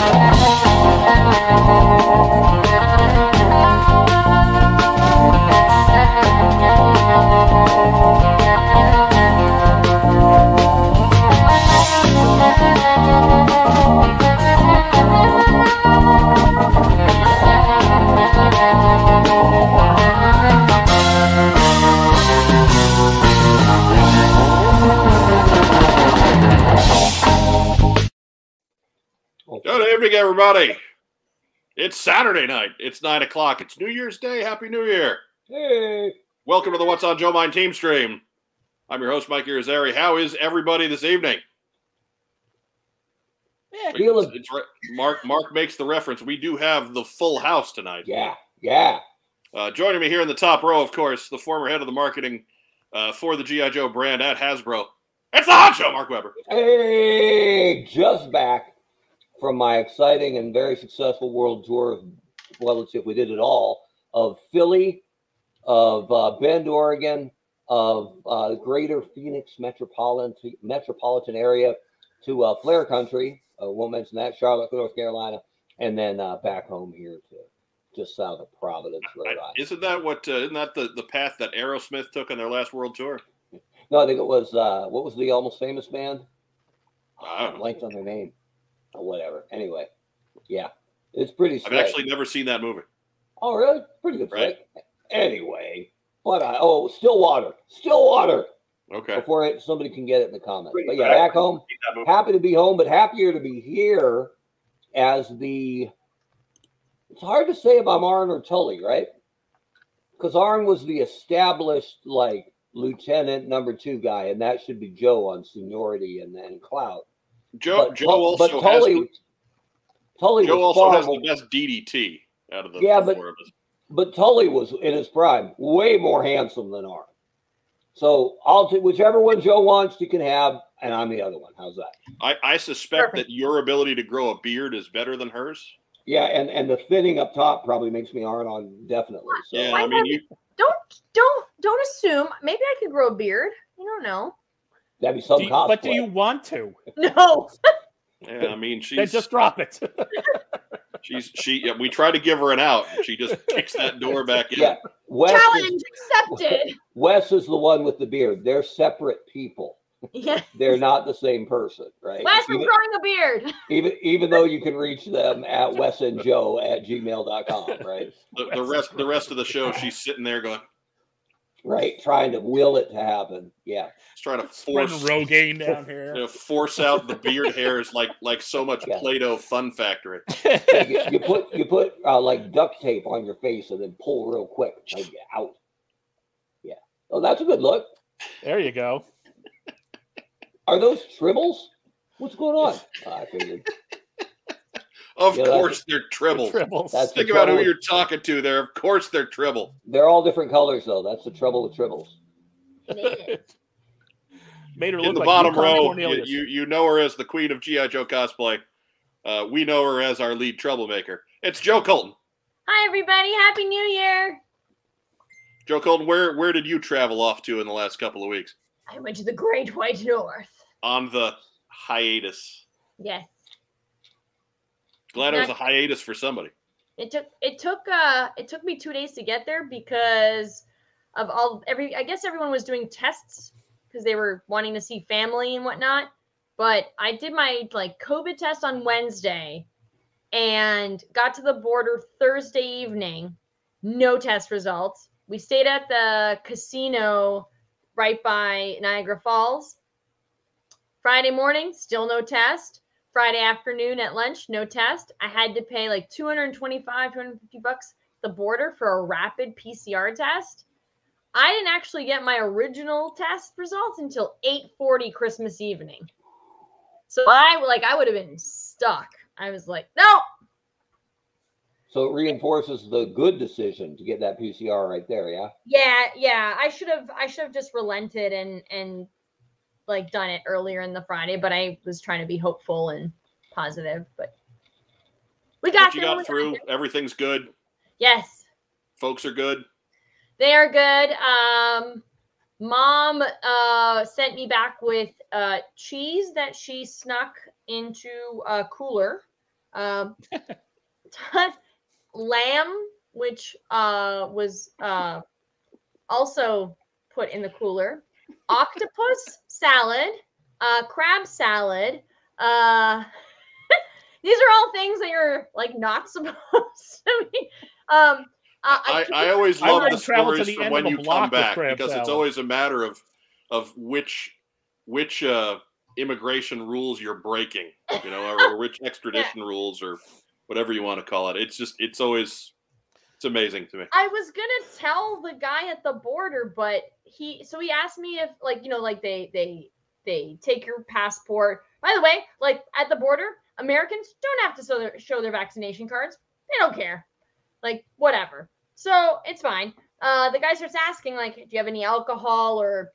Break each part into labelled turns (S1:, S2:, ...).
S1: Good evening, everybody. It's Saturday night. It's nine o'clock. It's New Year's Day. Happy New Year.
S2: Hey.
S1: Welcome to the What's on Joe Mind team stream. I'm your host, Mike Irizarry. How is everybody this evening?
S2: Yeah, feeling.
S1: It's re- Mark Mark makes the reference. We do have the full house tonight.
S2: Yeah, yeah.
S1: Uh, joining me here in the top row, of course, the former head of the marketing uh, for the GI Joe brand at Hasbro. It's the Hot Show, Mark Weber.
S2: Hey, just back from my exciting and very successful world tour of, well, let's see if we did it all, of Philly, of uh, Bend, Oregon, of uh, greater Phoenix metropolitan, metropolitan area to uh, Flair Country. Uh, won't mention that, Charlotte, North Carolina, and then uh, back home here to just south of Providence, Rhode Island.
S1: Isn't that what? Uh, isn't that the, the path that Aerosmith took on their last world tour?
S2: No, I think it was uh, what was the almost famous band?
S1: I
S2: blanked on their name or whatever. Anyway, yeah, it's pretty.
S1: I've actually never seen that movie.
S2: Oh, really? Pretty good
S1: Right.
S2: Anyway, but I oh, Stillwater, Stillwater.
S1: Okay.
S2: Before it, somebody can get it in the comments.
S1: Pretty
S2: But yeah, back home,
S1: Seen that movie.
S2: happy to be home, but happier to be here as the. It's hard to say about Arn or Tully, right? Because Arn was the established like lieutenant number two guy, and that should be Joe on seniority and then clout.
S1: Joe
S2: but,
S1: Joe also
S2: but
S1: has
S2: Tully,
S1: the,
S2: Tully
S1: Joe also has the best DDT out of the
S2: Yeah,
S1: the
S2: but-
S1: of us.
S2: but Tully was in his prime, way more handsome than Arn. So I'll take whichever one Joe wants, you can have, and I'm the other one. How's that?
S1: I, I suspect
S3: Perfect.
S1: that your ability to grow a beard is better than hers.
S2: Yeah, and and the thinning up top probably makes me Arn on definitely. So
S1: Yeah, I mean, you,
S3: Don't don't don't assume. Maybe I could grow a beard. You don't know.
S2: That'd be some
S4: Do you-
S2: cosplay.
S4: but do you want to?
S3: No.
S1: yeah, I mean,
S4: Then just drop it.
S1: she's she. Yeah, we try to give her an out, and she just kicks that door back in.
S2: Yeah, Wes is,
S3: Challenge accepted.
S2: Wes is the one with the beard. They're separate people.
S3: Yeah.
S2: They're not the same person, right?
S3: Wes is
S2: Even,
S3: growing a beard.
S2: even even though you can reach them at wesandjoe at gmail.com, right?
S1: The, the rest the rest of the show, she's sitting there going,
S2: Right, trying to will it to happen. Yeah.
S1: she's trying to force
S4: Rogaine down
S1: you
S4: here.
S1: know, force out the beard hairs like like so much
S2: Yeah.
S1: Play-Doh Fun Factory.
S2: you, you put you put uh, like duct tape on your face and then pull real quick. Like, out. Yeah. Oh, that's a good look.
S4: There you go.
S2: Are those tribbles? What's going on? I figured.
S1: Of
S2: Yeah, that's-
S1: course, they're tribbles.
S4: Tribbles.
S2: That's
S1: Think
S2: the
S1: about who you're
S2: with-
S1: talking to there. Of course, they're tribble.
S2: They're all different colors, though. That's the trouble with tribbles.
S4: Made her
S1: In the
S4: like
S1: bottom
S4: Yukon
S1: row, you, you you know her as the queen of GI Joe cosplay. Uh, we know her as our lead troublemaker. It's Joe Colton.
S3: Hi everybody. Happy New Year.
S1: Joe Colton, where where did you travel off to in the last couple of weeks?
S3: I went to the Great White North.
S1: On the hiatus.
S3: Yes.
S1: Glad it was a hiatus for somebody.
S3: It took it took uh it took me two days to get there because of all every I guess everyone was doing tests because they were wanting to see family and whatnot. But I did my like COVID test on Wednesday and got to the border Thursday evening. No test results. We stayed at the casino right by Niagara Falls. Friday morning, still no test. Friday afternoon at lunch, no test. I had to pay like 225, 250 bucks the border for a rapid PCR test. I didn't actually get my original test results until 8:40 Christmas evening. So I like I would have been stuck. I was like, no,
S2: So it reinforces the good decision to get that PCR right there. Yeah.
S3: yeah, yeah. I should have I should have just relented and and like done it earlier in the Friday, but I was trying to be hopeful and positive. But we got
S1: But you got through.
S3: there.
S1: Everything's good.
S3: Yes.
S1: Folks are good.
S3: They are good. Um, mom uh, sent me back with uh, cheese that she snuck into a cooler Um, lamb, which uh, was uh, also put in the cooler. Octopus salad, uh, crab salad. Uh, these are all things that you're like not supposed to be. Um, uh,
S1: I,
S3: can't-
S1: I always love
S4: wouldn't
S1: the stories
S4: the
S1: from when you come back because it's always a matter of of which which uh, immigration rules you're breaking, you know, or, which extradition rules or whatever you want to call it. It's just it's always it's amazing to me.
S3: I was gonna tell the guy at the border, but he so he asked me if like you know like they they they take your passport. By the way, like at the border, Americans don't have to show their show their vaccination cards. They don't care. Like whatever. So it's fine. Uh, the guy starts asking like, do you have any alcohol or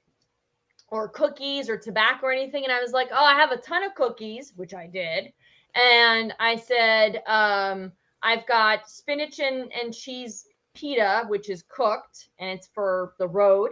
S3: or cookies or tobacco or anything? And I was like, oh, I have a ton of cookies, which I did. And I said, um, I've got spinach and, and cheese pita, which is cooked and it's for the road.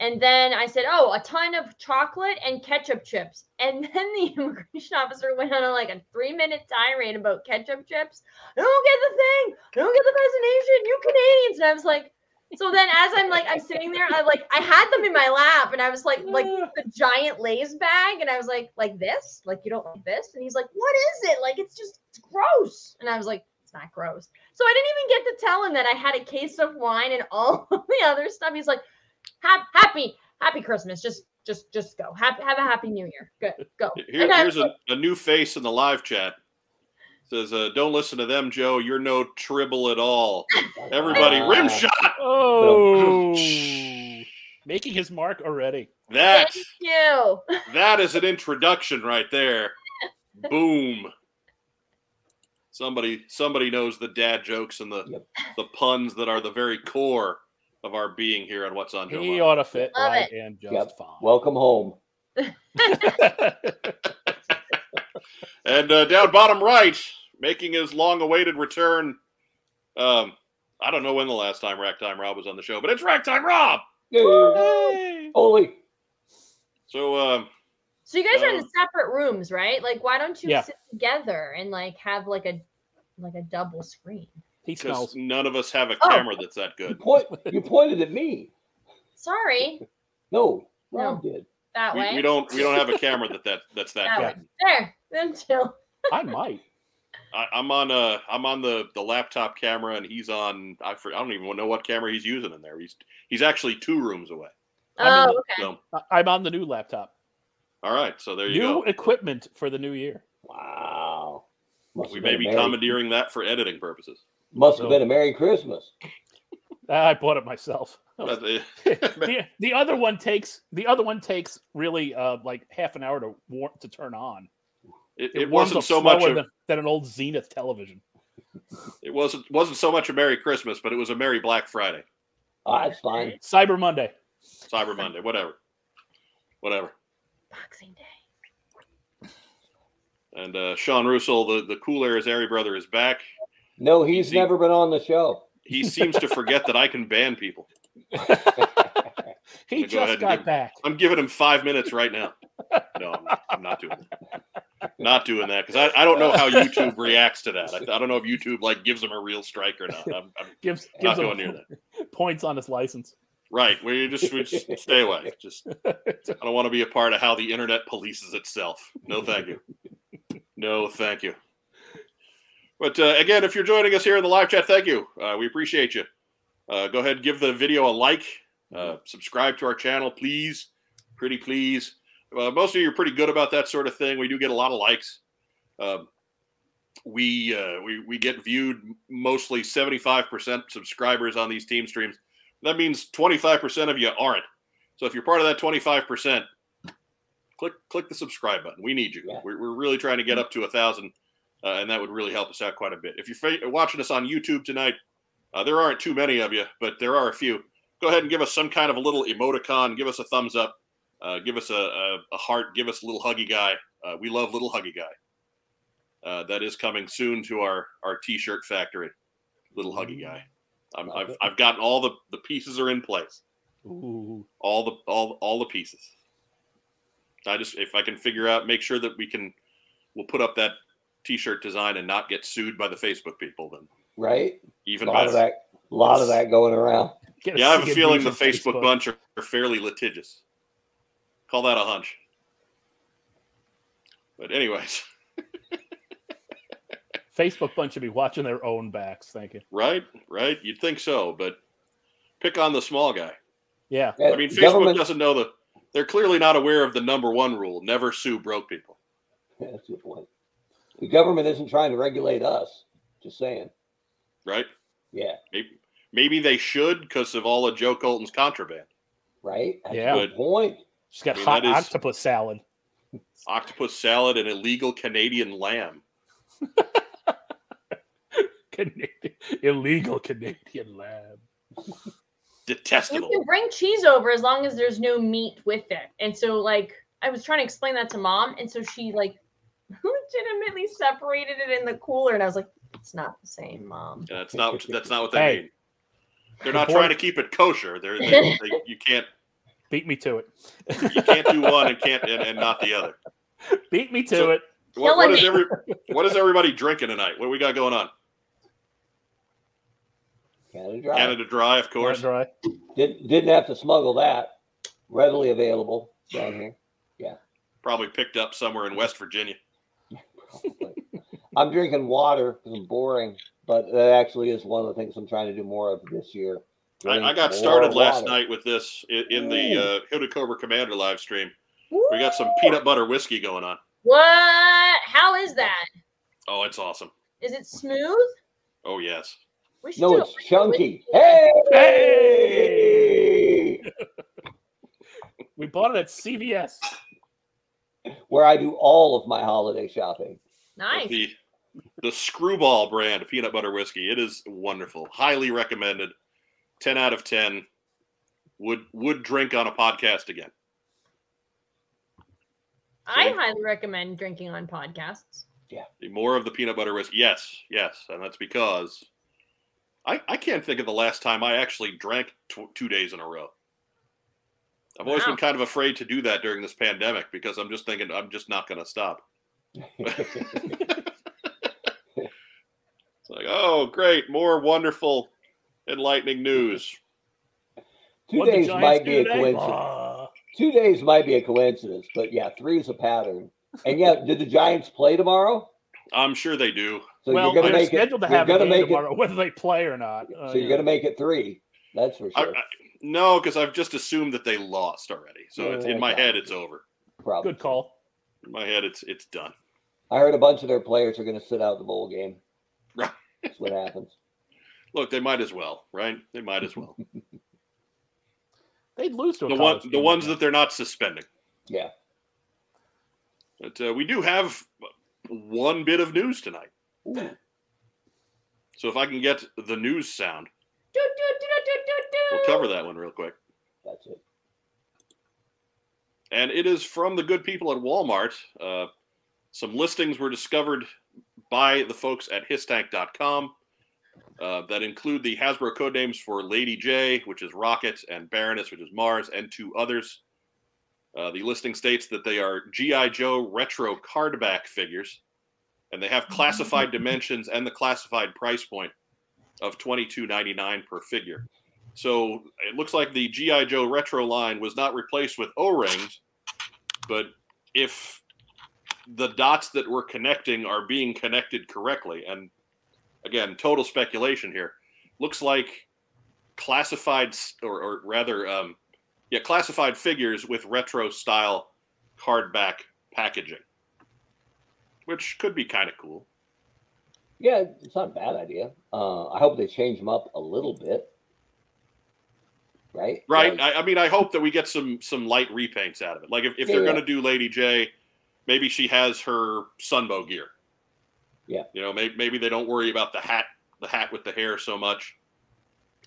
S3: And then I said, Oh, a ton of chocolate and ketchup chips. And then the immigration officer went on a, like a three minute tirade about ketchup chips. I don't get the thing. I don't get the vaccination. You Canadians. And I was like, so then as I'm like, I'm sitting there, I like, I had them in my lap and I was like, like the giant Lay's bag. And I was like, like this? Like, you don't like this? And he's like, what is it? Like, it's just it's gross. And I was like, it's not gross. So I didn't even get to tell him that I had a case of wine and all of the other stuff. He's like, happy, happy Christmas. Just, just, just go. Have, have a happy New Year. Good, go.
S1: Here,
S3: And
S1: here's
S3: was
S1: a, a new face in the live chat. Says, uh, "Don't listen to them, Joe. You're no tribble at all. Everybody, rim
S2: Ah.
S1: shot.
S4: Oh, making his mark already.
S1: That
S3: Thank you.
S1: that is an introduction right there. Boom. Somebody somebody knows the dad jokes and the
S2: Yep.
S1: the puns that are the very core of our being here on What's on Joe.
S4: He
S1: Mind.
S4: ought to fit
S3: Love
S4: right in just
S2: Yep.
S4: fine.
S2: Welcome home.
S1: And uh, down bottom right, making his long-awaited return. Um, I don't know when the last time Ragtime Rob was on the show, but it's Ragtime Rob.
S2: Yay.
S4: Hey.
S2: Holy.
S1: So um,
S3: So you guys are in
S1: Um,
S3: separate rooms, right? Like, why don't you
S4: Yeah.
S3: sit together and like have like a like a double screen?
S4: He
S1: because
S4: smells.
S1: none of us have a
S3: Oh.
S1: camera that's that
S2: You
S1: good.
S2: point. You pointed at me.
S3: Sorry,
S2: No, Rob did.
S3: that
S1: We,
S3: way.
S1: we don't we don't have a camera that, that that's that
S3: That
S1: good.
S3: way. There, then chill.
S4: I might.
S1: I, I'm on uh I'm on the the laptop camera and he's on I, for, I don't even know what camera he's using in there. He's he's actually two rooms away.
S4: I'm in
S3: Oh,
S4: the-
S3: okay.
S1: So
S4: I'm on the new laptop.
S1: All right, so there you go.
S4: New
S1: go.
S4: equipment for the new year.
S2: Wow. Must
S1: We may be
S2: Merry-
S1: commandeering that for editing purposes.
S2: Must have
S4: So-
S2: been a Merry Christmas.
S4: I bought it myself. The, the other one takes the other one takes really uh like half an hour to war- to turn on.
S1: it,
S4: It,
S1: it wasn't so much
S4: slower
S1: of,
S4: than, than an old Zenith television.
S1: it wasn't wasn't so much a Merry Christmas, but it was a Merry Black Friday,
S2: Ah, it's fine.
S4: Cyber Monday.
S1: Cyber Monday, whatever, whatever.
S3: Boxing Day.
S1: And uh, Sean Russell, the the Cool Air is Airy brother, is back.
S2: No, he's
S1: Easy.
S2: never been on the show.
S1: He seems to forget that I can ban people.
S4: He just
S1: and
S4: got
S1: give-
S4: back.
S1: I'm giving him five minutes right now. No, I'm not, I'm not doing that. Not doing that because I, I don't know how YouTube reacts to that. I, I don't know if YouTube like gives him a real strike or not. I'm, I'm
S4: Gives
S1: not
S4: gives
S1: going near that.
S4: points on his license.
S1: Right. We just we just stay away. Just I don't want to be a part of how the internet polices itself. No, thank you. No, thank you. But uh, again, if you're joining us here in the live chat, thank you. Uh, we appreciate you. Uh, go ahead and give the video a like. Uh, subscribe to our channel, please. Pretty please. Uh, most of you are pretty good about that sort of thing. We do get a lot of likes. Um, we, uh, we we get viewed mostly 75% subscribers on these team streams that means 25% of you aren't. So if you're part of that 25%, click click the subscribe button. We need you.
S2: Yeah.
S1: We're, we're really trying to get up to a thousand, uh, and that would really help us out quite a bit. If you're fa- watching us on YouTube tonight, uh, there aren't too many of you, but there are a few. Go ahead and give us some kind of a little emoticon. Give us a thumbs up. Uh, give us a, a, a heart. Give us a little huggy guy. Uh, we love little huggy guy. Uh, that is coming soon to our our t-shirt factory. Little huggy guy. I'm,
S2: Love
S1: I've,
S2: it.
S1: I've gotten all the, the pieces are in place.
S4: Ooh.
S1: All the all all the pieces. I just if I can figure out, make sure that we can, we'll put up that t-shirt design and not get sued by the Facebook people, then
S2: right?
S1: even
S2: A lot of that, a lot of that going around.
S1: Yeah, I have a feeling the
S4: from
S1: Facebook, bunch are, are fairly litigious. Call that a hunch. But anyways,
S4: Facebook bunch should be watching their own backs. Thank you.
S1: right, right, you'd think so, but pick on the small guy.
S4: Yeah.
S1: I mean, Facebook doesn't know the. They're clearly not aware of the number one rule: never sue broke people.
S2: That's a good point. The government isn't trying to regulate us. Just saying.
S1: Right?
S2: Yeah.
S1: Maybe, maybe they should because of all of Joe Colton's contraband.
S2: Right. That's
S4: Yeah.
S2: good point.
S4: She's got
S1: I mean,
S4: hot
S1: that is-
S4: octopus salad.
S1: Octopus salad and illegal Canadian lamb.
S4: Canadian, illegal Canadian lab.
S3: You
S1: Detestable.
S3: can bring cheese over as long as there's no meat with it. And so, like, I was trying to explain that to mom, and so she like legitimately separated it in the cooler, and I was like, "It's not the same, mom."
S1: That's not. That's not what they
S4: Hey.
S1: mean. They're not
S4: The
S1: trying to keep it kosher. They're, they, they, you can't.
S4: Beat me to it.
S1: You can't do one and can't and, and not the other.
S4: Beat me to
S1: So-
S4: it.
S1: What, what
S3: Killing
S1: is
S3: me.
S1: every? What is everybody drinking tonight? What we got going on?
S2: Canada Dry.
S1: Canada Dry, of course.
S4: Dry.
S2: Did, didn't have to smuggle that. Readily available down here. Yeah.
S1: Probably picked up somewhere in West Virginia.
S2: I'm drinking water because I'm boring, but that actually is one of the things I'm trying to do more of this year.
S1: I, I got started last
S2: water.
S1: night with this in, in the uh, Hooded Cobra Commander live stream.
S3: Woo!
S1: We got some peanut butter whiskey going on.
S3: What? How is that?
S1: Oh, it's awesome.
S3: Is it smooth?
S1: Oh yes.
S3: We should
S2: No,
S3: do
S2: it's chunky. Hey!
S4: Hey! We bought it at CVS.
S2: Where I do all of my holiday shopping.
S3: Nice.
S1: The the Screwball brand of peanut butter whiskey. It is wonderful. Highly recommended. Ten out of ten. Would would drink on a podcast again.
S3: I
S1: See?
S3: highly recommend drinking on podcasts. Yeah.
S1: More of the peanut butter whiskey. Yes, yes, and that's because I I can't think of the last time I actually drank tw- two days in a row. I've always
S3: Wow.
S1: been kind of afraid to do that during this pandemic because I'm just thinking I'm just not going to stop. It's like, oh, great, more wonderful, enlightening news.
S2: Two
S4: What'd
S2: days might be a coincidence.
S4: Ah.
S2: Two days might be a coincidence, but yeah, three is a pattern. And yeah, did the Giants play tomorrow?
S1: I'm sure they do.
S2: So
S4: well,
S2: you're
S4: they're
S2: make it.
S4: scheduled to have a game
S2: make it.
S4: tomorrow, whether they play or not. Uh,
S2: So you're
S4: yeah.
S2: gonna make it three. That's for sure.
S1: I, no, because I've just assumed that they lost already. So it's, in my head, it's over.
S2: Probably.
S4: Good call.
S1: In my head, it's it's done.
S2: I heard a bunch of their players are going to sit out the bowl game.
S1: Right.
S2: That's what happens.
S1: Look, they might as well, right? They might as well.
S4: They'd lose to a
S1: the one,
S4: college
S1: the ones
S4: like
S1: that they're not suspending.
S2: Yeah.
S1: But uh, we do have one bit of news tonight.
S2: Ooh.
S1: So if I can get the news sound,
S3: Do, do, do, do, do, do,
S1: we'll cover that one real quick.
S2: That's it.
S1: And it is from the good people at Walmart. Uh, some listings were discovered by the folks at hisstank.com uh, that include the Hasbro codenames for Lady Jaye, which is Rocket, and Baroness, which is Mars, and two others. Uh, the listing states that they are G.I. Joe retro cardback figures, and they have classified dimensions and the classified price point of $22.99 per figure. So it looks like the GI Joe retro line was not replaced with O-rings, but if the dots that we're connecting are being connected correctly, and again, total speculation here, looks like classified or, or rather, um, yeah, classified figures with retro style hardback packaging, which could be kind of cool.
S2: Yeah, it's not a bad idea. Uh, I hope they change them up a little bit. Right?
S1: Right.
S2: Like,
S1: I, I mean, I hope that we get some some light repaints out of it. Like if, if they're
S2: Yeah.
S1: going to do Lady Jaye, maybe she has her Sunbow gear.
S2: Yeah.
S1: You know, maybe maybe they don't worry about the hat, the hat with the hair so much,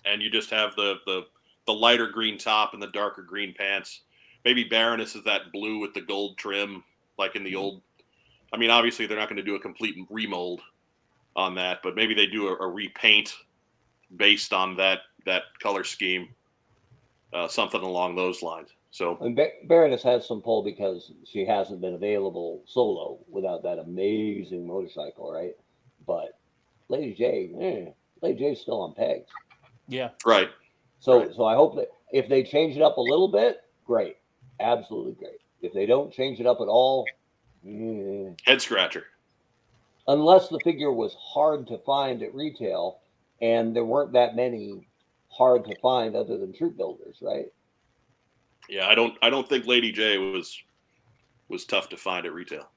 S1: and you just have the the the lighter green top and the darker green pants. Maybe Baroness is that blue with the gold trim, like in the
S2: Mhm.
S1: old. I mean, obviously they're not going to do a complete remold on that, but maybe they do a, a repaint based on that that color scheme, uh, something along those lines. So
S2: And Ba- Baroness has some pull because she hasn't been available solo without that amazing motorcycle, right? But Lady Jaye, eh, Lady Jaye's still on pegs.
S4: Yeah.
S1: right,
S2: So,
S1: Right.
S2: so I hope that if they change it up a little bit, great, absolutely great. If they don't change it up at all, eh,
S1: head scratcher.
S2: unless the figure was hard to find at retail, and there weren't that many hard to find other than troop builders, right?
S1: Yeah, I don't I don't think Lady Jaye was was tough to find at retail.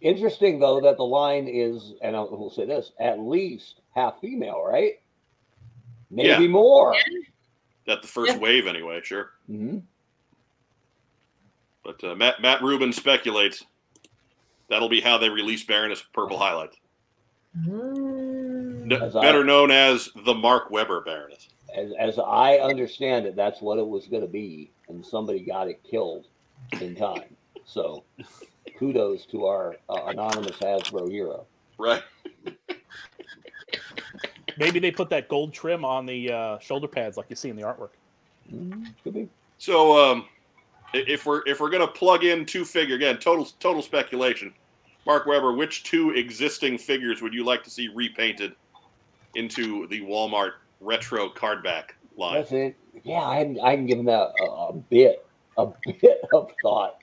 S2: Interesting though that the line is, and I will say this, at least half female, right? Maybe
S1: Yeah.
S2: more.
S1: At the first
S3: Yeah.
S1: wave, anyway. Sure,
S2: hmm
S1: but uh, Matt Matt Rubin speculates that'll be how they release Baroness Purple Highlights,
S3: Mm.
S1: N-
S2: As I-
S1: better known as the Mark Weber Baroness.
S2: As, as I understand it, that's what it was going to be, and somebody got it killed in time. So, kudos to our uh, anonymous Hasbro hero.
S1: Right.
S4: Maybe they put that gold trim on the uh, shoulder pads like you see in the artwork.
S2: Mhm, Could be.
S1: So um, if we're if we're gonna plug in two figure again, total total speculation. Mark Weber, which two existing figures would you like to see repainted into the Walmart retro cardback line?
S2: That's it. Yeah, I hadn't, I hadn't given that a, a bit, a bit of thought.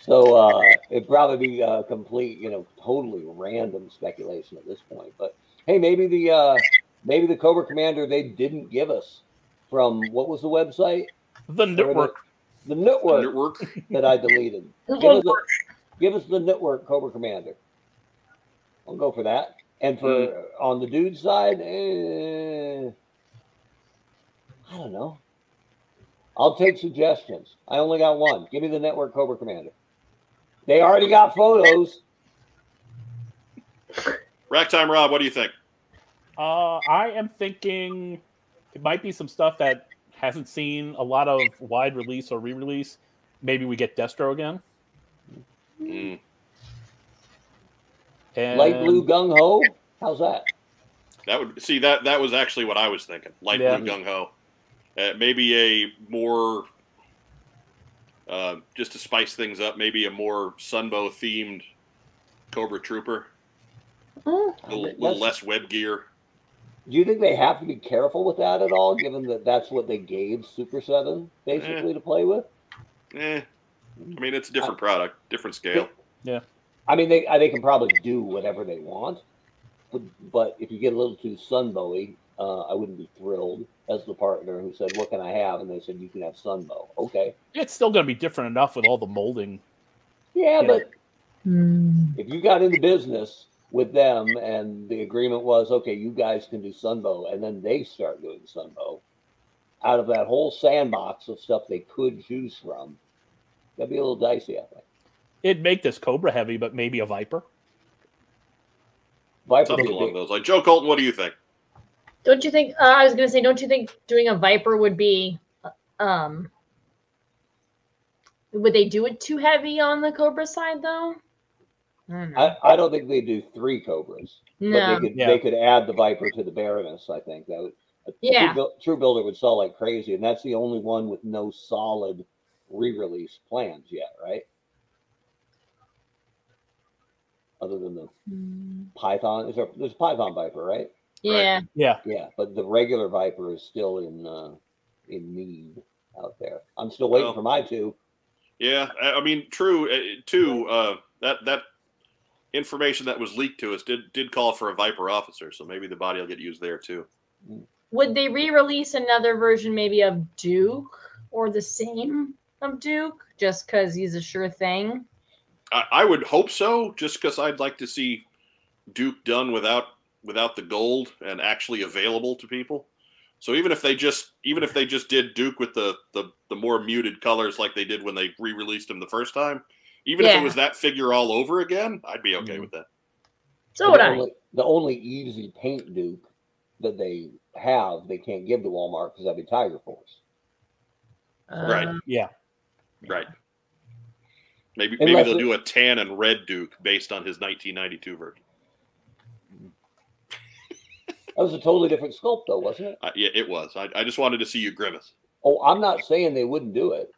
S2: So uh, it'd probably be a complete, you know, totally random speculation at this point. But hey, maybe the uh, maybe the Cobra Commander they didn't give us from what was the website?
S4: The network.
S2: The network
S1: Network.
S2: that I deleted. Give us, the, give us the network Cobra Commander. I'll go for that. And for on the dude side, eh, I don't know. I'll take suggestions. I only got one. Give me the network Cobra Commander. They already got photos.
S1: Ragtime, Rob. What do you think?
S4: Uh, I am thinking it might be some stuff that hasn't seen a lot of wide release or re-release. Maybe we get Destro again.
S1: Mm,
S4: And
S2: Light blue gung ho. How's that?
S1: that would see that that was actually what I was thinking. Light
S4: Yeah.
S1: blue gung ho. Uh, maybe a more uh, just to spice things up. Maybe a more Sunbow themed Cobra Trooper.
S3: Mm.
S1: A little, little less web gear.
S2: Do you think they have to be careful with that at all, given that that's what they gave Super Seven basically to play with?
S1: Eh. I mean, it's a different product, different scale. Yeah.
S2: I mean, they they can probably do whatever they want, but, but if you get a little too sunbowy, uh, I wouldn't be thrilled as the partner who said, "What can I have?" and they said, "You can have sunbow." Okay,
S4: it's still going to be different enough with all the molding.
S2: yeah,
S4: Yeah.
S2: but
S3: Mm.
S2: if you got into business with them and the agreement was, "Okay, you guys can do sunbow," and then they start doing sunbow, out of that whole sandbox of stuff they could choose from, that'd be a little dicey, I think.
S4: It'd make this Cobra heavy, but maybe a Viper.
S2: Viper
S1: Something along
S2: be-
S1: those lines. Joe Colton, what do you think?
S3: Don't you think? Uh, I was gonna say, don't you think doing a Viper would be, uh, um, would they do it too heavy on the Cobra side though? I don't.
S2: I, I don't think they do three cobras. But
S3: no.
S2: they could
S4: Yeah.
S2: they could add the Viper to the Baroness. I think that would a
S3: Yeah.
S2: True, troop builder would sell like crazy, and that's the only one with no solid re-release plans yet, right? Other than the
S3: Mm.
S2: Python, is there, there's a Python Viper, right?
S3: Yeah.
S4: Yeah,
S2: Yeah, but the regular Viper is still in uh, in need out there. I'm still waiting
S1: Well-
S2: for my two.
S1: Yeah, I I mean, true. uh, Too uh, that that information that was leaked to us did did call for a Viper officer, so maybe the body will get used there too.
S3: Would they re-release another version, maybe of Duke or the same of Duke, just because he's a sure thing?
S1: I, I would hope so, just because I'd like to see Duke done without without the gold and actually available to people. So even if they just even if they just did Duke with the the, the more muted colors like they did when they re-released him the first time, even if it was that figure all over again, I'd be okay
S4: Mhm.
S1: with that.
S3: So would
S2: the
S3: I.
S2: Only, the only easy paint Duke that they have, they can't give to Walmart because that'd be Tiger Force.
S1: Right.
S3: Uh,
S4: yeah.
S1: Right. Maybe
S2: Unless
S1: maybe they'll
S2: it-
S1: do a tan and red Duke based on his 1992 version.
S2: That was a totally different sculpt, though, wasn't it?
S1: Uh, yeah, it was. I, I just wanted to see you grimace.
S2: Oh, I'm not saying they wouldn't do it.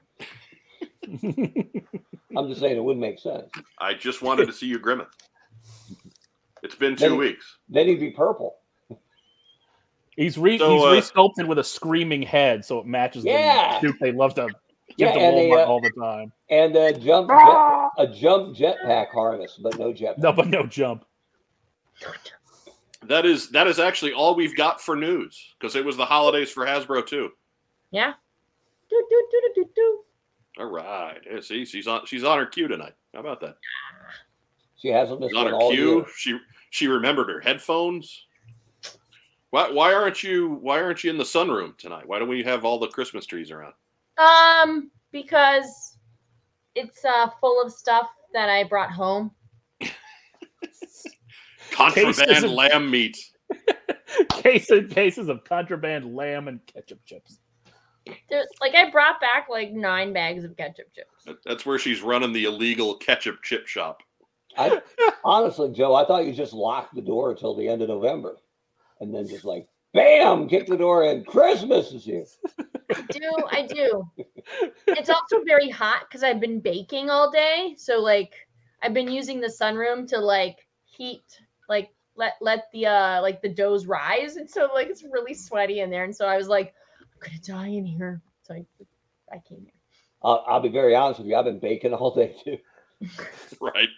S2: I'm just saying it would make sense.
S1: I just wanted to see you grimace. It's been
S2: Then-
S1: two weeks.
S2: Then he'd be purple.
S4: He's re
S1: So,
S4: he's
S1: uh,
S4: resculpted with a screaming head, so it matches
S2: Yeah.
S4: the suit they love to
S2: Yeah,
S4: give to
S2: and they,
S4: Walmart
S2: uh,
S4: all the time.
S2: And a jump jet, a jump jetpack harness, but no jet.
S4: No, but no jump.
S1: That is that is actually all we've got for news because it was the holidays for Hasbro too.
S3: Yeah. Do, do, do, do, do, do.
S1: All right. Yeah, see, she's on she's on her cue tonight. How about that?
S2: She hasn't missed
S1: She's on her
S2: all
S1: cue.
S2: year.
S1: She she remembered her headphones. Why why aren't you why aren't you in the sunroom tonight? Why don't we have all the Christmas trees around?
S3: Um, because it's uh full of stuff that I brought home.
S1: Contraband lamb meat.
S4: cases cases of contraband lamb and ketchup chips.
S3: There's like I brought back like nine bags of ketchup chips.
S1: That's where she's running the illegal ketchup chip shop.
S2: I, honestly, Joe, I thought you just locked the door until the end of November, and then just like, bam, kick the door in. Christmas is here.
S3: I do, I do. It's also very hot because I've been baking all day. So like I've been using the sunroom to like heat, like let let the uh like the doughs rise. And so like it's really sweaty in there. And so I was like, I'm gonna die in here. So I I came here.
S2: I'll, I'll be very honest with you. I've been baking all day too.
S1: Right.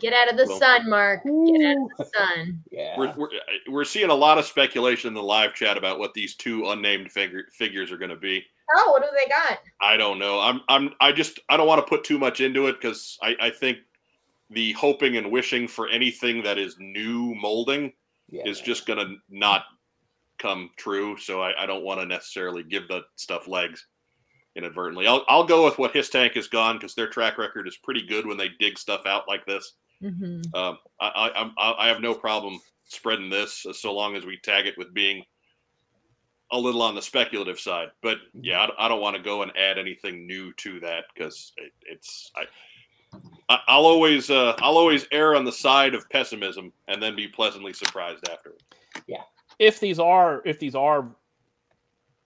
S3: Get out of the
S1: Well-
S3: sun, Mark. Get out of the sun.
S2: Yeah.
S1: We're, we're, we're seeing a lot of speculation in the live chat about what these two unnamed figure, figures are going to be.
S3: Oh, what do they got?
S1: I don't know. I'm I'm I just I don't want to put too much into it because I, I think the hoping and wishing for anything that is new molding
S2: yeah.
S1: is just gonna not come true. So I, I don't want to necessarily give the stuff legs inadvertently. I'll I'll go with what HissTank has gone because their track record is pretty good when they dig stuff out like this.
S3: Mm-hmm.
S1: Um, I, I I I have no problem spreading this uh, so long as we tag it with being a little on the speculative side. But yeah, I, don't- I don't want to go and add anything new to that because it, it's I. I'll always uh, I'll always err on the side of pessimism and then be pleasantly surprised afterwards.
S4: If these are if these are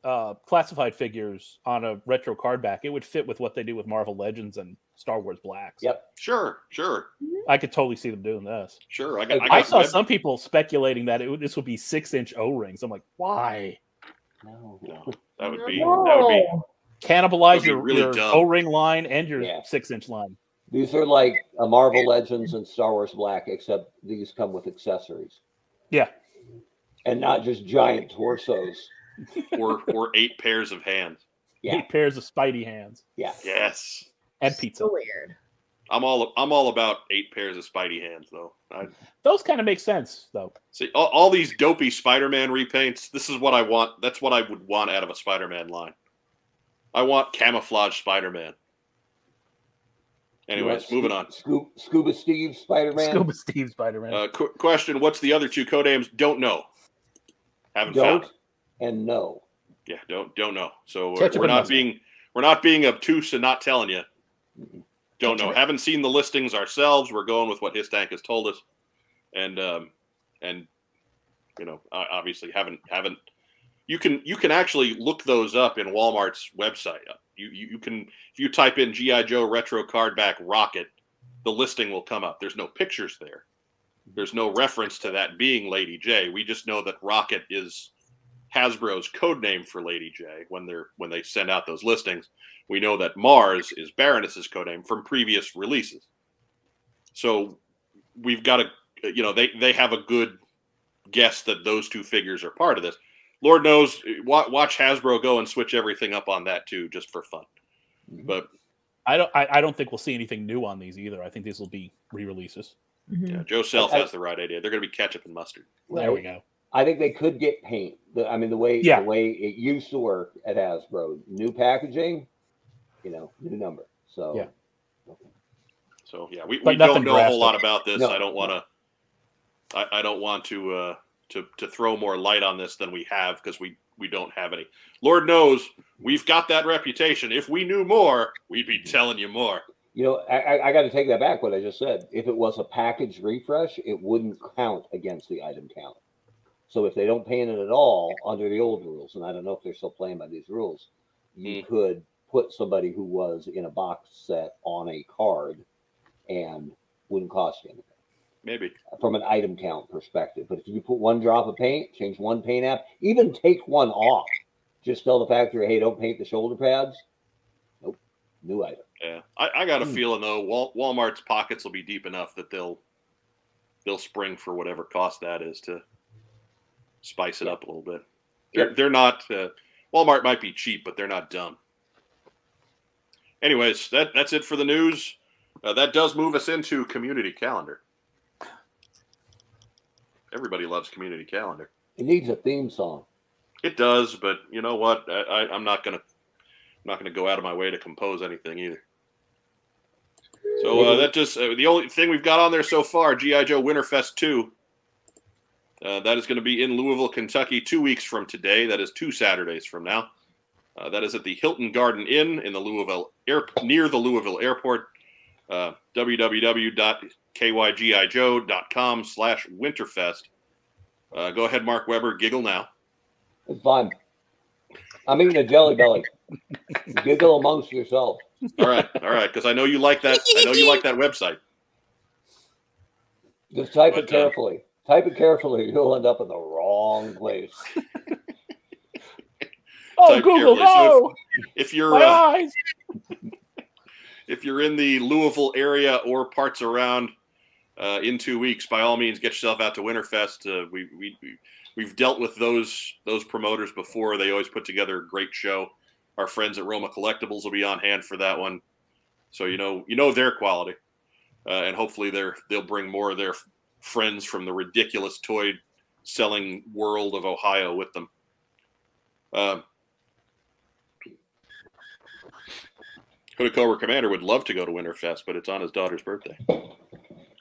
S4: uh, classified figures on a retro card back, it would fit with what they do with Marvel Legends and Star Wars Blacks.
S2: Yep.
S1: Sure, sure,
S4: I could totally see them doing this.
S1: sure. I got. I,
S2: I
S1: got
S4: I saw
S1: web-
S4: some people speculating that it would, this would be six inch O rings. I'm like, why?
S2: No.
S1: No, that would be that would be
S4: Cannibalize
S1: That'd be
S4: your,
S1: really
S4: your. O ring line and your
S2: Yeah.
S4: six inch line.
S2: These are like a Marvel Legends and Star Wars Black, except these come with accessories
S4: Yeah.
S2: And not just giant torsos.
S1: or or eight pairs of hands.
S2: Yeah.
S4: Eight pairs of Spidey hands
S2: Yeah.
S1: Yes,
S4: and pizza.
S3: So weird.
S1: I'm all I'm all about eight pairs of Spidey hands though. I,
S4: Those kind of make sense though.
S1: See, all, all these dopey Spider-Man repaints. This is what I want. That's what I would want out of a Spider-Man line. I want camouflage Spider-Man. Anyways, moving on.
S2: Scuba, Scuba Steve Spider Man.
S4: Scuba Steve Spider Man.
S1: Uh, qu- question: What's the other two codenames? Don't know. Haven't.
S2: Don't and no.
S1: Yeah, don't don't know. So we're, we're not
S4: mustard.
S1: being we're not being obtuse and not telling you. Don't know.
S3: Ketchup.
S1: Haven't seen the listings ourselves. We're going with what HissTank has told us, and um, and you know, o- obviously haven't haven't. You can you can actually look those up in Walmart's website. You you, you can if you type in GI Joe retro card back rocket, the listing will come up. There's no pictures there. There's no reference to that being Lady Jaye. We just know that Rocket is Hasbro's code name for Lady Jaye when they're when they send out those listings. We know that Mars is Baroness's code name from previous releases. So we've got a you know they they have a good guess that those two figures are part of this. Lord knows, watch Hasbro go and switch everything up on that too, just for fun. Mm-hmm. But
S4: I don't. I, I don't think we'll see anything new on these either. I think these will be re-releases.
S3: Mhm.
S1: yeah, Joe Self
S2: I-
S1: has the right idea. They're going to be ketchup and mustard.
S4: There we go.
S2: I think they could get paint. The, I mean, the way
S4: Yeah.
S2: the way it used to work at Hasbro, new packaging, you know, new number. So
S4: Yeah.
S1: So yeah, we,
S4: But
S1: we don't
S4: nothing
S1: know a whole lot about this.
S2: No,
S1: I don't want to. I, I don't want to uh, to to throw more light on this than we have because we we don't have any. Lord knows we've got that reputation. If we knew more, we'd be telling you more.
S2: You know, I, I, got to take that back. What I just said. If it was a package refresh, it wouldn't count against the item count. So if they don't paint it at all under the old rules, and I don't know if they're still playing by these rules, you
S1: Hmm.
S2: could put somebody who was in a box set on a card and wouldn't cost you anything
S1: Maybe.
S2: from an item count perspective. But if you put one drop of paint, change one paint app, even take one off, just tell the factory, hey, don't paint the shoulder pads. Nope, new item.
S1: Yeah, I, I got a
S2: Hmm.
S1: feeling though, Wal- Walmart's pockets will be deep enough that they'll they'll spring for whatever cost that is to spice it up a little bit. They're they're not uh, Walmart might be cheap, but they're not dumb. Anyways, that that's it for the news. Uh, that does move us into community calendar. Everybody loves community calendar.
S2: It needs a theme song.
S1: It does, but you know what? I, I, I'm not gonna I'm not gonna go out of my way to compose anything either. So uh, that just uh, the only thing we've got on there so far, GI Joe Winterfest two. Uh, that is going to be in Louisville, Kentucky, two weeks from today. That is two Saturdays from now. Uh, that is at the Hilton Garden Inn in the Louisville air, near the Louisville Airport. Uh, www.kygijoe.com slash winterfest. Uh, go ahead, Mark Weber. Giggle now.
S2: It's fine. I'm eating a jelly belly. Giggle amongst yourselves.
S1: All right, all right, because I know you like that. I know you like that website.
S2: Just type
S1: But,
S2: it
S1: uh,
S2: carefully. type it carefully. You'll end up in the wrong place.
S4: Oh,
S1: Type
S4: Google,
S1: carefully. So
S4: no!
S1: If you're
S4: My
S1: uh,
S4: eyes!
S1: if you're in the Louisville area or parts around uh, in two weeks, by all means, get yourself out to Winterfest. Uh, we, we we we've dealt with those those promoters before. They always put together a great show. Our friends at Roma Collectibles will be on hand for that one, so you know you know their quality, uh, and hopefully they're they'll bring more of their f- friends from the ridiculous toy selling world of Ohio with them. Cobra Commander would love to go to Winterfest, but it's on his daughter's birthday.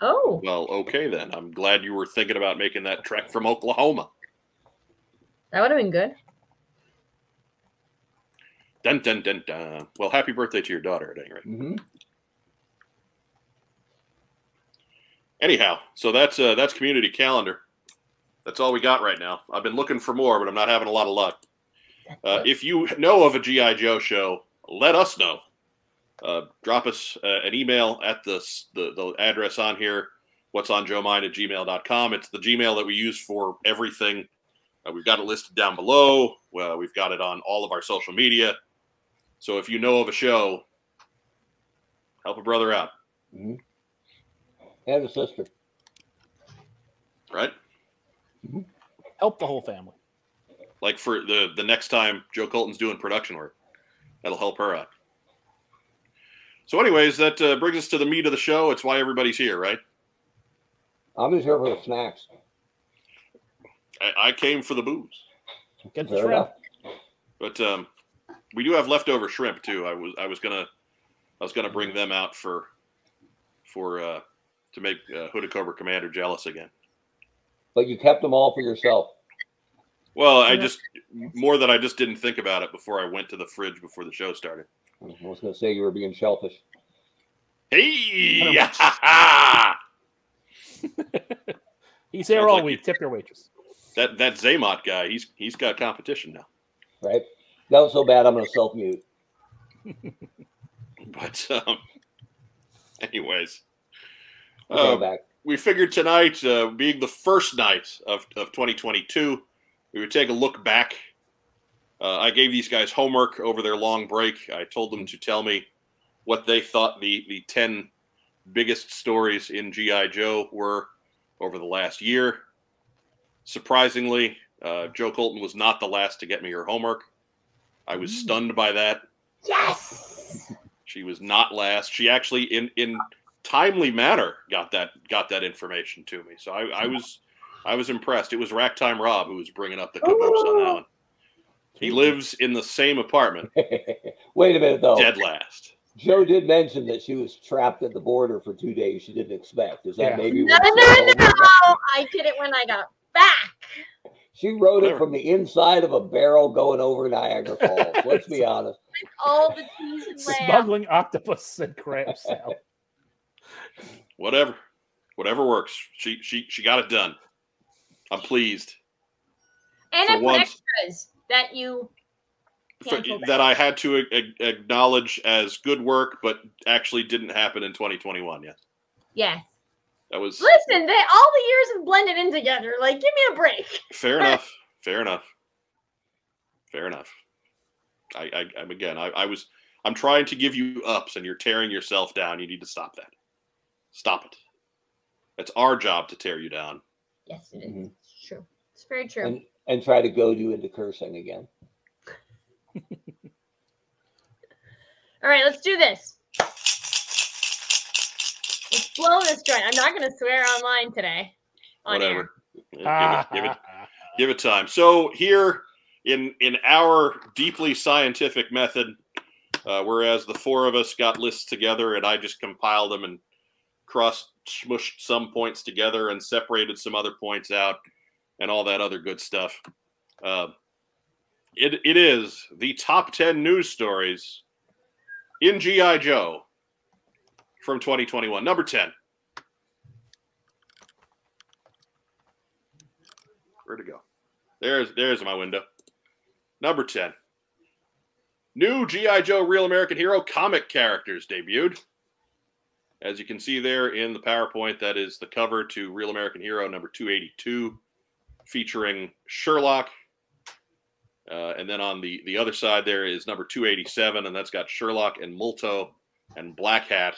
S3: Oh,
S1: Well, okay then. I'm glad you were thinking about making that trek from Oklahoma.
S3: that would have been good.
S1: Dun dun dun dun. Well, happy birthday to your daughter at any rate.
S2: hmm
S1: Anyhow, so that's uh, that's community calendar. That's all we got right now. I've been looking for more, but I'm not having a lot of luck. Uh, if you know of a GI Joe show, let us know. Uh, drop us uh, an email at the, the the address on here. What's on Joe Mind at gmail.com. It's the Gmail that we use for everything. Uh, we've got it listed down below. We've got it on all of our social media. So if you know of a show, help a brother out,
S2: hmm And a sister.
S1: right?
S4: Help the whole family.
S1: like for the the next time Joe Colton's doing production work. That'll help her out. So, anyways, that uh, brings us to the meat of the show. It's why everybody's here, right?
S2: I'm just here for the snacks.
S1: I, I came for the booze,
S4: Get the
S2: Fair
S4: shrimp.
S2: enough.
S1: but um, we do have leftover shrimp too. I was I was gonna I was gonna bring them out for for uh, to make uh, Hooded Cobra Commander jealous again.
S2: But you kept them all for yourself.
S1: Well, I just more that I just didn't think about it before I went to the fridge before the show started.
S2: I was going to say you were being shellfish.
S1: Hey,
S4: He's here
S1: Sounds
S4: all
S1: like
S4: week. Tip your waitress.
S1: that that Zaymot guy, he's he's got competition now.
S2: right? That was so bad, I'm going to self mute.
S1: But um, anyways, uh,
S2: back.
S1: we figured tonight, uh, being the first night of, of 2022, we would take a look back. Uh, I gave these guys homework over their long break. I told them to tell me what they thought the, the 10 biggest stories in G.I. Joe were over the last year. Surprisingly, uh, Joe Colton was not the last to get me her homework. I was
S4: Mm.
S1: stunned by that.
S3: Yes.
S1: She was not last. She actually, in in timely manner, got that got that information to me. So I, I was I was impressed. It was Ragtime Rob who was bringing up the caboose on that one. He lives in the same apartment,
S2: Wait a minute, though.
S1: dead last.
S2: Joe did mention that she was trapped at the border for two days. She didn't expect. Is that
S4: Yeah.
S2: maybe?
S3: No, no, no. I did it when I got back.
S2: She wrote it from the inside of a barrel going over Niagara Falls. Let's be honest.
S3: All the cheese and lamb.
S4: Smuggling octopus and crab salad.
S1: Whatever, whatever works. She she she got it done. I'm pleased.
S3: And I put
S1: once.
S3: extras that you
S1: for- that I had to a- a- acknowledge as good work, but actually didn't happen in 2021. Yes,
S3: Yes.
S1: That was
S3: Listen, they all the years have blended in together. Like, give me a break.
S1: fair enough. Fair enough. Fair enough. I, I I'm again. I, I was. I'm trying to give you ups, and you're tearing yourself down. You need to stop that. Stop it. It's our job to tear you down.
S3: Yes, it is.
S2: Mhm.
S3: It's true. It's very true.
S2: and and try to goad you into cursing again.
S3: All right, let's do this. Blow this joint. I'm not going to swear online today. On.
S1: Whatever. Give it, give it, give it time. So here in in our deeply scientific method, uh, whereas the four of us got lists together and I just compiled them and cross smushed some points together and separated some other points out and all that other good stuff. Uh, it it is the top ten news stories in GI Joe from 2021. Number ten. Where'd it go? There's there's my window. Number 10. New G.I. Joe Real American Hero comic characters debuted. As you can see there in the PowerPoint, that is the cover to Real American Hero number 282, featuring Sherlock. Uh, and then on the, the other side there is number 287, and that's got Sherlock and Multo and Black Hat,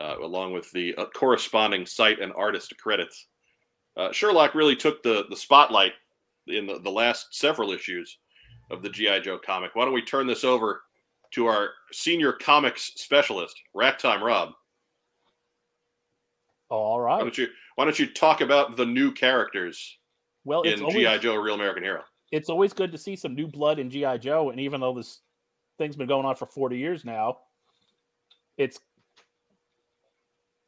S1: uh, along with the uh, corresponding site and artist credits. Uh, Sherlock really took the the spotlight in the, the last several issues of the GI Joe comic. Why don't we turn this over to our senior comics specialist, Ragtime Rob?
S4: All right.
S1: Why don't you Why don't you talk about the new characters
S4: Well,
S1: in GI Joe: Real American Hero?
S4: it's always good to see some new blood in GI Joe, and even though this thing's been going on for 40 years now, it's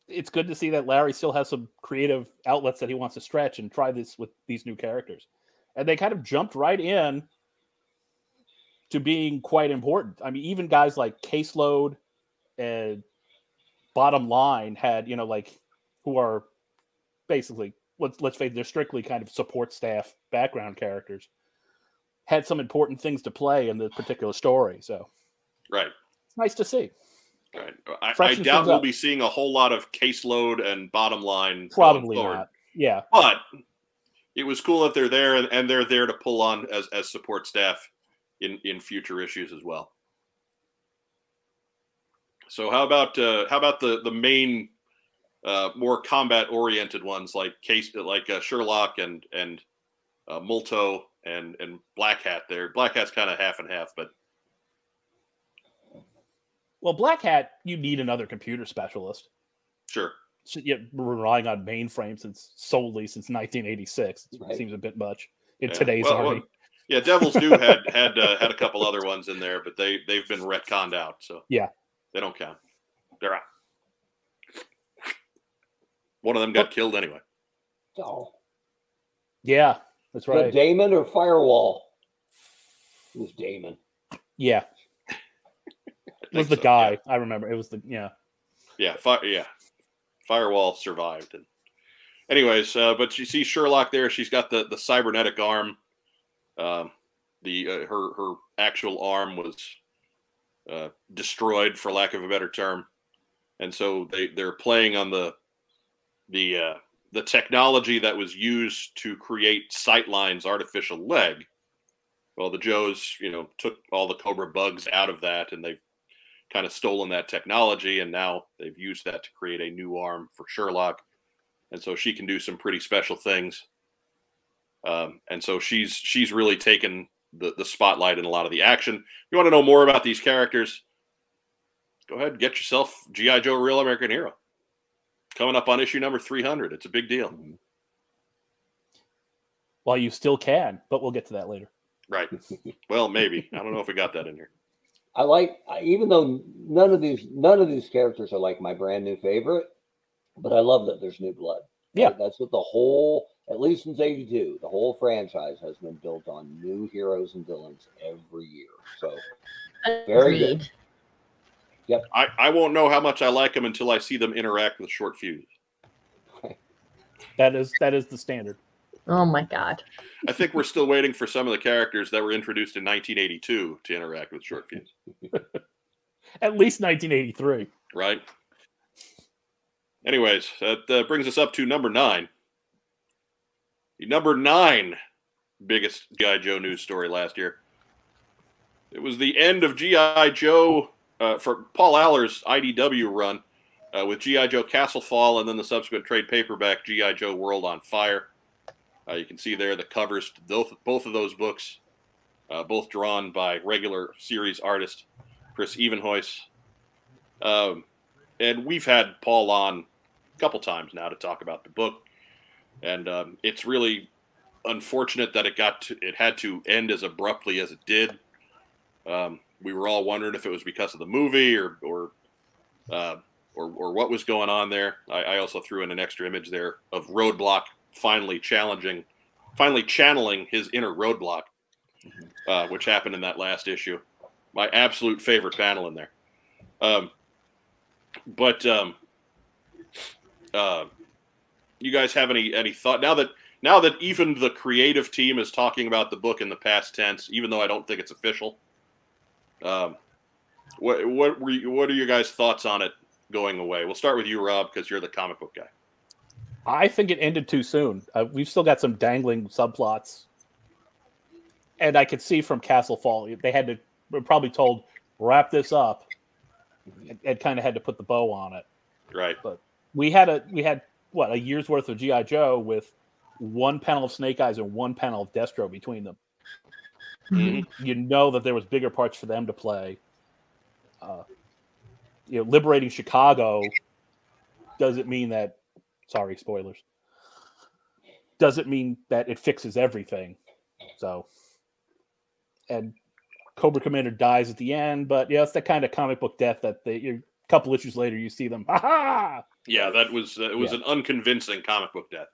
S4: it's good to see that Larry still has some creative outlets that he wants to stretch and try this with these new characters. And they kind of jumped right in to being quite important. I mean, even guys like Caseload and Bottom Line had, you know, like who are basically let's let's face it, they're strictly kind of support staff background characters had some important things to play in the particular story. So
S1: Right.
S4: it's nice to see.
S1: Right. I, I doubt we'll
S4: up.
S1: be seeing a whole lot of caseload and bottom line.
S4: Probably not. Yeah.
S1: but it was cool that they're there and, and they're there to pull on as, as support staff in, in future issues as well. So how about uh, how about the the main uh, more combat oriented ones like case like uh, Sherlock and and uh, Multo and and Black Hat there. Black Hat's kind of half and half, but
S4: Well, Black Hat, you need another computer specialist.
S1: sure.
S4: So, yeah, we're relying on mainframe since solely since 1986. It
S2: Right.
S4: seems a bit much in
S1: Yeah.
S4: today's
S1: Well,
S4: army.
S1: well, Yeah, Devil's Due had had uh, had a couple other ones in there, but they they've been retconned out, so
S4: Yeah.
S1: they don't count. They're out. One of them got killed anyway.
S2: Oh,
S4: yeah, that's
S2: was it
S4: right.
S2: Damon or Firewall? It was Damon.
S4: Yeah,
S1: I
S4: it was the
S1: so,
S4: guy. I remember. It was the yeah.
S1: Yeah, yeah, fire, yeah. Firewall survived, and anyways, uh, but you see Sherlock there. She's got the the cybernetic arm. Um, the uh, her her actual arm was uh, destroyed, for lack of a better term, and so they they're playing on the the uh, the technology that was used to create Sightline's artificial leg. Well, the Joes, you know, took all the Cobra bugs out of that, and they've kind of stolen that technology, and now they've used that to create a new arm for Sherlock, and so she can do some pretty special things. Um, and so she's she's really taken the the spotlight in a lot of the action. If you want to know more about these characters, go ahead and get yourself GI Joe: Real American Hero. Coming up on issue number three hundred. It's a big deal,
S4: Well, you still can, but we'll get to that later.
S1: right? Well, maybe I don't know if we got that in here.
S2: I like, even though none of these none of these characters are like my brand new favorite, but I love that there's new blood.
S4: Yeah.
S2: That's what the whole, at least since '82, the whole franchise has been built on new heroes and villains every year. So Very good.
S3: Agreed.
S1: I, I won't know how much I like them until I see them interact with Short-Fuze.
S4: That is that is the standard.
S3: Oh my god.
S1: I think we're still waiting for some of the characters that were introduced in 1982 to interact with Short-Fuze,
S4: At least 1983.
S1: right? Anyways, that uh, brings us up to number nine. The number nine biggest G.I. Joe news story last year. It was the end of G.I. Joe uh, for Paul Allor's IDW run uh, with G.I. Joe Castle Fall and then the subsequent trade paperback G.I. Joe World on Fire. Uh, you can see there the covers to both, both of those books, uh, both drawn by regular series artist Chris Evenhuis. Um, and we've had Paul on a couple times now to talk about the book, and um, it's really unfortunate that it got to, it had to end as abruptly as it did. Um, we were all wondering if it was because of the movie or or uh, or, or what was going on there. I, I also threw in an extra image there of Roadblock finally challenging, finally channeling his inner Roadblock, uh, which happened in that last issue. My absolute favorite panel in there. Um, but um, uh, you guys have any any thought now that now that even the creative team is talking about the book in the past tense, even though I don't think it's official. Um, what what were you, what are your guys' thoughts on it going away? We'll start with you, Rob, because you're the comic book guy.
S4: I think it ended too soon. Uh, we've still got some dangling subplots, and I could see from Castle Fall they had to were probably told wrap this up, and, and kind of had to put the bow on it.
S1: Right.
S4: But we had a we had what a year's worth of GI Joe with one panel of Snake Eyes and one panel of Destro between them.
S1: Mhm.
S4: You know that there was bigger parts for them to play. Uh, you know, liberating Chicago doesn't mean that. Sorry, spoilers. Doesn't mean that it fixes everything. So, and Cobra Commander dies at the end, but yeah, it's that kind of comic book death that they, you a couple issues later you see them. Ha ha!
S1: Yeah, that was uh, it was
S4: Yeah.
S1: an unconvincing comic book death.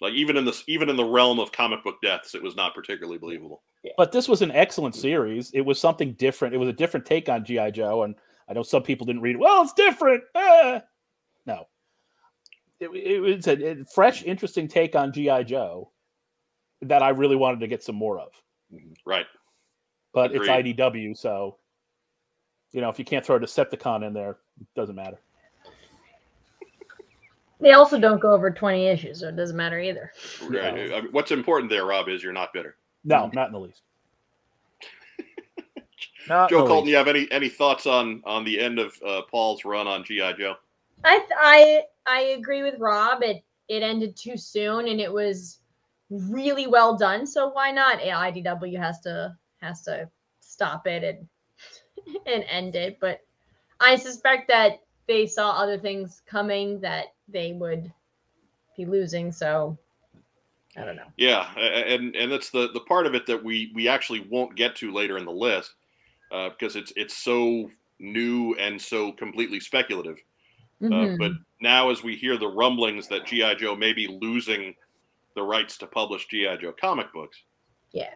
S1: Like even in this even in the realm of comic book deaths, it was not particularly believable.
S4: But this was an excellent series. It was something different. It was a different take on GI Joe, and I know some people didn't read. it. Well, it's different. Ah! No, it, it was a, a fresh, interesting take on GI Joe that I really wanted to get some more of.
S1: Right.
S4: But
S1: Agreed.
S4: it's IDW, so you know if you can't throw a Decepticon in there, it doesn't matter.
S3: They also don't go over 20 issues, so it doesn't matter either.
S1: Right.
S4: Yeah.
S1: I mean, what's important there, Rob, is you're not bitter.
S4: No, not in the least. Not
S1: Joe
S4: the
S1: Colton,
S4: least.
S1: you have any any thoughts on on the end of uh, Paul's run on GI Joe?
S3: I I I agree with Rob. It it ended too soon, and it was really well done. So why not? IDW has to has to stop it and and end it. But I suspect that they saw other things coming that they would be losing. So I don't know.
S1: Yeah, and and that's the the part of it that we we actually won't get to later in the list uh, because it's it's so new and so completely speculative. Uh,
S3: Mhm.
S1: but now, as we hear the rumblings that GI Joe may be losing the rights to publish GI Joe comic books,
S3: Yeah.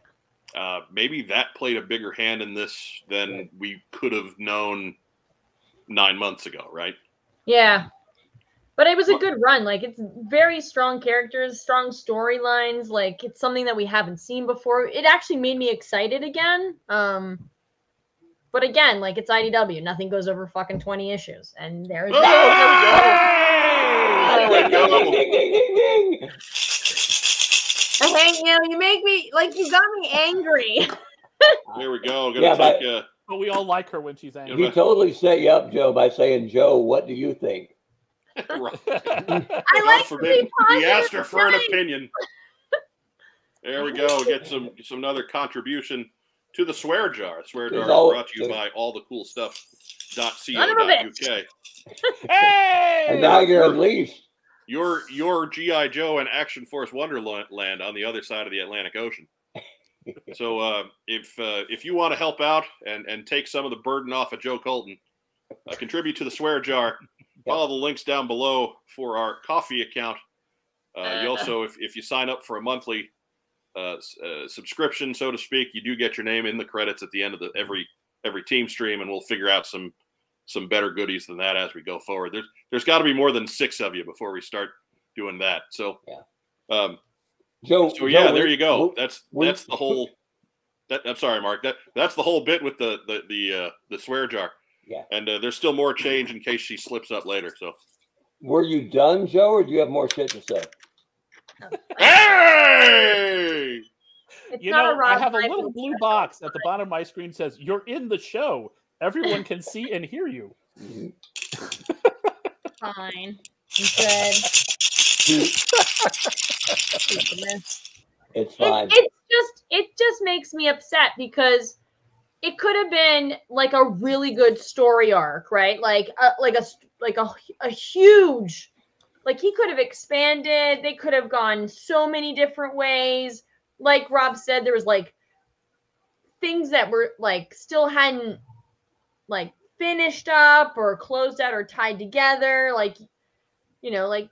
S1: uh, maybe that played a bigger hand in this than
S2: Right.
S1: we could have known nine months ago, right?
S3: Yeah. But it was a good run. Like it's very strong characters, strong storylines. Like it's something that we haven't seen before. It actually made me excited again. Um but again, like it's IDW. Nothing goes over fucking 20 issues. And there's
S1: Oh,
S3: that.
S1: there we go. There we
S2: Ding,
S1: go.
S2: ding, ding, ding, ding.
S3: Hey, you you make me like you got me angry.
S1: There we go. Gonna
S2: Yeah, but-
S1: take, uh,
S4: But we all like her when she's angry.
S2: He totally set you up, Joe, by saying, Joe, what do you think?
S1: Right.
S3: I like to be
S1: we asked her for an opinion. There we go. Get some some another contribution to the swear jar. Swear jar
S2: There's
S1: is
S2: al-
S1: brought to you by all the cool stuff. Dot
S3: Son of
S1: co.uk.
S4: hey!
S2: And now you're unleashed.
S1: Your your GI Joe and Action Force Wonderland on the other side of the Atlantic Ocean. So uh, if uh, if you want to help out and and take some of the burden off of Joe Colton, uh, contribute to the swear jar. Follow the links down below for our Ko-fi account. Uh, you also, if, if you sign up for a monthly uh, uh, subscription, so to speak, you do get your name in the credits at the end of the every every team stream, and we'll figure out some some better goodies than that as we go forward. There's there's got to be more than six of you before we start doing that. So
S2: Yeah.
S1: Um,
S2: Joe.
S1: so
S2: Joe,
S1: yeah, there you go. That's that's the whole. That, I'm sorry, Mark. That that's the whole bit with the the the uh, the swear jar.
S2: Yeah.
S1: And uh, there's still more change in case she slips up later. So.
S2: Were you done, Joe, or do you have more shit to say?
S1: Hey!
S3: It's
S4: You
S3: not
S4: know,
S3: a
S4: I have a little blue
S3: special.
S4: box at the bottom of my screen says, You're in the show. Everyone can see and hear you.
S3: Fine. You good.
S2: It's
S3: It,
S2: fine.
S3: it's just it just makes me upset because it could have been like a really good story arc, right? Like a, like a like a a huge like he could have expanded. They could have gone so many different ways. Like Rob said, there was like things that were like still hadn't like finished up or closed out or tied together. Like you know, like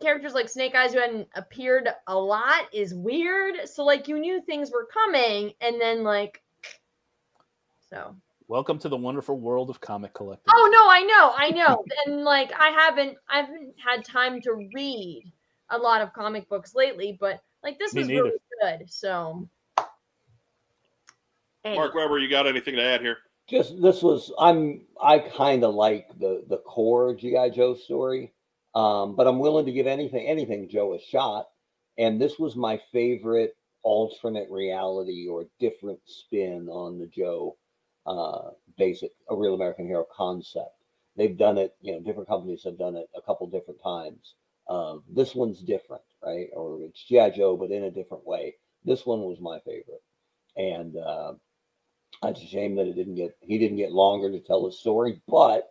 S3: characters like Snake Eyes who hadn't appeared a lot is weird. So like you knew things were coming, and then like so.
S4: Welcome to the wonderful world of comic collecting.
S3: Oh no, I know, I know, and like I haven't, I haven't had time to read a lot of comic books lately, but like this
S4: Me
S3: was
S4: neither.
S3: really good. So. Anyway.
S1: Mark Weber, you got anything to add here?
S2: just this was i'm i kind of like the the core gi joe story um but i'm willing to give anything anything joe a shot and this was my favorite alternate reality or different spin on the joe uh basic a real american hero concept. They've done it you know different companies have done it a couple different times. Um this one's different right? Or it's gi joe but in a different way. This one was my favorite. And uh it's a shame that it didn't get he didn't get longer to tell his story, but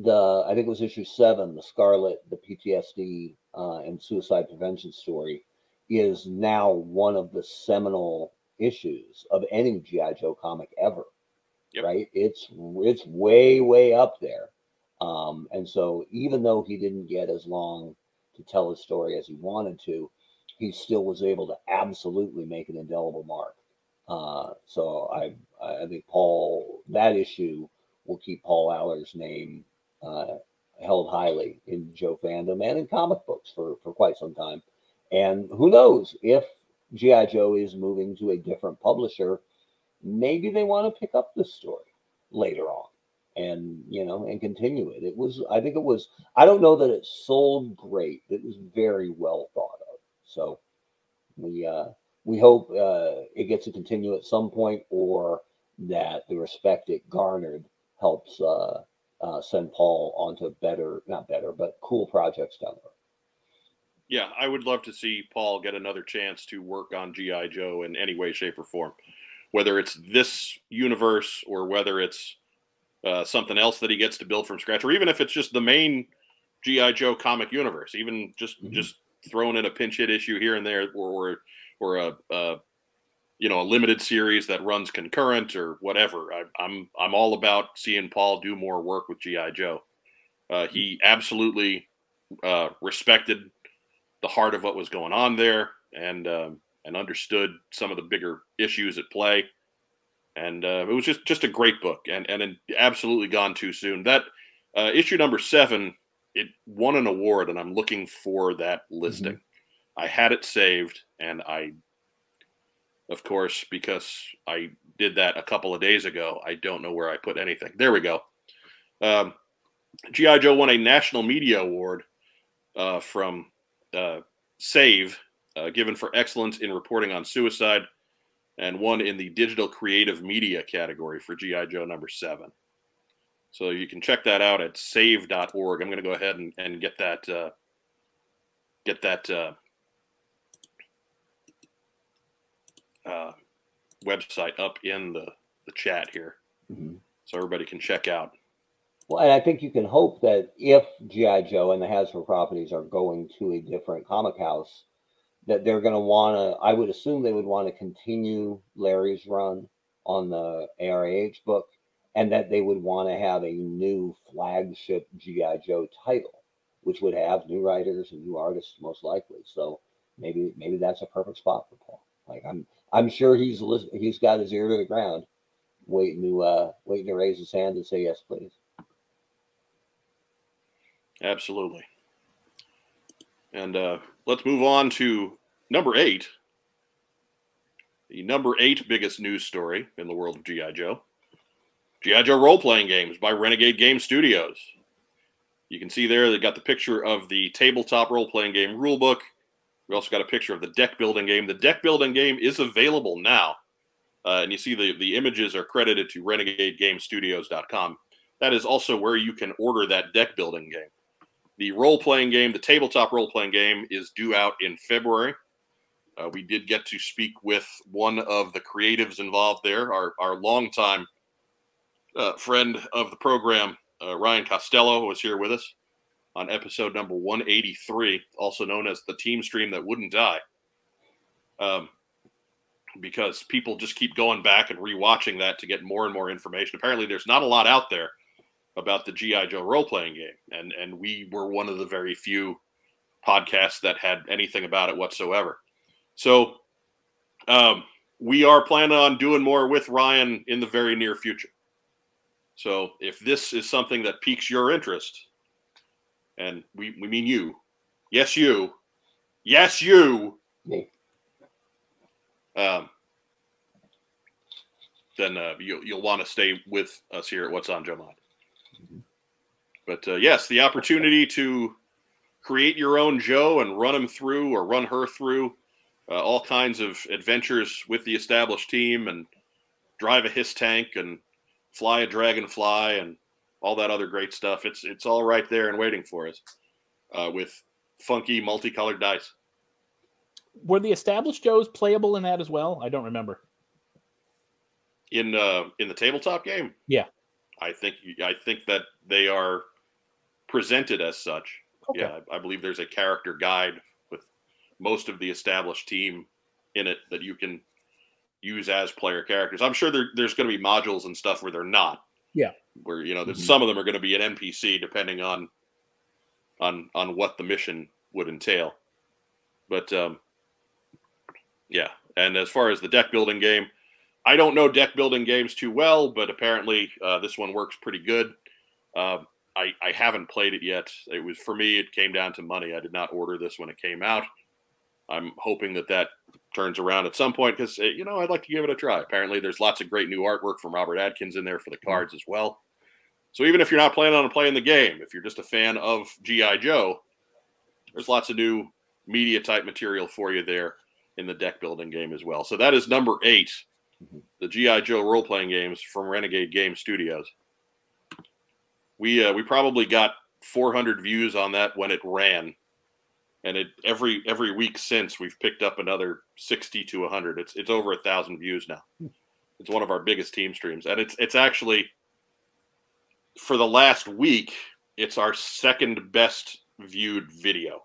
S2: the I think it was issue seven, the Scarlet, the PTSD uh, and suicide prevention story, is now one of the seminal issues of any GI Joe comic ever.
S1: Yep.
S2: Right? It's it's way way up there, um, and so even though he didn't get as long to tell his story as he wanted to, he still was able to absolutely make an indelible mark. Uh, so I I think Paul that issue will keep Paul Allor's name uh, held highly in Joe fandom and in comic books for for quite some time. And who knows if GI Joe is moving to a different publisher, maybe they want to pick up the story later on and you know and continue it. It was I think it was I don't know that it sold great. It was very well thought of. So we uh we hope uh, it gets to continue at some point or that the respect it garnered helps uh, uh, send Paul onto better, not better, but cool projects down the road.
S1: Yeah, I would love to see Paul get another chance to work on GI Joe in any way, shape, or form, whether it's this universe or whether it's uh, something else that he gets to build from scratch, or even if it's just the main GI Joe comic universe, even just
S2: Mhm.
S1: just throwing in a pinch hit issue here and there, or or, or a, a you know a limited series that runs concurrent or whatever. I, I'm I'm all about seeing Paul do more work with GI Joe. Uh, he absolutely uh, respected the heart of what was going on there and um, and understood some of the bigger issues at play. And uh, it was just just a great book and and absolutely gone too soon. That uh, issue number seven it won an award and I'm looking for that listing. I had it saved and I of course because I did that a couple of days ago I don't know where I put anything. There we go. Um, GI Joe won a National Media Award uh, from uh, Save, uh, given for excellence in reporting on suicide, and one in the digital creative media category for GI Joe number seven. So you can check that out at save.org. I'm going to go ahead and, and get that uh, get that uh, uh, website up in the, the chat here,
S2: Mhm.
S1: so everybody can check out.
S2: Well, and I think you can hope that if GI Joe and the Hasbro properties are going to a different comic house, that they're going to want to. I would assume they would want to continue Larry's run on the ARAH book, and that they would want to have a new flagship GI Joe title, which would have new writers and new artists most likely. So maybe maybe that's a perfect spot for Paul. Like I'm I'm sure he's he's got his ear to the ground, waiting to uh waiting to raise his hand and say yes, please.
S1: Absolutely. And uh, let's move on to number eight. The number eight biggest news story in the world of G.I. Joe. G.I. Joe role playing games by Renegade Game Studios. You can see there they got the picture of the tabletop role playing game rulebook. We also got a picture of the deck building game. The deck building game is available now. Uh, and you see the, the images are credited to renegadegamestudios.com. That is also where you can order that deck building game. The role playing game, the tabletop role playing game, is due out in February. Uh, we did get to speak with one of the creatives involved there, our, our longtime uh, friend of the program, uh, Ryan Costello, was here with us on episode number 183, also known as the team stream that wouldn't die. Um, because people just keep going back and rewatching that to get more and more information. Apparently, there's not a lot out there about the GI Joe role playing game, and and we were one of the very few podcasts that had anything about it whatsoever. So, um, we are planning on doing more with Ryan in the very near future. So, if this is something that piques your interest, and we we mean you, yes you, yes you. Um, then uh, you'll you'll want to stay with us here at What's on Joe Mod. But uh, yes, the opportunity to create your own Joe and run him through or run her through uh, all kinds of adventures with the established team and drive a HISS tank and fly a dragonfly and all that other great stuff. It's it's all right there and waiting for us uh, with funky multicolored dice.
S4: Were the established Joes playable in that as well? I don't remember.
S1: In uh, in the tabletop game,
S4: Yeah.
S1: I think I think that they are presented as such.
S4: Okay.
S1: Yeah, I I believe there's a character guide with most of the established team in it that you can use as player characters. I'm sure there, there's going to be modules and stuff where they're not.
S4: Yeah.
S1: Where you know, there's
S4: Mhm.
S1: some of them are going to be an NPC depending on on on what the mission would entail. But um, yeah, and as far as the deck building game, I don't know deck building games too well, but apparently uh, this one works pretty good. Um, I, I haven't played it yet. It was for me. It came down to money. I did not order this when it came out. I'm hoping that that turns around at some point because eh, you know I'd like to give it a try. Apparently, there's lots of great new artwork from Robert Atkins in there for the mm-hmm. cards as well. So even if you're not planning on playing the game, if you're just a fan of GI Joe, there's lots of new media type material for you there in the deck building game as well. So that is number eight, mm-hmm. the GI Joe role playing games from Renegade Game Studios. We uh, we probably got 400 views on that when it ran, and it every every week since we've picked up another 60 to 100. It's it's over a thousand views now. It's one of our biggest team streams, and it's it's actually for the last week. It's our second best viewed video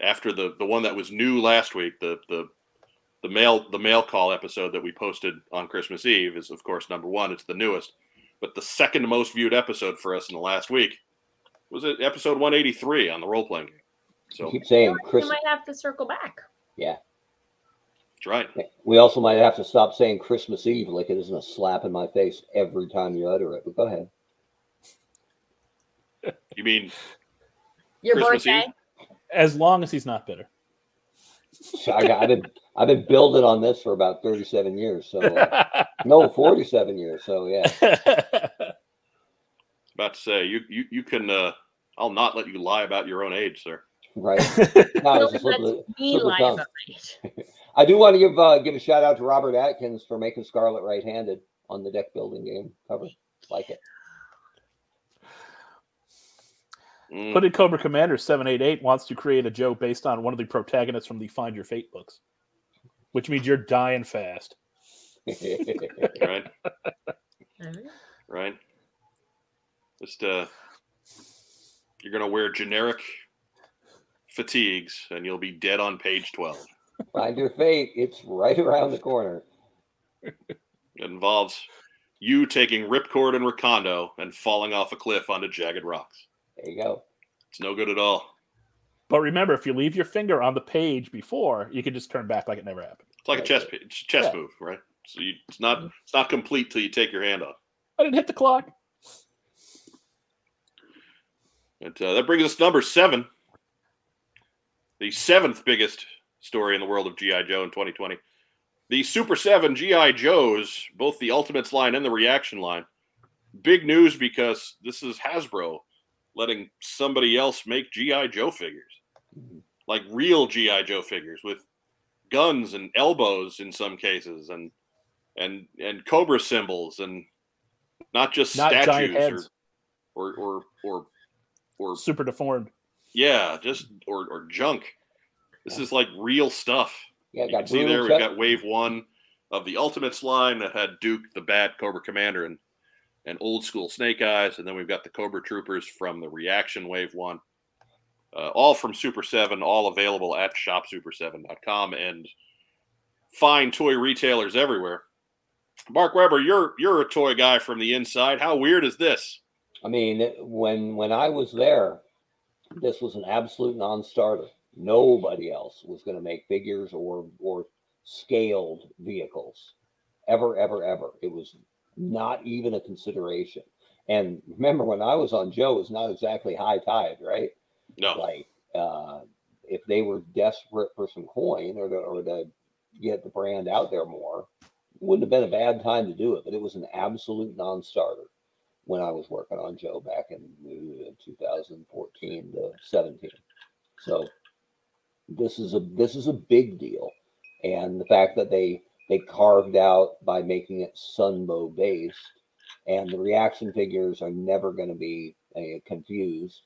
S1: after the the one that was new last week. The the the mail the mail call episode that we posted on Christmas Eve is of course number one. It's the newest, but the second most viewed episode for us in the last week was it episode 183 on the role playing game. So
S2: I keep saying
S3: You
S2: Chris.
S3: might have to circle back.
S2: Yeah.
S1: that's right.
S2: We also might have to stop saying Christmas Eve like it isn't a slap in my face every time you utter it. But go ahead.
S1: You mean
S3: Your
S1: Christmas
S3: birthday.
S1: Eve?
S4: As long as he's not bitter.
S2: So I, I've been I've been building on this for about 37 years. So uh, no, 47 years. So yeah.
S1: about to say you you you can uh I'll not let you lie about your own age, sir.
S2: Right. No,
S3: No,
S2: it's a slip
S3: Me
S2: slip of the
S3: lie
S2: tongue.
S3: about it.
S2: I do want to give uh, give a shout out to Robert Atkins for making Scarlet right-handed on the deck building game cover. Like it.
S1: Mm,
S4: Hooded Cobra Commander 788 wants to create a Joe based on one of the protagonists from the Find Your Fate books, which means you're dying fast.
S1: right, right. Just uh, you're gonna wear generic fatigues, and you'll be dead on page 12.
S2: Find your fate. It's right around the corner.
S1: It involves you taking ripcord and Recondo and falling off a cliff onto jagged rocks.
S2: There you go.
S1: It's no good at all.
S4: But remember, if you leave your finger on the page before, you can just turn back like it never happened.
S1: It's like a
S2: Right.
S1: chess pi- a chess
S4: Yeah.
S1: move, right? So you, it's not it's not complete till you take your hand off.
S4: I didn't hit the clock.
S1: And uh, that brings us to number seven. the seventh biggest story in the world of GI Joe in 2020. The Super 7 GI Joes, both the Ultimates line and the Reaction line. Big news because this is Hasbro letting somebody else make GI Joe figures. Mm-hmm. Like real GI Joe figures with guns and elbows in some cases and and and cobra symbols and not just
S4: Not
S1: statues or, or or or or
S4: Super deformed.
S1: yeah, just or or junk. This is like real stuff.
S2: Yeah,
S1: You
S2: got
S1: can see there we've got wave one of the Ultimates line that had Duke, the Bat, Cobra Commander, and and old school Snake Eyes, and then we've got the Cobra Troopers from the Reaction Wave One, uh, all from Super Seven, all available at ShopSuper7.com and fine toy retailers everywhere. Mark Weber, you're you're a toy guy from the inside. How weird is this?
S2: I mean, when when I was there, this was an absolute non-starter. Nobody else was going to make figures or or scaled vehicles, ever, ever, ever. It was not even a consideration. And remember, when I was on Joe, it was not exactly high tide, right?
S1: No,
S2: Like, uh, if they were desperate for some coin or to, or to get the brand out there more, wouldn't have been a bad time to do it. But it was an absolute non-starter when I was working on Joe back in uh, 2014 to 17. So this is a this is a big deal, and the fact that they they carved out by making it Sunbow based, and the reaction figures are never going to be uh, confused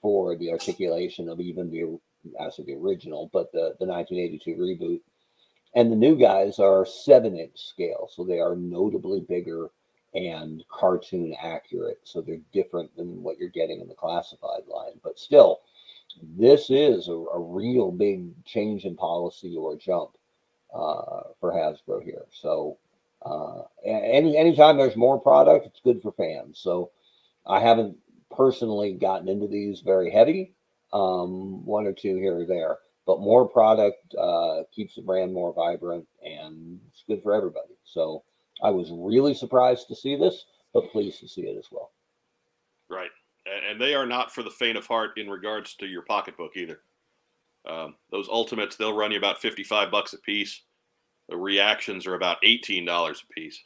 S2: for the articulation of even the as of the original, but the the 1982 reboot. And the new guys are seven inch scale, so they are notably bigger and cartoon accurate. So they're different than what you're getting in the classified line. But still, this is a, a real big change in policy or jump uh, for Hasbro here. So uh, any anytime there's more product, it's good for fans. So I haven't personally gotten into these very heavy, um, one or two here or there. But more product uh, keeps the brand more vibrant, and it's good for everybody. So I was really surprised to see this, but pleased to see it as well.
S1: Right. And they are not for the faint of heart in regards to your pocketbook either. Um, those ultimates, they'll run you about 55 bucks a piece. The reactions are about $18 a piece,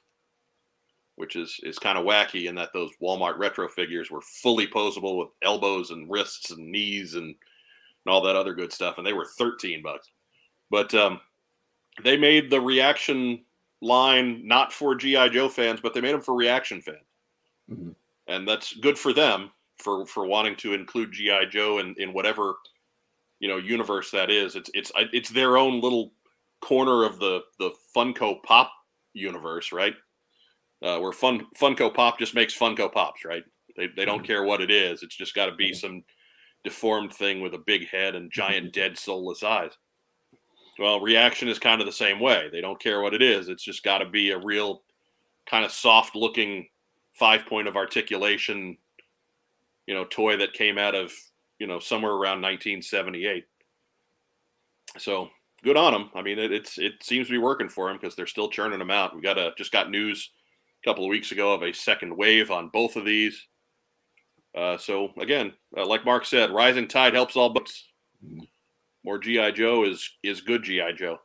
S1: which is, is kind of wacky in that those Walmart retro figures were fully posable with elbows and wrists and knees and, and all that other good stuff. And they were 13 bucks. But um, they made the reaction line not for G.I. Joe fans, but they made them for reaction fans
S2: Mhm.
S1: and that's good for them for for wanting to include GI Joe in in whatever you know universe that is. It's it's it's their own little corner of the the Funko Pop universe, right? Uh, where Fun Funko Pop just makes Funko Pops, right? They they don't mm-hmm. care what it is. It's just got to be mm-hmm. some deformed thing with a big head and giant mm-hmm. dead soulless eyes. Well, reaction is kind of the same way. They don't care what it is. It's just got to be a real kind of soft looking five point of articulation, you know, toy that came out of, you know, somewhere around 1978. So good on them. I mean, it, it's it seems to be working for them because they're still churning them out. We got a just got news a couple of weeks ago of a second wave on both of these. Uh, so again, uh, like Mark said, rising tide helps all boats. More GI Joe is is good GI Joe.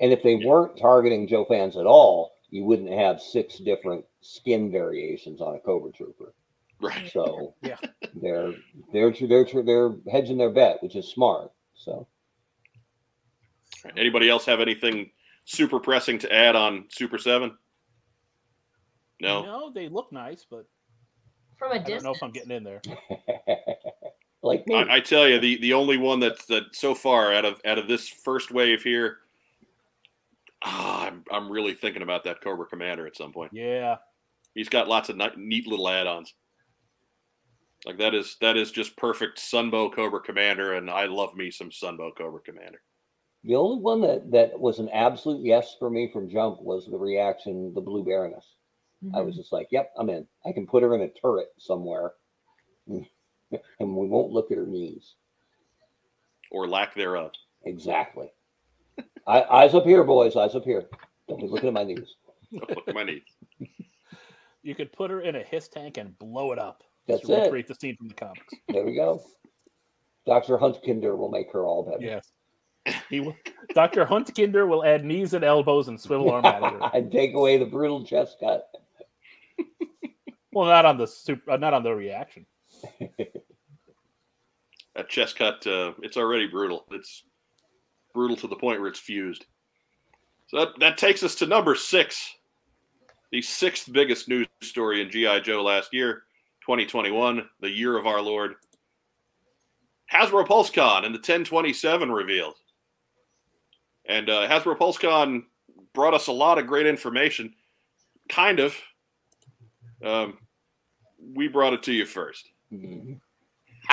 S2: And if they weren't targeting Joe fans at all, you wouldn't have six different skin variations on a Cobra Trooper.
S1: Right.
S2: So
S4: Yeah.
S2: they're they're they're they're hedging their bet, which is smart. So
S1: Anybody else have anything super pressing to add on Super Seven? No.
S4: No, they look nice, but
S3: From a
S4: I don't know if I'm getting in there.
S2: like me,
S1: I, I tell you, the the only one that's that so far out of out of this first wave here, ah, I'm I'm really thinking about that Cobra Commander at some point.
S4: Yeah.
S1: He's got lots of ni- neat little add-ons. Like that is that is just perfect Sunbow Cobra Commander, and I love me some Sunbow Cobra Commander.
S2: the only one that that was an absolute yes for me from jump was the reaction, the Blue Baroness. I was mm-hmm. just like, yep, I'm in. I can put her in a turret somewhere, and we won't look at her knees.
S1: or lack thereof.
S2: Exactly. I, eyes up here, boys. Eyes up here. Don't be looking at my knees.
S1: Look at my knees.
S4: You could put her in a hiss tank and blow it up.
S2: That's
S4: to
S2: it.
S4: recreate the scene from the comics.
S2: There we go. Dr. Huntkinder will make her all better.
S4: Yes. He will, Dr. Huntkinder will add knees and elbows and swivel arm manager.
S2: and take away the brutal chest cut.
S4: Well, not on the super, uh, not on the reaction.
S1: That chest cut, uh, it's already brutal. It's brutal to the point where it's fused. So that, that takes us to number six, the sixth biggest news story in G.I. Joe last year, 2021, the year of our Lord. Hasbro PulseCon and the 1027 revealed. And uh, Hasbro PulseCon brought us a lot of great information. Kind of. Um, we brought it to you first.
S2: Mhm.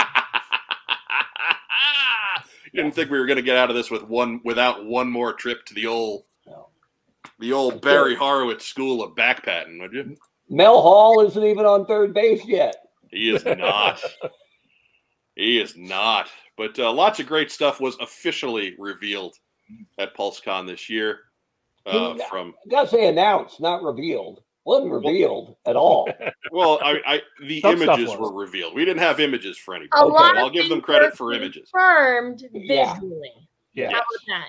S1: you didn't think we were going to get out of this with one without one more trip to the old
S2: No.
S1: the old Barry Horowitz School of Backpatting, would you?
S2: Mel Hall isn't even on third base yet.
S1: He is not. he is not. But uh, lots of great stuff was officially revealed at PulseCon this year. Uh,
S2: Can
S1: from
S2: I gotta say announced, not revealed. Wasn't revealed at all.
S1: well, I, I the
S4: Some
S1: images were revealed. We didn't have images for anybody.
S3: A
S2: Okay,
S3: lot
S1: I'll give them credit for images.
S3: Confirmed visually.
S4: Yeah.
S3: How about that?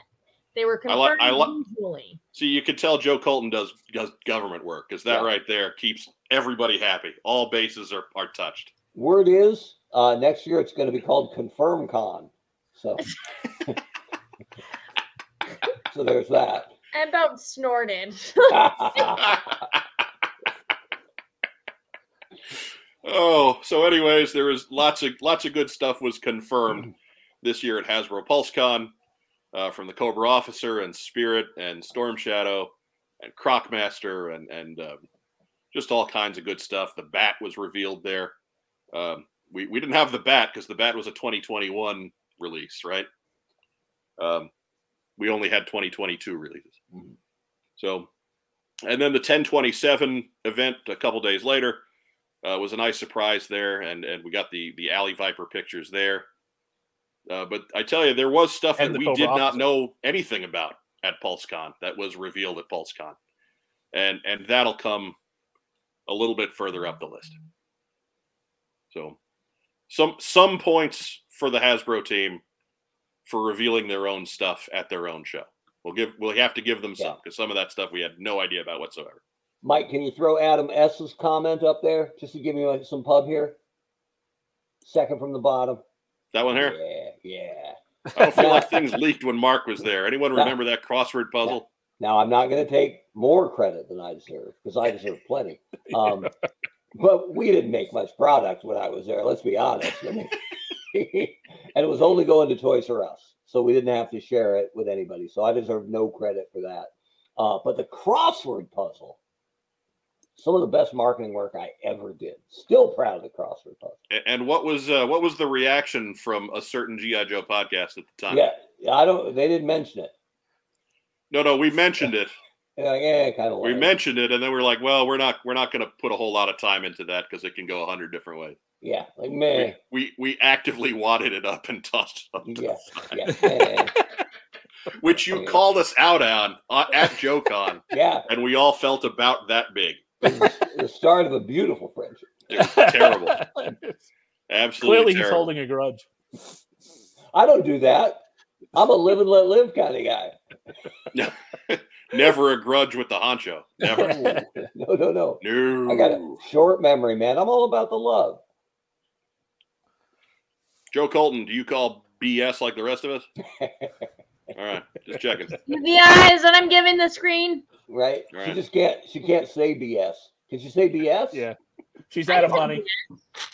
S3: They were
S1: I li-
S3: confirmed
S1: I li-
S3: visually.
S1: See, you can tell Joe Colton does does government work because that
S2: Yeah.
S1: right there keeps everybody happy. All bases are, are touched.
S2: Word is uh, next year it's going to be called Confirm Con. So, so there's that.
S3: I about snorted.
S1: Oh, so anyways, there was lots of lots of good stuff was confirmed this year at Hasbro PulseCon uh, from the Cobra Officer and Spirit and Storm Shadow and Crocmaster and and um, just all kinds of good stuff. The Bat was revealed there. Um, we we didn't have the Bat because the Bat was a 2021 release, right? Um, we only had 2022 releases.
S2: Mhm.
S1: So, and then the 1027 event a couple days later uh, was a nice surprise there, and and we got the the Alley Viper pictures there. Uh, but I tell you, there was stuff
S4: And
S1: that we
S4: Cobra
S1: did not know anything about at PulseCon that was revealed at PulseCon, and and that'll come a little bit further up the list. So, some some points for the Hasbro team for revealing their own stuff at their own show. We'll give we'll have to give them some because some of that stuff we had no idea about whatsoever.
S2: Mike, can you throw Adam S's comment up there just to give me some pub here? Second from the bottom.
S1: That one here.
S2: Yeah, yeah.
S1: I don't feel like things leaked when Mark was there. Anyone remember that crossword puzzle?
S2: Now I'm not going to take more credit than I deserve because I deserve plenty. Um, but we didn't make much product when I was there. Let's be honest. I mean, and it was only going to Toys R Us, so we didn't have to share it with anybody. So I deserve no credit for that. Uh, but the crossword puzzle, some of the best marketing work I ever did. Still proud of the crossword puzzle.
S1: And what was uh, what was the reaction from a certain GI Joe podcast at the time?
S2: Yeah, I don't. They didn't mention it.
S1: No, no, we mentioned it.
S2: Like, yeah, kind of.
S1: We mentioned it, and then we are like, well, we're not we're not going to put a whole lot of time into that because it can go a hundred different ways.
S2: Yeah, like
S1: We,
S2: man.
S1: we we actively wadded it up and tossed it up, to
S2: Yeah, yeah,
S1: which you called us out on uh, at JoeCon,
S2: yeah.
S1: and we all felt about that big.
S2: It the start of a beautiful friendship.
S1: It was terrible, absolutely
S4: Clearly, he's holding a grudge.
S2: I don't do that. I'm a live and let live kind of guy.
S1: No, Never a grudge with the honcho. Never.
S2: no, no, no.
S1: No.
S2: I got a short memory, man. I'm all about the love.
S1: Joe Colton, do you call BS like the rest of us? All right, just checking.
S3: the eyes that I'm giving the screen.
S2: Right? She just can't. She can't say BS. Can she say BS?
S4: Yeah. She's out of money.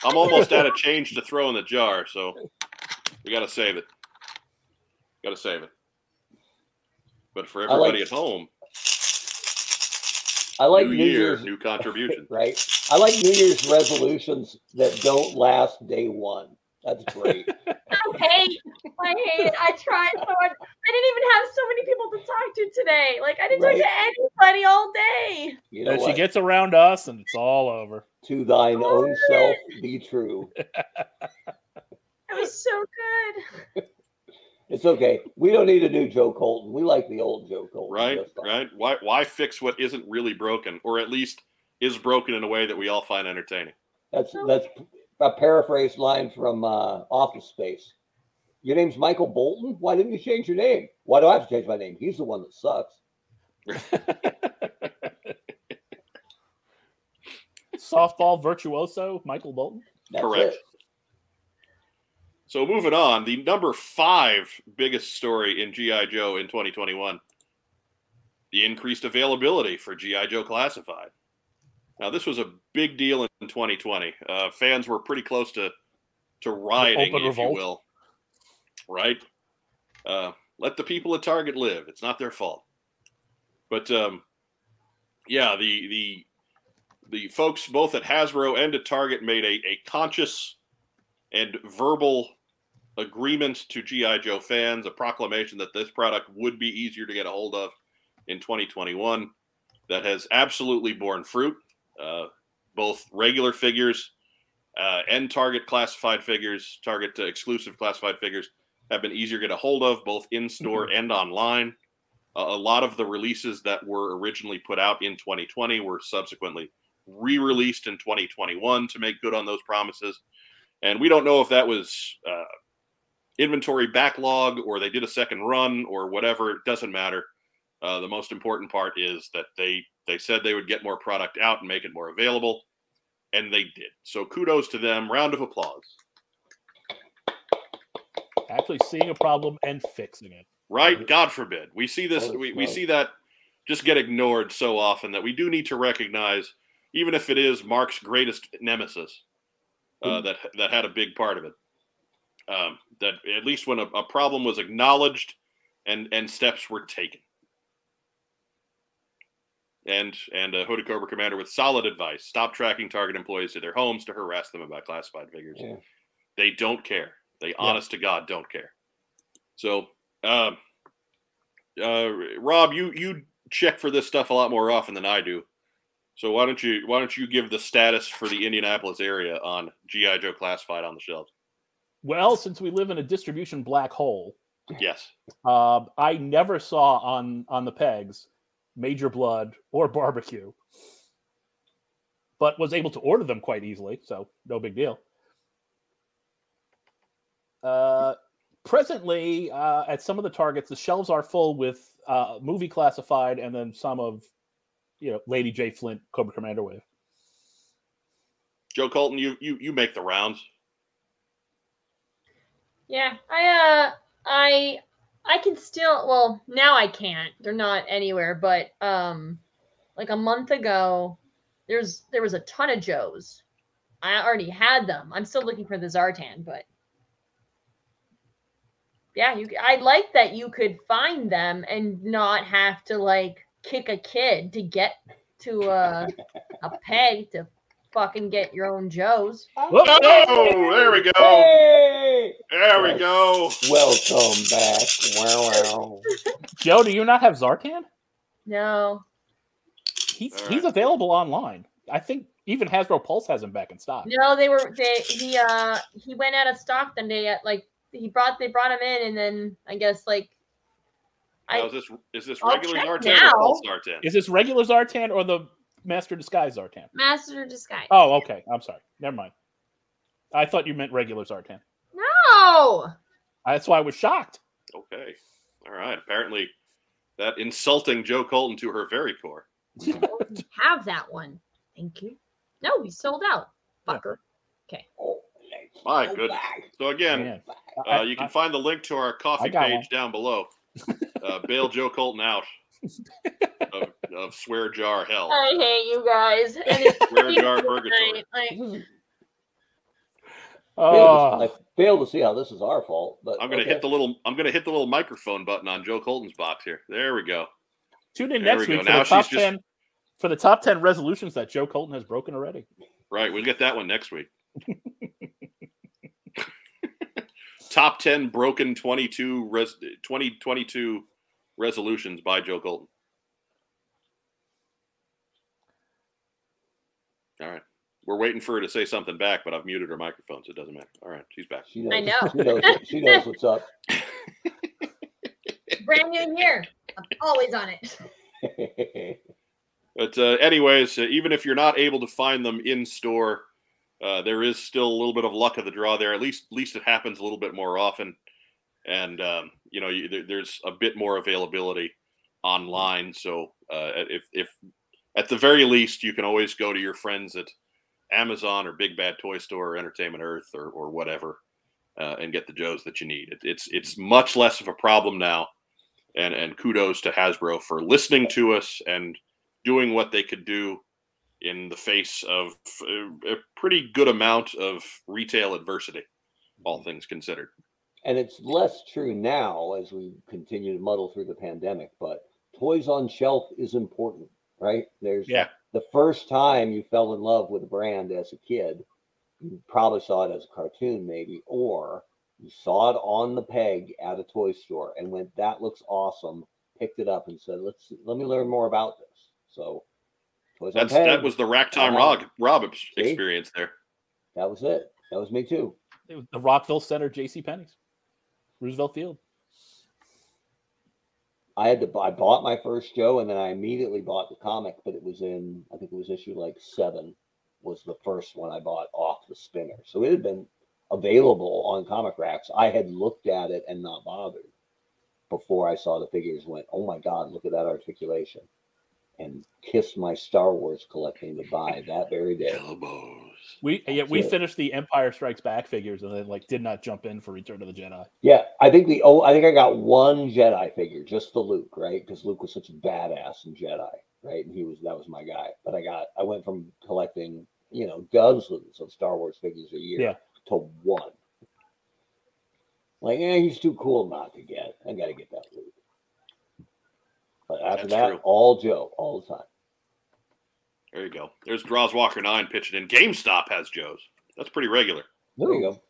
S1: I'm almost out of change to throw in the jar, so we got to save it. Got to save it. But for
S2: I like-
S1: everybody at home,
S2: I like
S1: new
S2: New
S1: year,
S2: Year's.
S1: new contribution.
S2: Right? I like New Year's resolutions that don't last day one. That's great.
S3: I hate, I hate it. I tried so hard. I didn't even have so many people to talk to today. Like I didn't
S2: Right.
S3: talk to anybody all day.
S2: You know
S4: And she
S2: what?
S4: gets around us, and it's all over.
S2: to thine own self be true.
S3: It was so good.
S2: It's okay. We don't need a new Joe Colton. We like the old Joe Colton.
S1: Right, right. Why, why fix what isn't really broken, or at least is broken in a way that we all find entertaining?
S2: That's that's a paraphrased line from uh, Office Space. Your name's Michael Bolton. Why didn't you change your name? Why do I have to change my name? He's the one that sucks.
S4: Softball virtuoso Michael Bolton.
S2: That's
S1: Correct.
S2: it.
S1: So moving on, the number five biggest story in GI Joe in 2021: the increased availability for GI Joe Classified. Now, this was a big deal in 2020. Uh, fans were pretty close to to rioting, if you will. Right? Uh, let the people at Target live. It's not their fault. But um, yeah, the the the folks both at Hasbro and at Target made a, a conscious and verbal agreement to GI Joe fans, a proclamation that this product would be easier to get a hold of in 2021. That has absolutely borne fruit. Uh, both regular figures uh, and Target classified figures, Target uh, exclusive classified figures, have been easier to get a hold of, both in store and online. Uh, a lot of the releases that were originally put out in 2020 were subsequently re-released in 2021 to make good on those promises. And we don't know if that was uh, inventory backlog or they did a second run or whatever. It doesn't matter. Uh, the most important part is that they they said they would get more product out and make it more available, and they did. So kudos to them. Round of applause.
S4: Actually seeing a problem and fixing it.
S1: Right? God forbid. We see this.
S2: Oh,
S1: We, we see that just get ignored so often that we do need to recognize, even if it is Mark's greatest nemesis, uh, that that had a big part of it. Um, that at least when a, a problem was acknowledged and and steps were taken. And and a Hooded Cobra commander with solid advice: stop tracking target employees to their homes to harass them about classified figures.
S2: Yeah.
S1: They don't care. They, honest to God, don't care. So, um, uh, Rob, you you check for this stuff a lot more often than I do. So why don't you why don't you give the status for the Indianapolis area on GI Joe classified on the shelves?
S4: Well, since we live in a distribution black hole,
S1: Yes.
S4: uh, I never saw on on the pegs Major Blood or Barbecue, but was able to order them quite easily, so no big deal. Uh, presently, uh, at some of the targets, the shelves are full with uh, movie classified, and then some of, you know, Lady Jaye Flint Cobra Commander Wave.
S1: Joe Colton, you you you make the rounds.
S3: Yeah, I uh I I can still well now I can't. They're not anywhere, but um like a month ago there's there was a ton of Joes. I already had them. I'm still looking for the Zartan, but yeah, you I like that you could find them and not have to like kick a kid to get to a a peg to fucking get your own Joes.
S4: Whoop!
S1: Oh, there we go.
S2: Hey!
S1: There we go.
S2: Welcome back. Wow, wow.
S4: Joe, do you not have Zartan?
S3: No.
S4: He's
S1: All
S4: he's available online. I think even Hasbro Pulse has him back in stock.
S3: No, they were they he uh he went out of stock then they at like he brought they brought him in and then I guess like
S1: Now,
S3: I
S1: is this is this regular
S3: check
S1: Zartan
S3: now.
S1: or Pulse Zartan?
S4: Is this regular Zartan or the Master Disguise Zartan?
S3: Master Disguise.
S4: Oh, okay. I'm sorry. Never mind. I thought you meant regular Zartan.
S3: No.
S4: That's why I was shocked.
S1: Okay. All right. Apparently, that insulting Joe Colton to her very core.
S3: We have that one. Thank you. No, he's sold out. Fucker.
S2: Oh, let's
S1: My
S2: go
S1: goodness. So again,
S4: Man.
S1: uh, you can
S4: I-
S1: find the link to our
S4: Ko-fi
S1: page
S4: one.
S1: down below. Uh, bail Joe Colton out of, of swear jar hell.
S3: I hate you guys.
S1: Swear jar
S3: Tuesday
S1: purgatory.
S3: night, like,
S2: This
S4: Oh, ah.
S2: I fail to see how this is our fault, but
S1: I'm gonna
S2: okay.
S1: hit the little I'm gonna hit the little microphone button on Joe Colton's box here. There we go.
S4: tune in
S1: There
S4: next
S1: we
S4: week for
S1: Now
S4: the top
S1: she's just-
S4: ten for the top ten resolutions that Joe Colton has broken already.
S1: Right, we'll get that one next week. Top 10 broken 22 res, 2022 resolutions by Joe Colton. All right. We're waiting for her to say something back, but I've muted her microphone, so it doesn't matter. All right, she's back.
S2: She knows,
S3: I know.
S2: She knows, she knows what's up.
S3: brand new here. I'm always on it.
S1: But uh, anyways, uh, even if you're not able to find them in store, uh, there is still a little bit of luck of the draw there. At least, at least it happens a little bit more often. and um, you know you, there, there's a bit more availability online. So uh, if if at the very least you can always go to your friends at Amazon or Big Bad Toy Store or Entertainment Earth or or whatever uh, and get the Joes that you need. It, it's it's much less of a problem now, and and kudos to Hasbro for listening to us and doing what they could do in the face of a, a pretty good amount of retail adversity, all things considered.
S2: And it's less true now as we continue to muddle through the pandemic, but toys on shelf is important, right? There's
S4: Yeah.
S2: the first time you fell in love with a brand as a kid, you probably saw it as a cartoon, maybe, or you saw it on the peg at a toy store and went, "That looks awesome." Picked it up and said, "Let's let me learn more about this." So, toys
S1: That's
S2: on peg.
S1: that was the
S2: Ragtime.
S1: Rob Rob
S2: See?
S1: experience there.
S2: that was it. That was me too.
S4: It was the Rockville Center, J.C. Penney's, Roosevelt Field.
S2: I had to I bought my first Joe and then I immediately bought the comic, but it was in, I think it was issue like seven was the first one I bought off the spinner. So it had been available on comic racks. I had looked at it and not bothered before I saw the figures went, oh my God, look at that articulation and kissed my Star Wars collecting goodbye that very day.
S4: We yeah, we
S2: it.
S4: finished the Empire Strikes Back figures and then like did not jump in for Return of the Jedi.
S2: Yeah, I think the oh, I think I got one Jedi figure, just the Luke, right? Because Luke was such a badass in Jedi, right? And he was that was my guy. But I got I went from collecting, you know, dozens of Star Wars figures a year
S4: Yeah.
S2: to one. Like, yeah, he's too cool not to get. I got to get that Luke. But after
S1: That's
S2: that,
S1: true.
S2: all Joe, all the time.
S1: There you go. There's Draws Walker nine pitching in. GameStop has Joe's. That's pretty regular.
S2: There you go.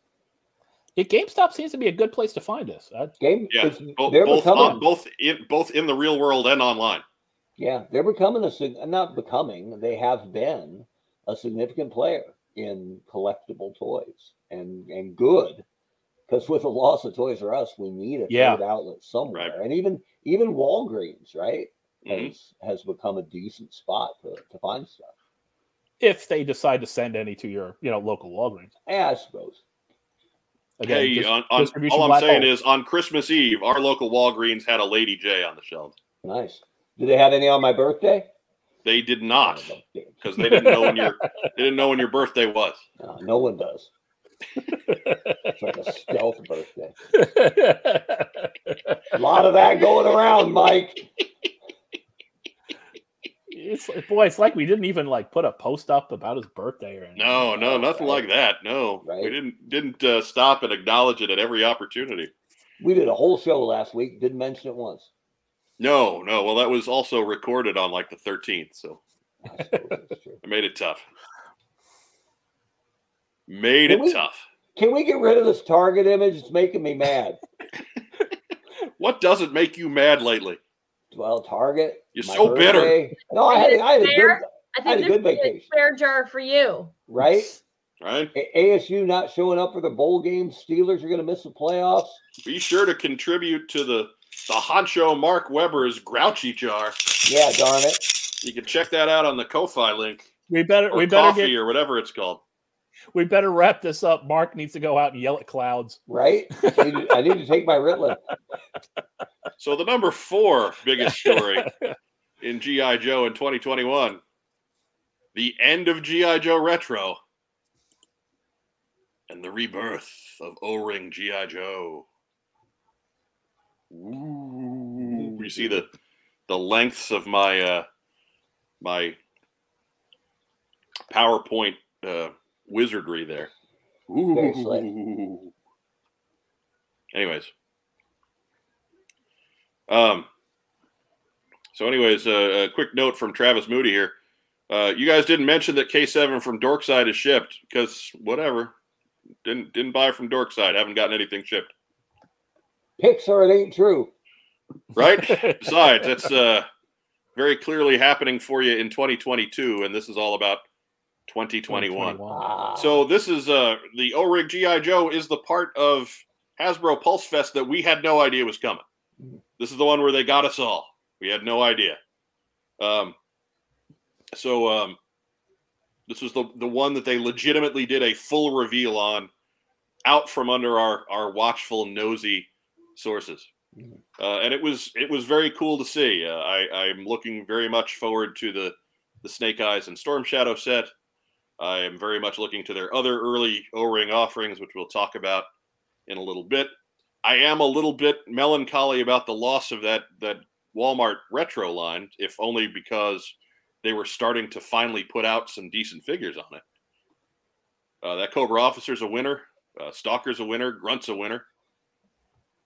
S4: It GameStop seems to be a good place to find us. I,
S2: Game,
S1: Yeah,
S2: it's,
S1: Bo-
S2: they're
S1: both uh,
S2: becoming,
S1: on, both in both in the real world and online.
S2: Yeah, they're becoming a sig- not becoming. They have been a significant player in collectible toys, and and good, because with the loss of Toys R Us, we need a
S4: Yeah.
S2: third outlet somewhere,
S1: Right.
S2: and even even Walgreens, right,
S1: Mhm.
S2: has has become a decent spot to to find stuff.
S4: if they decide to send any to your you know local Walgreens.
S2: Yeah, I suppose.
S4: Again,
S1: hey,
S4: dis-
S1: on, on, all I'm saying
S4: hole.
S1: is on Christmas Eve, our local Walgreens had a Lady Jaye on the shelf.
S2: Nice. Did they have any on my birthday?
S1: They did not
S2: Son of a bitch.
S1: because they didn't know when your they didn't know when your birthday was.
S2: No, no one does. It's like a stealth birthday. A lot of that going around, Mike.
S4: It's like- boy, it's like we didn't even like put a post up about his birthday or anything.
S1: No, no, nothing
S2: Right.
S1: like that. No,
S2: Right.
S1: we didn't didn't uh, stop and acknowledge it at every opportunity.
S2: We did a whole show last week. Didn't mention it once.
S1: No, no. Well, that was also recorded on like the 13th, so
S2: I suppose that's true.
S1: it made it tough. Made
S2: Can
S1: it
S2: we-
S1: tough.
S2: Can we get rid of this target image? It's making me mad.
S1: What doesn't make you mad lately?
S2: Well, Target.
S1: You're
S2: my
S1: so bitter.
S2: No, I had, I had a good
S3: Fair? I
S2: I had a good
S3: this is a
S2: vacation.
S3: fair jar for you.
S2: right.
S1: Right?
S2: A- ASU not showing up for the bowl game. Steelers are going to miss the playoffs.
S1: Be sure to contribute to the the honcho Mark Weber's grouchy jar.
S2: Yeah, darn it.
S1: You can check that out on the Ko-fi link
S4: We better
S1: or
S4: we better
S1: coffee
S4: get
S1: or whatever it's called.
S4: we better wrap this up. Mark needs to go out and yell at clouds.
S2: Right. I need, to, I need to take my Ritalin.
S1: So the number four biggest story in GI Joe in 2021, the end of GI Joe Retro, and the rebirth of O-ring GI Joe. Ooh, you see the the lengths of my uh, my PowerPoint uh, wizardry there. Ooh. Anyways, um, so anyways, uh, a quick note from Travis Moody here. Uh, you guys didn't mention that K7 from Dorkside is shipped because whatever. Didn't didn't buy from Dorkside. Haven't gotten anything shipped.
S2: Pixar, it ain't true.
S1: Right. Besides, that's uh, very clearly happening for you in 2022, and this is all about 2021.
S2: Ah,
S1: So this is uh the O-ring GI Joe is the part of Hasbro Pulse Fest that we had no idea was coming. This is the one where they got us all. We had no idea. Um so um this was the the one that they legitimately did a full reveal on out from under our our watchful nosy sources,
S2: Mhm.
S1: uh, and it was it was very cool to see. Uh, I I'm looking very much forward to the the Snake Eyes and Storm Shadow set. I am very much looking to their other early O-ring offerings, which we'll talk about in a little bit. I am a little bit melancholy about the loss of that that Walmart retro line, if only because they were starting to finally put out some decent figures on it. Uh, that Cobra Officer's a winner. Uh, Stalker's a winner. Grunt's a winner.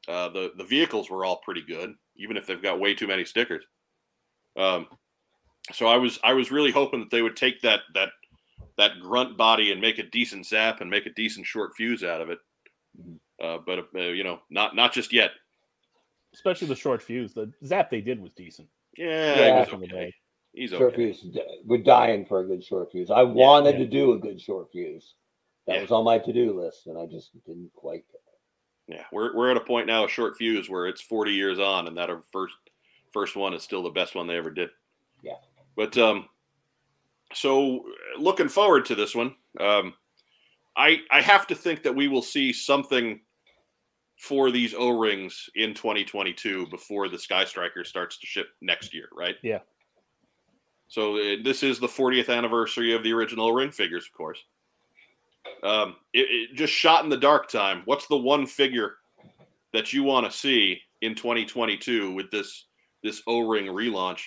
S1: Uh, the the vehicles were all pretty good, even if they've got way too many stickers. Um, so I was I was really hoping that they would take that that that grunt body and make a decent zap and make a decent Short-Fuze out of it.
S2: Mhm.
S1: Uh, but uh, you know, not not just yet.
S4: Especially the Short-Fuze. The zap they did was decent.
S1: Yeah,
S2: Yeah.
S1: he was okay. He's
S2: Short
S1: okay.
S2: fuse. We're dying for a good Short-Fuze. I wanted
S4: yeah.
S2: to do a good Short-Fuze. That
S1: Yeah.
S2: was on my to-do list, and I just didn't quite. get it.
S1: Yeah, we're we're at a point now, a Short-Fuze, where it's 40 years on, and that our first first one is still the best one they ever did.
S2: Yeah.
S1: But um, so looking forward to this one, um, I I have to think that we will see something for these O rings in 2022 before the Sky Striker starts to ship next year, right?
S4: Yeah.
S1: So uh, this is the 40th anniversary of the original ring figures, of course. Um, it, it just shot in the dark time. What's the one figure that you want to see in 2022 with this this O ring relaunch?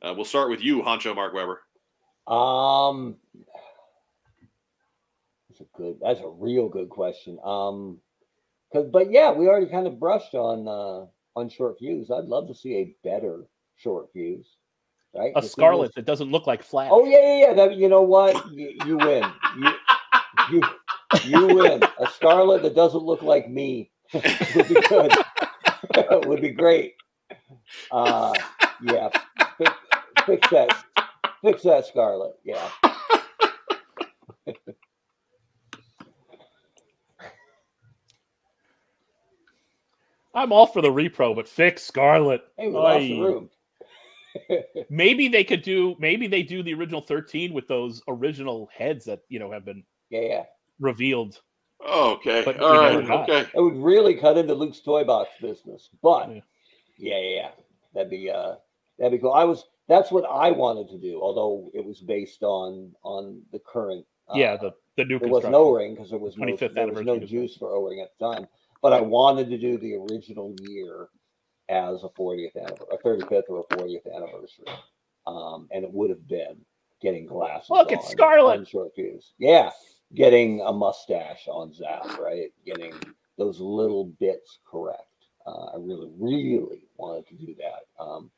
S1: Uh, we'll start with you, Honcho Mark Weber.
S2: Um, that's a good. That's a real good question. Um, cause but yeah, we already kind of brushed on uh on Short-Fuze. I'd love to see a better Short-Fuze, right?
S4: A scarlet that doesn't look like Flash.
S2: Oh yeah, yeah, yeah. That you know what? You, you win. You, you you win. A scarlet that doesn't look like me would be good. would be great. Uh, yeah. Fix, fix that. Fix that scarlet. Yeah.
S4: I'm all for the repro, but fix Scarlet.
S2: Hey, we lost the room.
S4: Maybe they could do. Maybe they do the original 13 with those original heads that you know have been
S2: Yeah, yeah.
S4: revealed.
S1: Okay.
S4: But
S1: All
S4: you
S1: right.
S4: never got.
S1: Okay.
S2: It would really cut into Luke's toy box business. But
S4: Yeah.
S2: yeah, yeah, yeah. That'd be uh that'd be cool. I was that's what I wanted to do, although it was based on on the current uh,
S4: yeah, the the new
S2: there was no ring because there was no
S4: 25th
S2: there was no juice for O ring at the time. But I wanted to do the original year as a 40th anniversary, a 35th or a 40th anniversary. Um, and it would have been getting glasses.
S4: Look, it's Scarlet.
S2: Short-Fuze. Yeah, getting a mustache on Zap, right? Getting those little bits correct. Uh, I really, really wanted to do that, um,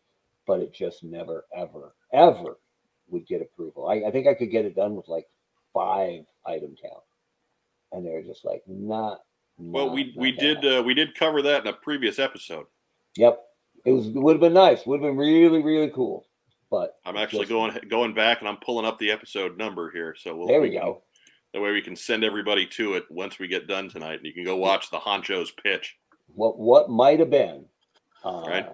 S2: but it just never, ever, ever would get approval. I, I think I could get it done with like five item count, and they're just like not.
S1: Well,
S2: not-
S1: we
S2: not
S1: we did uh, we did cover that in a previous episode.
S2: Yep, it was. Would have been nice. Would have been really, really cool. But
S1: I'm actually
S2: just-
S1: going going back and I'm pulling up the episode number here, so we'll,
S2: There we
S1: can-
S2: go.
S1: That way we can send everybody to it once we get done tonight, and you can go watch the Honcho's pitch.
S2: what what might have been. Uh,
S1: Right.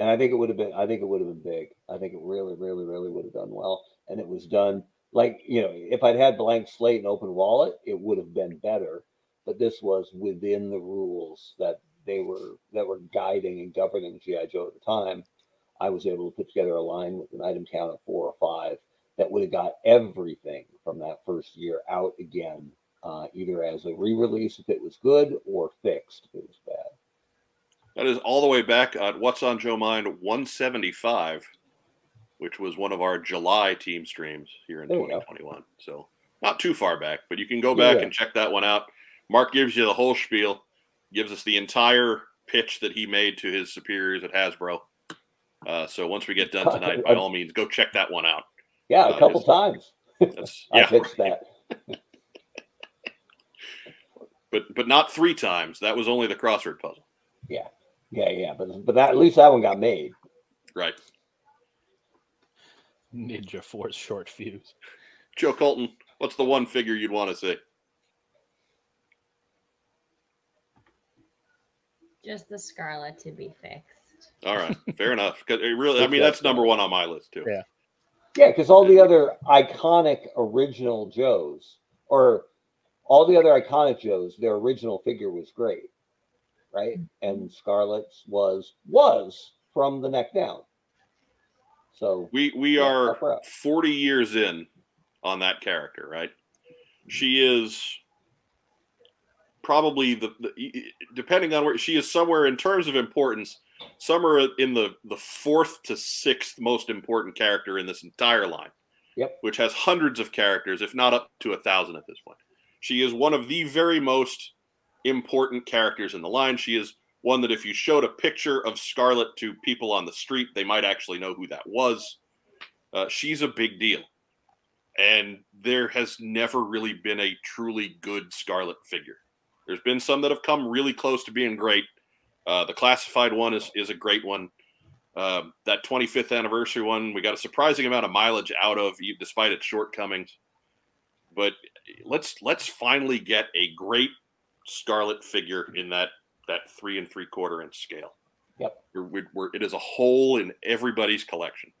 S2: And I think it would have been. I think it would have been big. I think it really, really, really would have done well. And it was done like you know, if I'd had blank slate and open wallet, it would have been better. But this was within the rules that they were that were guiding and governing GI Joe at the time. I was able to put together a line with an item count of four or five that would have got everything from that first year out again, uh, either as a re-release if it was good or fixed if it was bad.
S1: That is all the way back at What's on Joe Mind 175, which was one of our July team streams here in
S2: There
S1: 2021. So not too far back, but you can go back
S2: yeah.
S1: and check that one out. Mark gives you the whole spiel, gives us the entire pitch that he made to his superiors at Hasbro. Uh, so once we get done tonight, by all means, go check that one out.
S2: Yeah,
S1: Uh,
S2: a couple times. I
S1: yeah,
S2: pitched that.
S1: but but not three times. That was only the crossword puzzle.
S2: Yeah, yeah, yeah, but but that, at least that one got made.
S1: Right.
S4: Ninja Force Short-Fuze.
S1: Joe Colton, what's the one figure you'd want to see?
S3: Just the Scarlet to be fixed.
S1: All right, fair enough. Because it really, I mean, that's number one on my list too.
S4: Yeah.
S2: Yeah, because all the other iconic original Joes, or all the other iconic Joes, their original figure was great. Right? Mm-hmm. And Scarlet's was was from the neck down. So
S1: We we
S2: Yeah,
S1: are
S2: help her out.
S1: 40 years in on that character, right? She is probably the, the depending on where she is somewhere in terms of importance, somewhere in the the fourth to sixth most important character in this entire line.
S2: Yep.
S1: Which has hundreds of characters, if not up to a thousand at this point. She is one of the very most important characters in the line. She is one that if you showed a picture of Scarlet to people on the street, they might actually know who that was. Uh, she's a big deal. And there has never really been a truly good Scarlet figure. There's been some that have come really close to being great. Uh, the classified one is, is a great one. Um, that 25th anniversary one, we got a surprising amount of mileage out of, despite its shortcomings. But let's let's finally get a great Scarlet figure in that that three and three quarter inch scale.
S2: Yep.
S1: We're, we're, it is a hole in everybody's collection.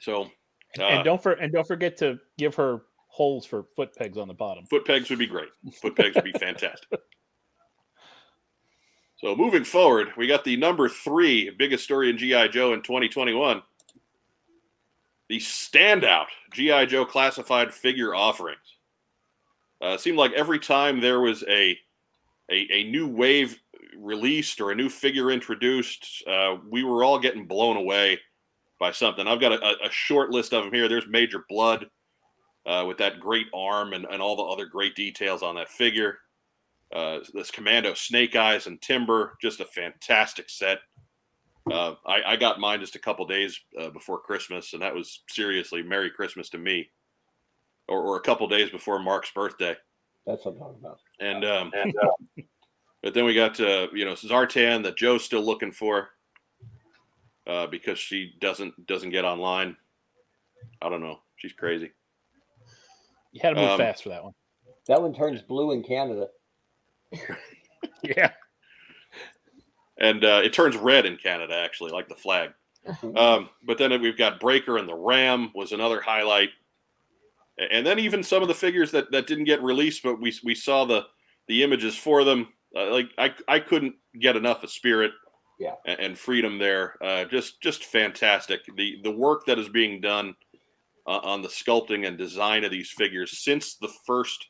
S1: So, uh,
S4: and don't for and don't forget to give her holes for foot pegs on the bottom.
S1: foot pegs would be great. Foot pegs would be fantastic. So moving forward, we got the number three biggest story in GI Joe in 2021. The standout GI Joe classified figure offerings. Uh, it seemed like every time there was a, a a new wave released or a new figure introduced, uh, we were all getting blown away by something. I've got a, a short list of them here. There's Major Blood uh, with that great arm and, and all the other great details on that figure. Uh, this Commando Snake Eyes and Timber, just a fantastic set. Uh, I, I got mine just a couple days uh, before Christmas, and that was seriously Merry Christmas to me, or, or a couple days before Mark's birthday.
S2: that's what I'm talking about.
S1: And um, but then we got uh, you know Zartan that Joe's still looking for uh, because she doesn't doesn't get online. I don't know. She's crazy.
S4: You had to move
S1: Um,
S4: fast for that one.
S2: That one turns blue in Canada.
S4: Yeah.
S1: and uh, it turns red in Canada, actually, like the flag. Um, but then we've got Breaker and the Ram was another highlight, A- and then even some of the figures that, that didn't get released, but we we saw the the images for them. Uh, like I I couldn't get enough of Spirit,
S2: Yeah.
S1: and, and Freedom there. Uh, just just fantastic. The the work that is being done uh, on the sculpting and design of these figures since the first.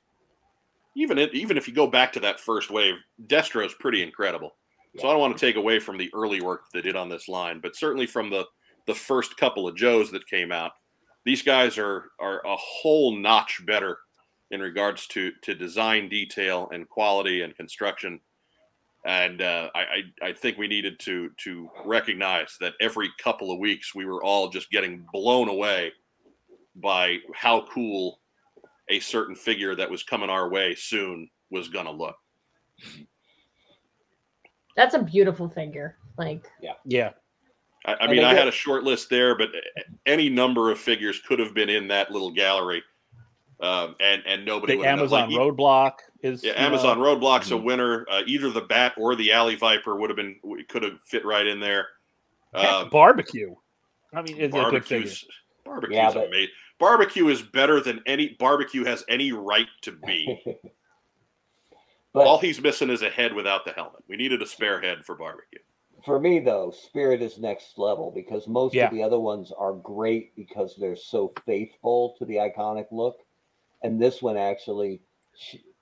S1: Even it, even if you go back to that first wave, Destro is pretty incredible. So I don't want to take away from the early work they did on this line, but certainly from the the first couple of Joes that came out, these guys are are a whole notch better in regards to to design detail and quality and construction. And uh, I, I I think we needed to to recognize that every couple of weeks we were all just getting blown away by how cool a certain figure that was coming our way soon was gonna look.
S3: That's a beautiful figure. Like
S4: yeah,
S1: Yeah. I,
S2: I
S1: mean, I had a short list there, but any number of figures could have been in that little gallery, um, and and nobody
S4: The
S1: would have.
S4: Amazon
S1: Like,
S4: Roadblock is
S1: yeah,
S4: you know,
S1: Amazon Roadblock's a
S4: Mhm.
S1: winner. Uh, either the Bat or the Alley Viper would have been could have fit right in there. Um,
S4: barbecue. I mean, it's a good figure.
S1: barbecues, barbecues,
S2: Yeah, but-
S1: amazing. Barbecue is better than any barbecue has any right to be.
S2: but
S1: All he's missing is a head without the helmet. We needed a spare head for barbecue.
S2: For me though, Spirit is next level because most
S4: Yeah.
S2: of the other ones are great because they're so faithful to the iconic look, and this one actually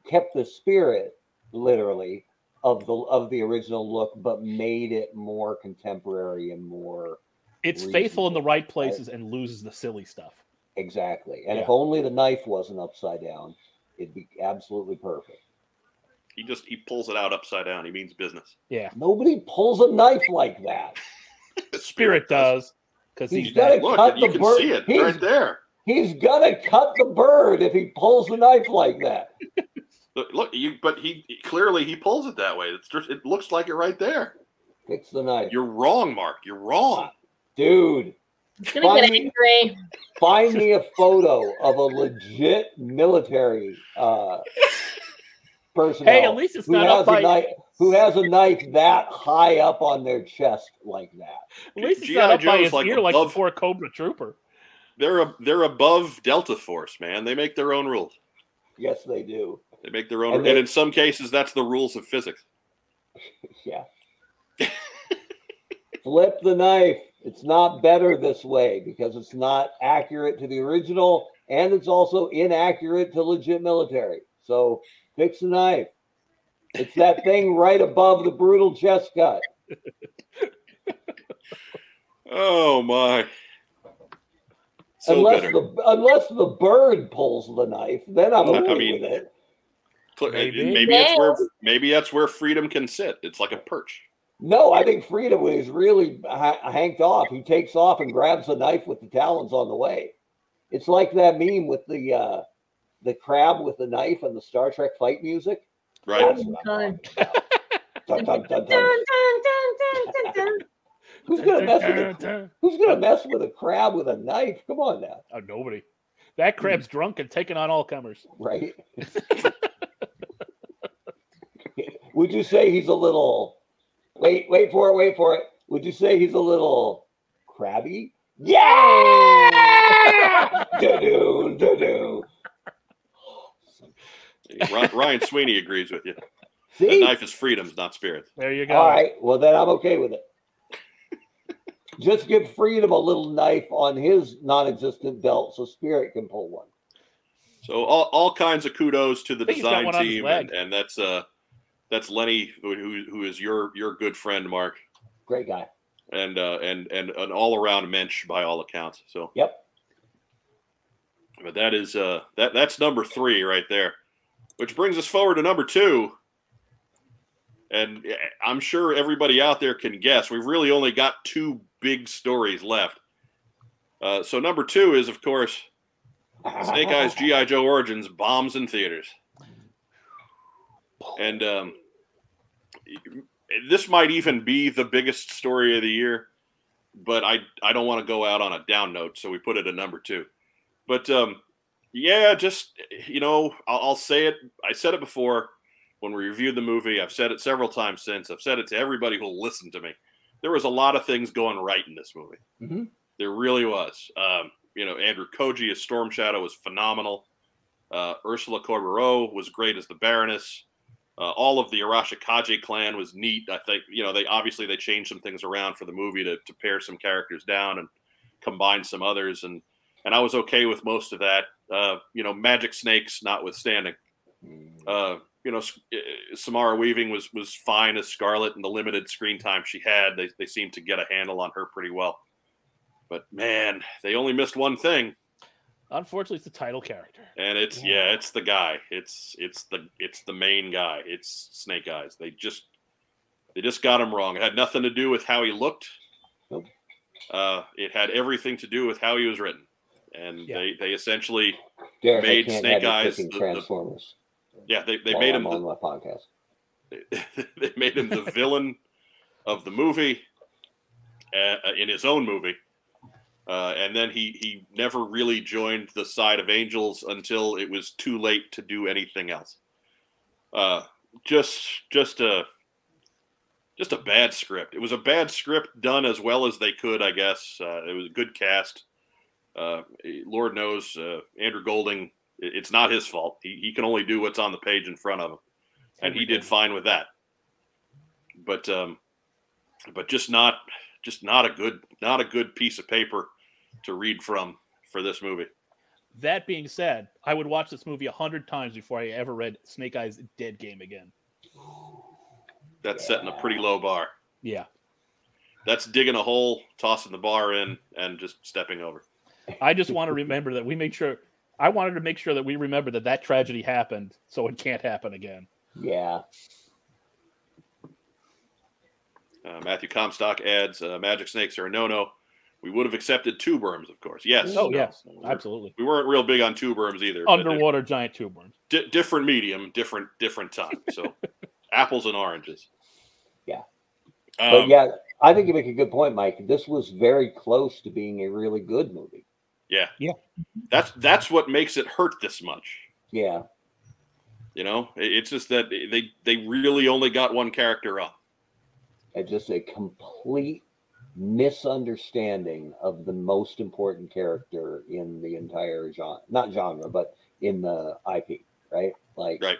S2: kept the spirit literally of the of the original look, but made it more contemporary and more
S4: It's faithful in the right places and loses the silly stuff.
S2: exactly. And if only the knife wasn't upside down, it'd be absolutely perfect.
S1: He just he pulls it out upside down. He means business.
S4: Yeah.
S2: Nobody pulls a knife like that.
S4: Spirit does because
S2: He's
S4: he's
S2: got
S4: that-
S2: it.
S1: Look,
S2: Cut
S1: you
S2: the
S1: can
S2: bird.
S1: see it
S2: He's-
S1: right there.
S2: He's gonna cut the bird if he pulls the knife like that.
S1: Look, look, you, but he clearly he pulls it that way. It's just it looks like it right there.
S2: Fix the knife.
S1: You're wrong, Mark. You're wrong.
S2: Dude,
S3: it's gonna get
S2: Finally-
S3: angry.
S2: find me a photo of a legit military uh personnel
S4: Hey, at least it's
S2: who
S4: not
S2: has
S4: up by.
S2: a knife who has a knife that high up on their chest like that.
S4: At least it's
S1: G.I.
S4: not up by his
S1: like
S4: ear like
S1: above-
S4: before Cobra Trooper.
S1: They're a, they're above Delta Force, man. They make their own rules.
S2: Yes, they do.
S1: They make their own,
S2: And
S1: and, in some cases, that's the rules of physics.
S2: Yeah. Flip the knife. It's not better this way because it's not accurate to the original and it's also inaccurate to legit military. So fix the knife. It's that thing right above the brutal chest cut.
S1: Oh my! So
S2: unless
S1: bitter.
S2: the unless the bird pulls the knife, then I'm
S1: I
S2: okay
S1: mean-
S2: with it.
S1: Cl-
S4: Maybe.
S1: Maybe that's where maybe that's where freedom can sit. It's like a perch.
S2: No, I think Freedom was really ha- hanked off. He takes off and grabs the knife with the talons on the way. It's like that meme with the uh, the crab with the knife and the Star Trek fight music.
S1: Right?
S2: That's what I'm. Dun, dun, dun,
S3: Dun,
S2: dun.
S3: dun, dun, dun, dun, dun.
S2: Who's gonna mess with a, Who's gonna mess with a crab with a knife? Come on now,
S4: Oh, nobody. That crab's drunk and taking on all comers.
S2: right? Would you say he's a little? Wait, wait for it. Wait for it. Would you say he's a little crabby? Yeah! Do-do, do-do.
S1: Ry- Ryan Sweeney agrees with you. The
S2: See?
S1: knife is freedom's, not spirits.
S4: There you go.
S2: All right. Well, then I'm okay with it. Just give Freedom a little knife on his non-existent belt so Spirit can pull one.
S1: So all, all kinds of kudos to the
S4: I think he's got
S1: design
S4: one on his
S1: team, and, and that's uh that's Lenny, who, who who is your your good friend, Mark,
S2: Great guy.
S1: and uh, and and an all around mensch by all accounts. So,
S2: Yep.
S1: but that is uh that that's number three right there, which brings us forward to number two. And I'm sure everybody out there can guess. We've really only got two big stories left. Uh, so number two is, of course, Snake Eyes GI Joe Origins bombs in theaters, and um, this might even be the biggest story of the year. But I I don't want to go out on a down note, so we put it at number two. But um, yeah, just you know, I'll, I'll say it. I said it before when we reviewed the movie. I've said it several times since. I've said it to everybody who'll listen to me. There was a lot of things going right in this movie.
S2: Mhm.
S1: There really was. Um, you know, Andrew Koji as Storm Shadow was phenomenal. Uh, Ursula Corberó was great as the Baroness. Uh, all of the Arashikage clan was neat. I think you know they obviously they changed some things around for the movie to, to pare some characters down and combine some others, and and I was okay with most of that. Uh, you know, Magic Snakes notwithstanding. Uh, you know, uh, Samara Weaving was was fine as Scarlet, and the limited screen time she had, they they seemed to get a handle on her pretty well. But man, they only missed one thing,
S4: Unfortunately, it's the title character.
S1: and it's yeah, it's the guy. It's it's the it's the main guy. It's Snake Eyes. They just they just got him wrong. It had nothing to do with how he looked.
S2: Nope.
S1: Uh, it had everything to do with how he was written, and
S4: Yeah.
S1: they they essentially
S2: Derek,
S1: made Snake Eyes
S2: picking
S1: the- the-
S2: Transformers.
S1: yeah they they
S2: while
S1: made
S2: I'm
S1: him the,
S2: my podcast.
S1: they made him the villain of the movie uh, in his own movie. Uh, and then he, he never really joined the side of Angels until it was too late to do anything else. Uh, just just a just a bad script. It was a bad script done as well as they could, I guess. Uh, it was a good cast. Uh, Lord knows uh, Andrew Golding. It's not his fault. He, he can only do what's on the page in front of him and he did fine with that. But um, but just not just not a good not a good piece of paper to read from for this movie.
S4: That being said, I would watch this movie a hundred times before I ever read Snake Eyes Dead Game again.
S1: That's setting a pretty low bar.
S4: Yeah,
S1: That's digging a hole, tossing the bar in, and just stepping over.
S4: I just want to remember that we make sure. I wanted to make sure that we remember that that tragedy happened, so it can't happen again.
S2: Yeah.
S1: Uh, Matthew Comstock adds, uh, "Magic snakes are a no-no. We would have accepted tube worms, of course. Yes.
S4: Oh
S1: no.
S4: yes, absolutely.
S1: We weren't real big on tube worms either. but
S4: Underwater giant tube worms.
S1: di- different medium, different different time. So apples and oranges.
S2: Yeah.
S1: Um,
S2: But yeah, I think you make a good point, Mike. This was very close to being a really good movie.
S1: Yeah.
S4: Yeah.
S1: That's that's what makes it hurt this much.
S2: Yeah.
S1: You know, it's just that they they really only got one character up.
S2: And just a complete misunderstanding of the most important character in the entire genre. Not genre, but in the IP, right? Like
S1: Right.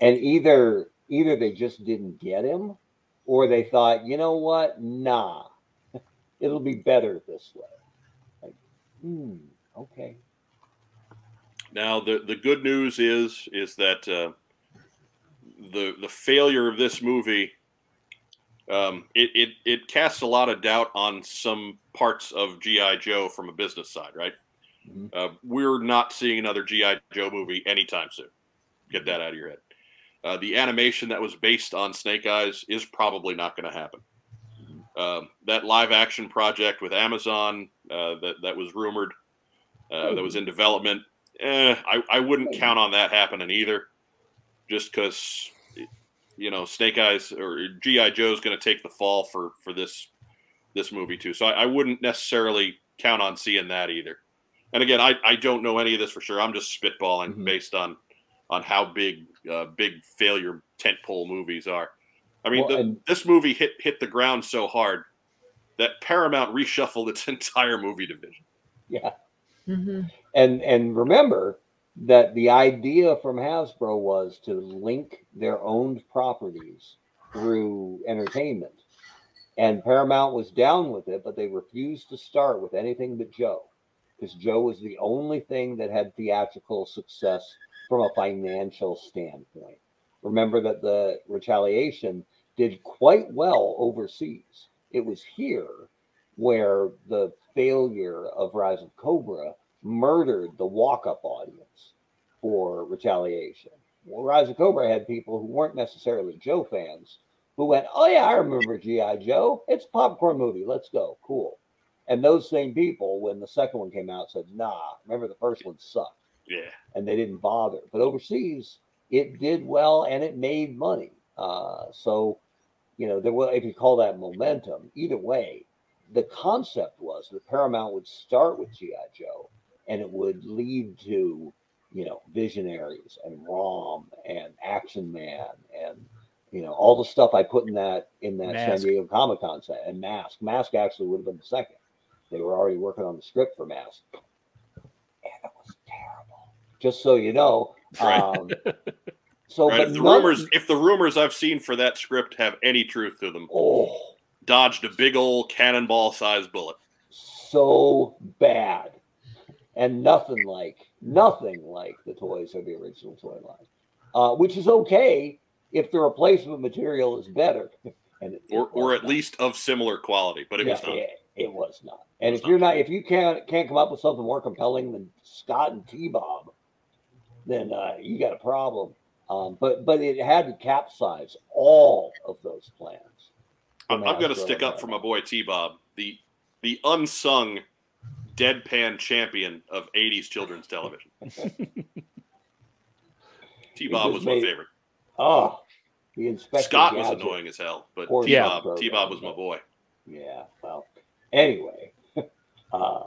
S2: and either either they just didn't get him, or they thought, you know what, nah, it'll be better this way. Hmm, okay.
S1: Now the the good news is is that uh, the the failure of this movie um, it, it it casts a lot of doubt on some parts of GI Joe from a business side, right?
S2: Mhm.
S1: Uh, we're not seeing another GI Joe movie anytime soon. Get that out of your head. Uh, the animation that was based on Snake Eyes is probably not going to happen. Um, that live action project with Amazon uh, that that was rumored, uh, that was in development, eh, I, I wouldn't count on that happening either. Just because, you know, Snake Eyes or GI Joe is going to take the fall for for this this movie too. So I, I wouldn't necessarily count on seeing that either. And again, I, I don't know any of this for sure. I'm just spitballing
S2: Mhm.
S1: based on on how big uh, big failure tentpole movies are. I mean,
S2: Well,
S1: the,
S2: and-
S1: this movie hit hit the ground so hard that Paramount reshuffled its entire movie division.
S2: Yeah.
S3: Mm-hmm.
S2: And and remember that the idea from Hasbro was to link their owned properties through entertainment. And Paramount was down with it, but they refused to start with anything but Joe. Because Joe was the only thing that had theatrical success from a financial standpoint. Remember that the retaliation did quite well overseas. It was here where the failure of Rise of Cobra murdered the walk up audience for retaliation. Well, Rise of Cobra had people who weren't necessarily Joe fans who went, Oh, yeah, I remember G.I. Joe. It's a popcorn movie. Let's go. Cool. And those same people, when the second one came out, said, Nah, remember the first one sucked.
S1: Yeah.
S2: And they didn't bother. But overseas, it did well and it made money. Uh, so, you know, there was, if you call that momentum, either way, the concept was that Paramount would start with G.I. Joe and it would lead to, you know, Visionaries and ROM and Action Man and, you know, all the stuff I put in that in that San Diego Comic Con set and Mask. Mask actually would have been the second. They were already working on the script for Mask. And it was terrible. Just so you know. Um, so
S1: Right.
S2: but
S1: If the
S2: none-
S1: rumors, if the rumors I've seen for that script have any truth to them,
S2: Oh,
S1: dodged a big old cannonball-sized bullet.
S2: so bad. And nothing like nothing like the toys of the original toy line. Uh, which is okay if the replacement material is better. And it,
S1: or,
S2: it
S1: or at
S2: not.
S1: least of similar quality, but it was not.
S2: It, it was not. And
S1: was
S2: if you're not, if you can't can't come up with something more compelling than Scott and T Bob, then uh, you got a problem. Um, but but it had to capsize all of those plans.
S1: I'm, I'm going to stick up for my boy T Bob, the the unsung deadpan champion of 80s children's television. T Bob
S2: just
S1: was my favorite.
S2: Oh, the Inspector
S1: Scott was annoying as hell, but T
S4: Yeah.
S1: Bob T Bob was my boy.
S2: Yeah. Well, anyway, uh,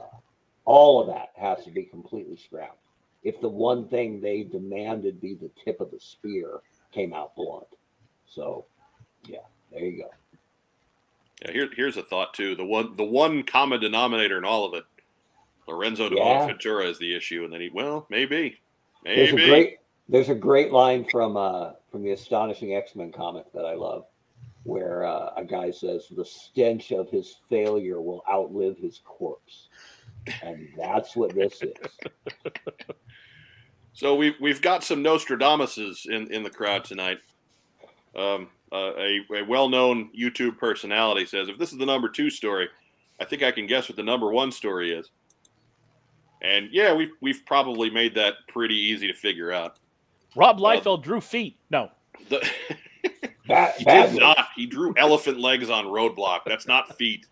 S2: all of that has to be completely scrapped. If the one thing they demanded be the tip of the spear came out blunt. So, yeah, there you go.
S1: Yeah, here, here's a thought too. The one the one common denominator in all of it, Lorenzo de
S2: Yeah.
S1: Ventura is the issue, and then he well maybe maybe.
S2: There's a great there's a great line from uh from the astonishing X-Men comic that I love where uh, a guy says the stench of his failure will outlive his corpse. And that's what this is.
S1: So we've we've got some Nostradamuses in in the crowd tonight. Um, uh, a, a well-known YouTube personality says, if this is the number two story, I think I can guess what the number one story is. And yeah, we've we've probably made that pretty easy to figure out.
S4: Rob Liefeld drew feet. No.
S1: The,
S2: Bad,
S1: he did not. He drew elephant legs on Roadblock. That's not feet.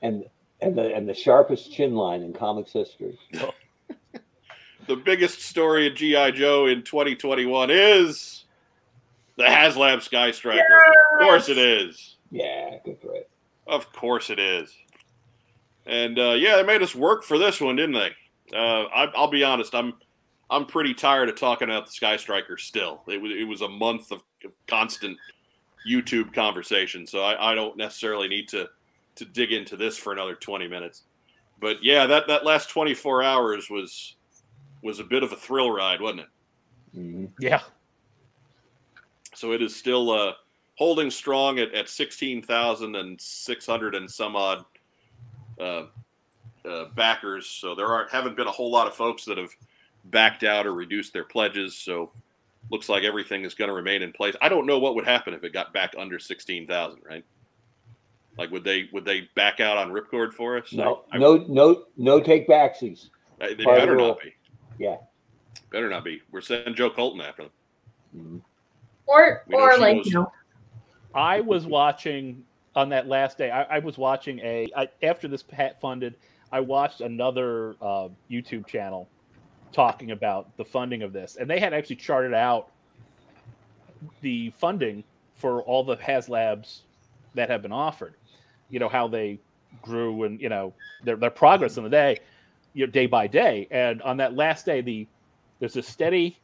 S2: and and the and the sharpest chin line in comics history.
S1: The biggest story in GI Joe in 2021 is the HasLab Sky Striker. Of course it is.
S2: Yeah, good for it.
S1: Of course it is. And uh, yeah, they made us work for this one, didn't they? Uh, I, I'll be honest. I'm I'm pretty tired of talking about the Sky Striker. Still, it was it was a month of constant YouTube conversation, so I, I don't necessarily need to to dig into this for another 20 minutes. But yeah, that that last 24 hours was was a bit of a thrill ride, wasn't it?
S2: Mhm.
S4: Yeah.
S1: So it is still uh, holding strong at, at 16,600 and some odd uh, uh, backers. So there aren't haven't been a whole lot of folks that have backed out or reduced their pledges. So looks like everything is going to remain in place. I don't know what would happen if it got back under 16,000, right? Like would they would they back out on Ripcord for us?
S2: No,
S1: I,
S2: no, no, no take backsies.
S1: I, they
S2: part
S1: better
S2: the
S1: not be.
S2: Yeah.
S1: Better not be. We're sending Joe Colton after them.
S2: Mhm.
S3: Or
S1: We
S3: or like
S1: knows.
S3: you know,
S4: I was watching on that last day. I, I was watching a I, after this pat funded. I watched another uh, YouTube channel talking about the funding of this, and they had actually charted out the funding for all the HasLabs that have been offered. You know how they grew and you know their their progress in the day, you know, day by day. And on that last day, the there's a steady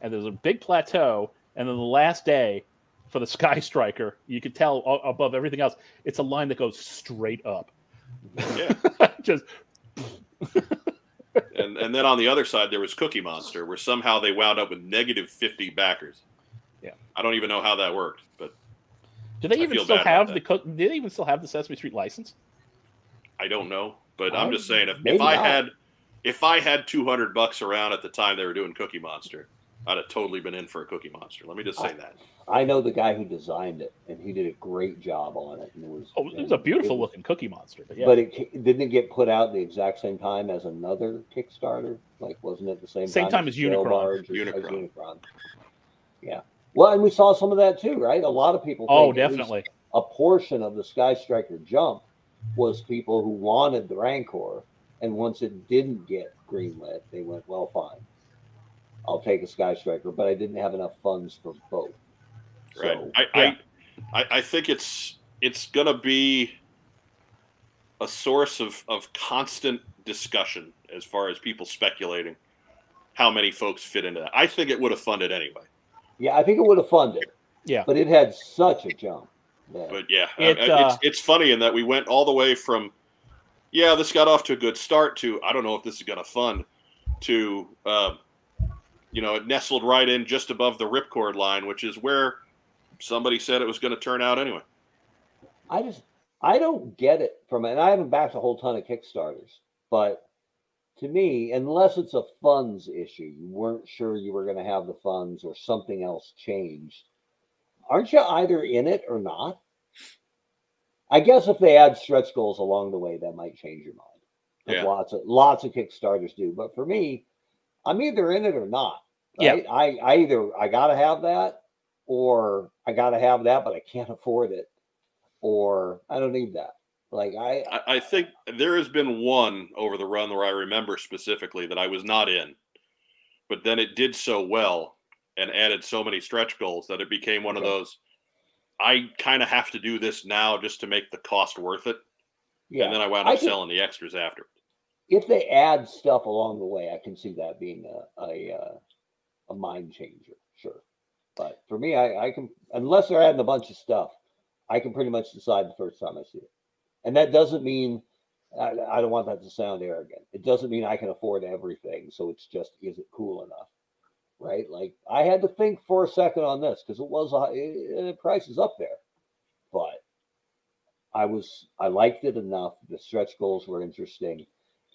S4: and there's a big plateau, and then the last day for the Sky Striker, you could tell above everything else, it's a line that goes straight up.
S1: Yeah.
S4: Just
S1: and and then on the other side there was Cookie Monster, where somehow they wound up with negative fifty backers.
S4: Yeah.
S1: I don't even know how that worked, but
S4: do they
S1: I
S4: even still have the cook? Do they even still have the Sesame Street license?
S1: I don't know. But I'm just saying, if, if I
S2: not.
S1: had if I had two hundred bucks around at the time they were doing Cookie Monster, I'd have totally been in for a Cookie Monster. Let me just say
S2: I-
S1: that.
S2: I know the guy who designed it, and he did a great job on it. And it was,
S4: Oh, it was a beautiful
S2: was-
S4: looking Cookie Monster. But yeah,
S2: But it didn't it get put out the exact same time as another Kickstarter? Like, wasn't it the same
S4: Same time as
S2: Sail
S4: Unicron.
S2: Barge or- as
S1: Unicron.
S2: Unicron? Yeah. Well, and we saw some of that too, right? A lot of people.
S4: oh,
S2: think at
S4: definitely.
S2: A portion of the Sky Striker jump was people who wanted the Rancor, and once it didn't get greenlit, they went, "Well, fine, I'll take a Sky Striker," but I didn't have enough funds for both.
S1: Right.
S2: So,
S1: I,
S4: yeah.
S1: I, I I think it's it's gonna be a source of, of constant discussion as far as people speculating how many folks fit into that. I think it would have funded anyway.
S2: Yeah, I think it would have funded.
S4: Yeah.
S2: But it had such a jump. that-
S1: But yeah,
S4: It,
S1: I- I-
S4: uh,
S1: it's it's funny in that we went all the way from yeah, this got off to a good start to I don't know if this is gonna fund to uh, you know it nestled right in just above the ripcord line, which is where somebody said it was going to turn out anyway.
S2: I just I don't get it from and I haven't backed a whole ton of Kickstarters, but to me, unless it's a funds issue, you weren't sure you were going to have the funds or something else changed. Aren't you either in it or not? I guess if they add stretch goals along the way, that might change your mind.
S1: Yeah.
S2: Lots of lots of Kickstarters do, but for me, I'm either in it or not.
S4: Yeah.
S2: I, I either I gotta have that or I gotta have that, but I can't afford it, or I don't need that. Like I,
S1: I, I think there has been one over the run where I remember specifically that I was not in, but then it did so well and added so many stretch goals that it became one of those. I kind of have to do this now just to make the cost worth it,
S2: yeah.
S1: and then I wound
S2: I
S1: up
S2: think-
S1: selling the extras after.
S2: if they add stuff along the way, I can see that being a a, uh, a mind changer, sure. But for me, I, I can unless they're adding a bunch of stuff, I can pretty much decide the first time I see it. And that doesn't mean I, I don't want that to sound arrogant. It doesn't mean I can afford everything. So it's just is it cool enough, right? Like I had to think for a second on this because it was a, it, the price is up there, but I was I liked it enough. The stretch goals were interesting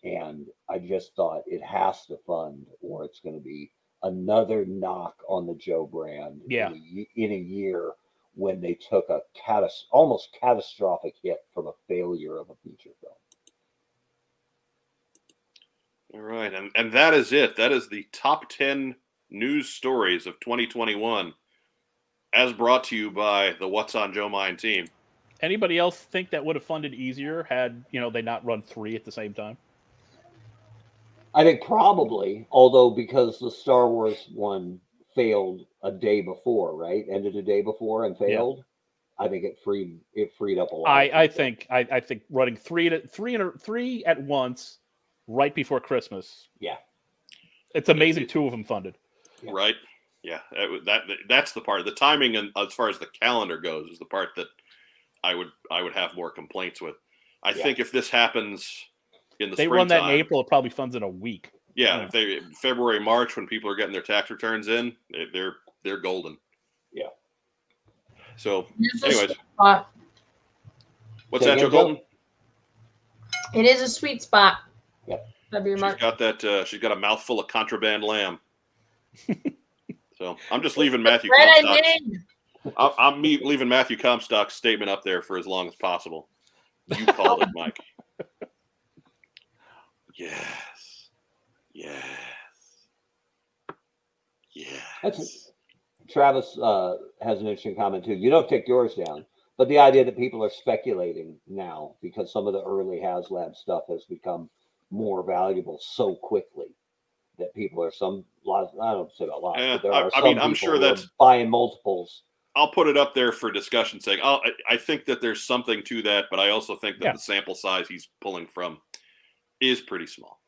S2: and I just thought it has to fund, or it's going to be another knock on the Joe brand
S4: Yeah.
S2: in, a, in a year when they took a catas- almost catastrophic hit from a failure of a feature film.
S1: All right, and and that is it. That is the top ten news stories of 2021, as brought to you by the What's on Joe Mind team.
S4: Anybody else think that would have funded easier had you know they not run three at the same time?
S2: I think probably, although because the Star Wars one failed a day before, right? Ended a day before and failed. I think it freed it freed up a lot.
S4: I, I think I, I think running three at three in a, three at once right before Christmas.
S2: Yeah.
S4: It's amazing two of them funded.
S2: Yeah.
S1: Right? Yeah, that, that that's the part. The timing and as far as the calendar goes is the part that I would I would have more complaints with. I
S2: Yeah.
S1: think if this happens in the
S4: They run that in April, it probably funds in a week.
S1: Yeah,
S4: Yeah.
S1: if they February March when people are getting their tax returns in, they, they're they're golden. Yeah. So,
S3: It is a
S1: anyways,
S3: spot.
S1: what's
S2: Say
S1: that, Joe
S2: again, Joe?
S1: Colton?
S3: It is a sweet spot.
S2: Yep.
S3: That'd be
S1: She's
S3: remarkable.
S1: got that. Uh, she's got a mouthful of contraband lamb. so I'm just leaving Matthew.
S3: Bread I
S1: Comstock's-
S3: made.
S1: I'm, I'm me leaving Matthew Comstock's statement up there for as long as possible. You called it, Mike. Yes. Yes. Yes.
S2: That's Travis uh, has an interesting comment too. You don't take yours down, but the idea that people are speculating now because some of the early HasLab stuff has become more valuable so quickly that people are some lot. I don't say a lot,
S1: Yeah,
S2: but there
S1: I-
S2: are
S1: I
S2: some
S1: mean, I'm sure that's-
S2: buying multiples.
S1: I'll put it up there for discussion sake. I'll, I, I think that there's something to that, but I also think that
S4: Yeah.
S1: the sample size he's pulling from is pretty small.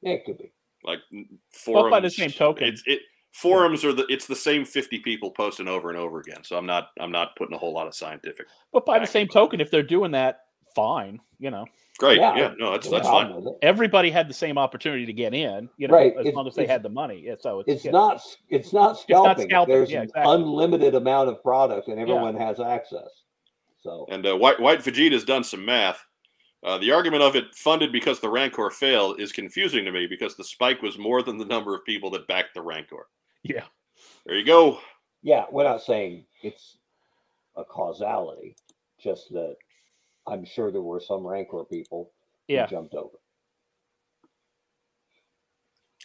S2: Yeah, it could be.
S1: Like n-
S4: But
S1: forums,
S4: by the same token-
S1: it's it forums are the it's the same 50 people posting over and over again. So I'm not I'm not putting a whole lot of scientific.
S4: But by the same
S1: to-
S4: token, if they're doing that, fine. You know,
S1: Great,
S2: Yeah,
S1: yeah, no, that's that's fine.
S4: everybody had the same opportunity to get in. You know,
S2: Right,
S4: as
S2: it's-
S4: long as they had the money. Yeah, so it's,
S2: It's
S4: yeah.
S2: not. It's not
S4: not
S2: scalping.
S4: scalping,
S2: There's
S4: yeah,
S2: an unlimited amount of product, and everyone has access. So
S1: And uh, White White Vegeta's done some math. Uh, the argument of it funded because the Rancor failed is confusing to me because the spike was more than the number of people that backed the Rancor.
S4: Yeah.
S1: There you go.
S2: yeah, we're not saying it's a causality. Just that I'm sure there were some Rancor people
S4: Yeah.
S2: who jumped over.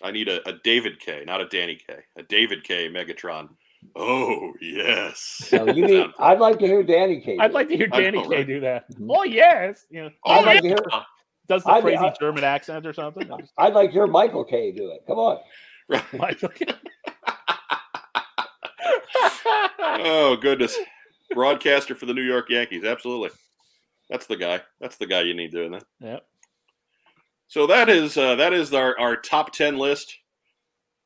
S1: I need a, a David Kaye, not a Danny Kaye. A David Kaye Megatron. Oh yes.
S2: So you need. I'd like to hear Danny Kaye.
S4: I'd like to hear Danny
S1: know,
S4: Kaye
S1: right?
S4: do that.
S2: Mhm.
S4: Oh yes, you know,
S1: Oh,
S2: I'd like to hear-
S4: does the
S2: I'd-
S4: crazy
S2: I-
S4: German accent or something?
S2: I'd like to hear Michael Kay. do it. Come on.
S4: Michael-
S1: oh goodness. Broadcaster for the New York Yankees. Absolutely. That's the guy. That's the guy you need doing that.
S4: Yep.
S1: So that is uh, that is our, our top ten list.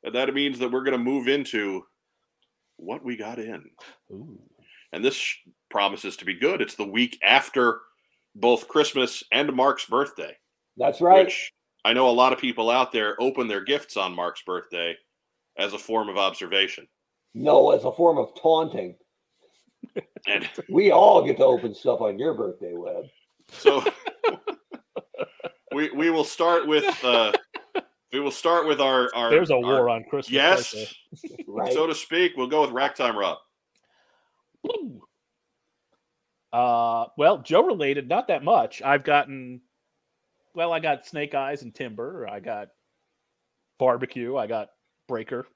S1: And that means that we're going to move into what we got in.
S4: Ooh.
S1: And this promises to be good. It's the week after both Christmas and Mark's birthday,
S2: That's right.
S1: I know a lot of people out there open their gifts on Mark's birthday as a form of observation.
S2: No, as a form of taunting.
S1: And
S2: We all get to open stuff on your birthday, Webb.
S1: so we we will start with uh, we will start with our our
S4: There's a
S1: our-
S4: war on Christmas.
S1: yes,
S4: right
S2: Right.
S1: so to speak. We'll go with Ragtime Rob.
S4: there. Woo. Uh, well, Joe related, not that much. I've gotten, well, I got Snake Eyes and Timber. I got Barbecue. I got Breaker.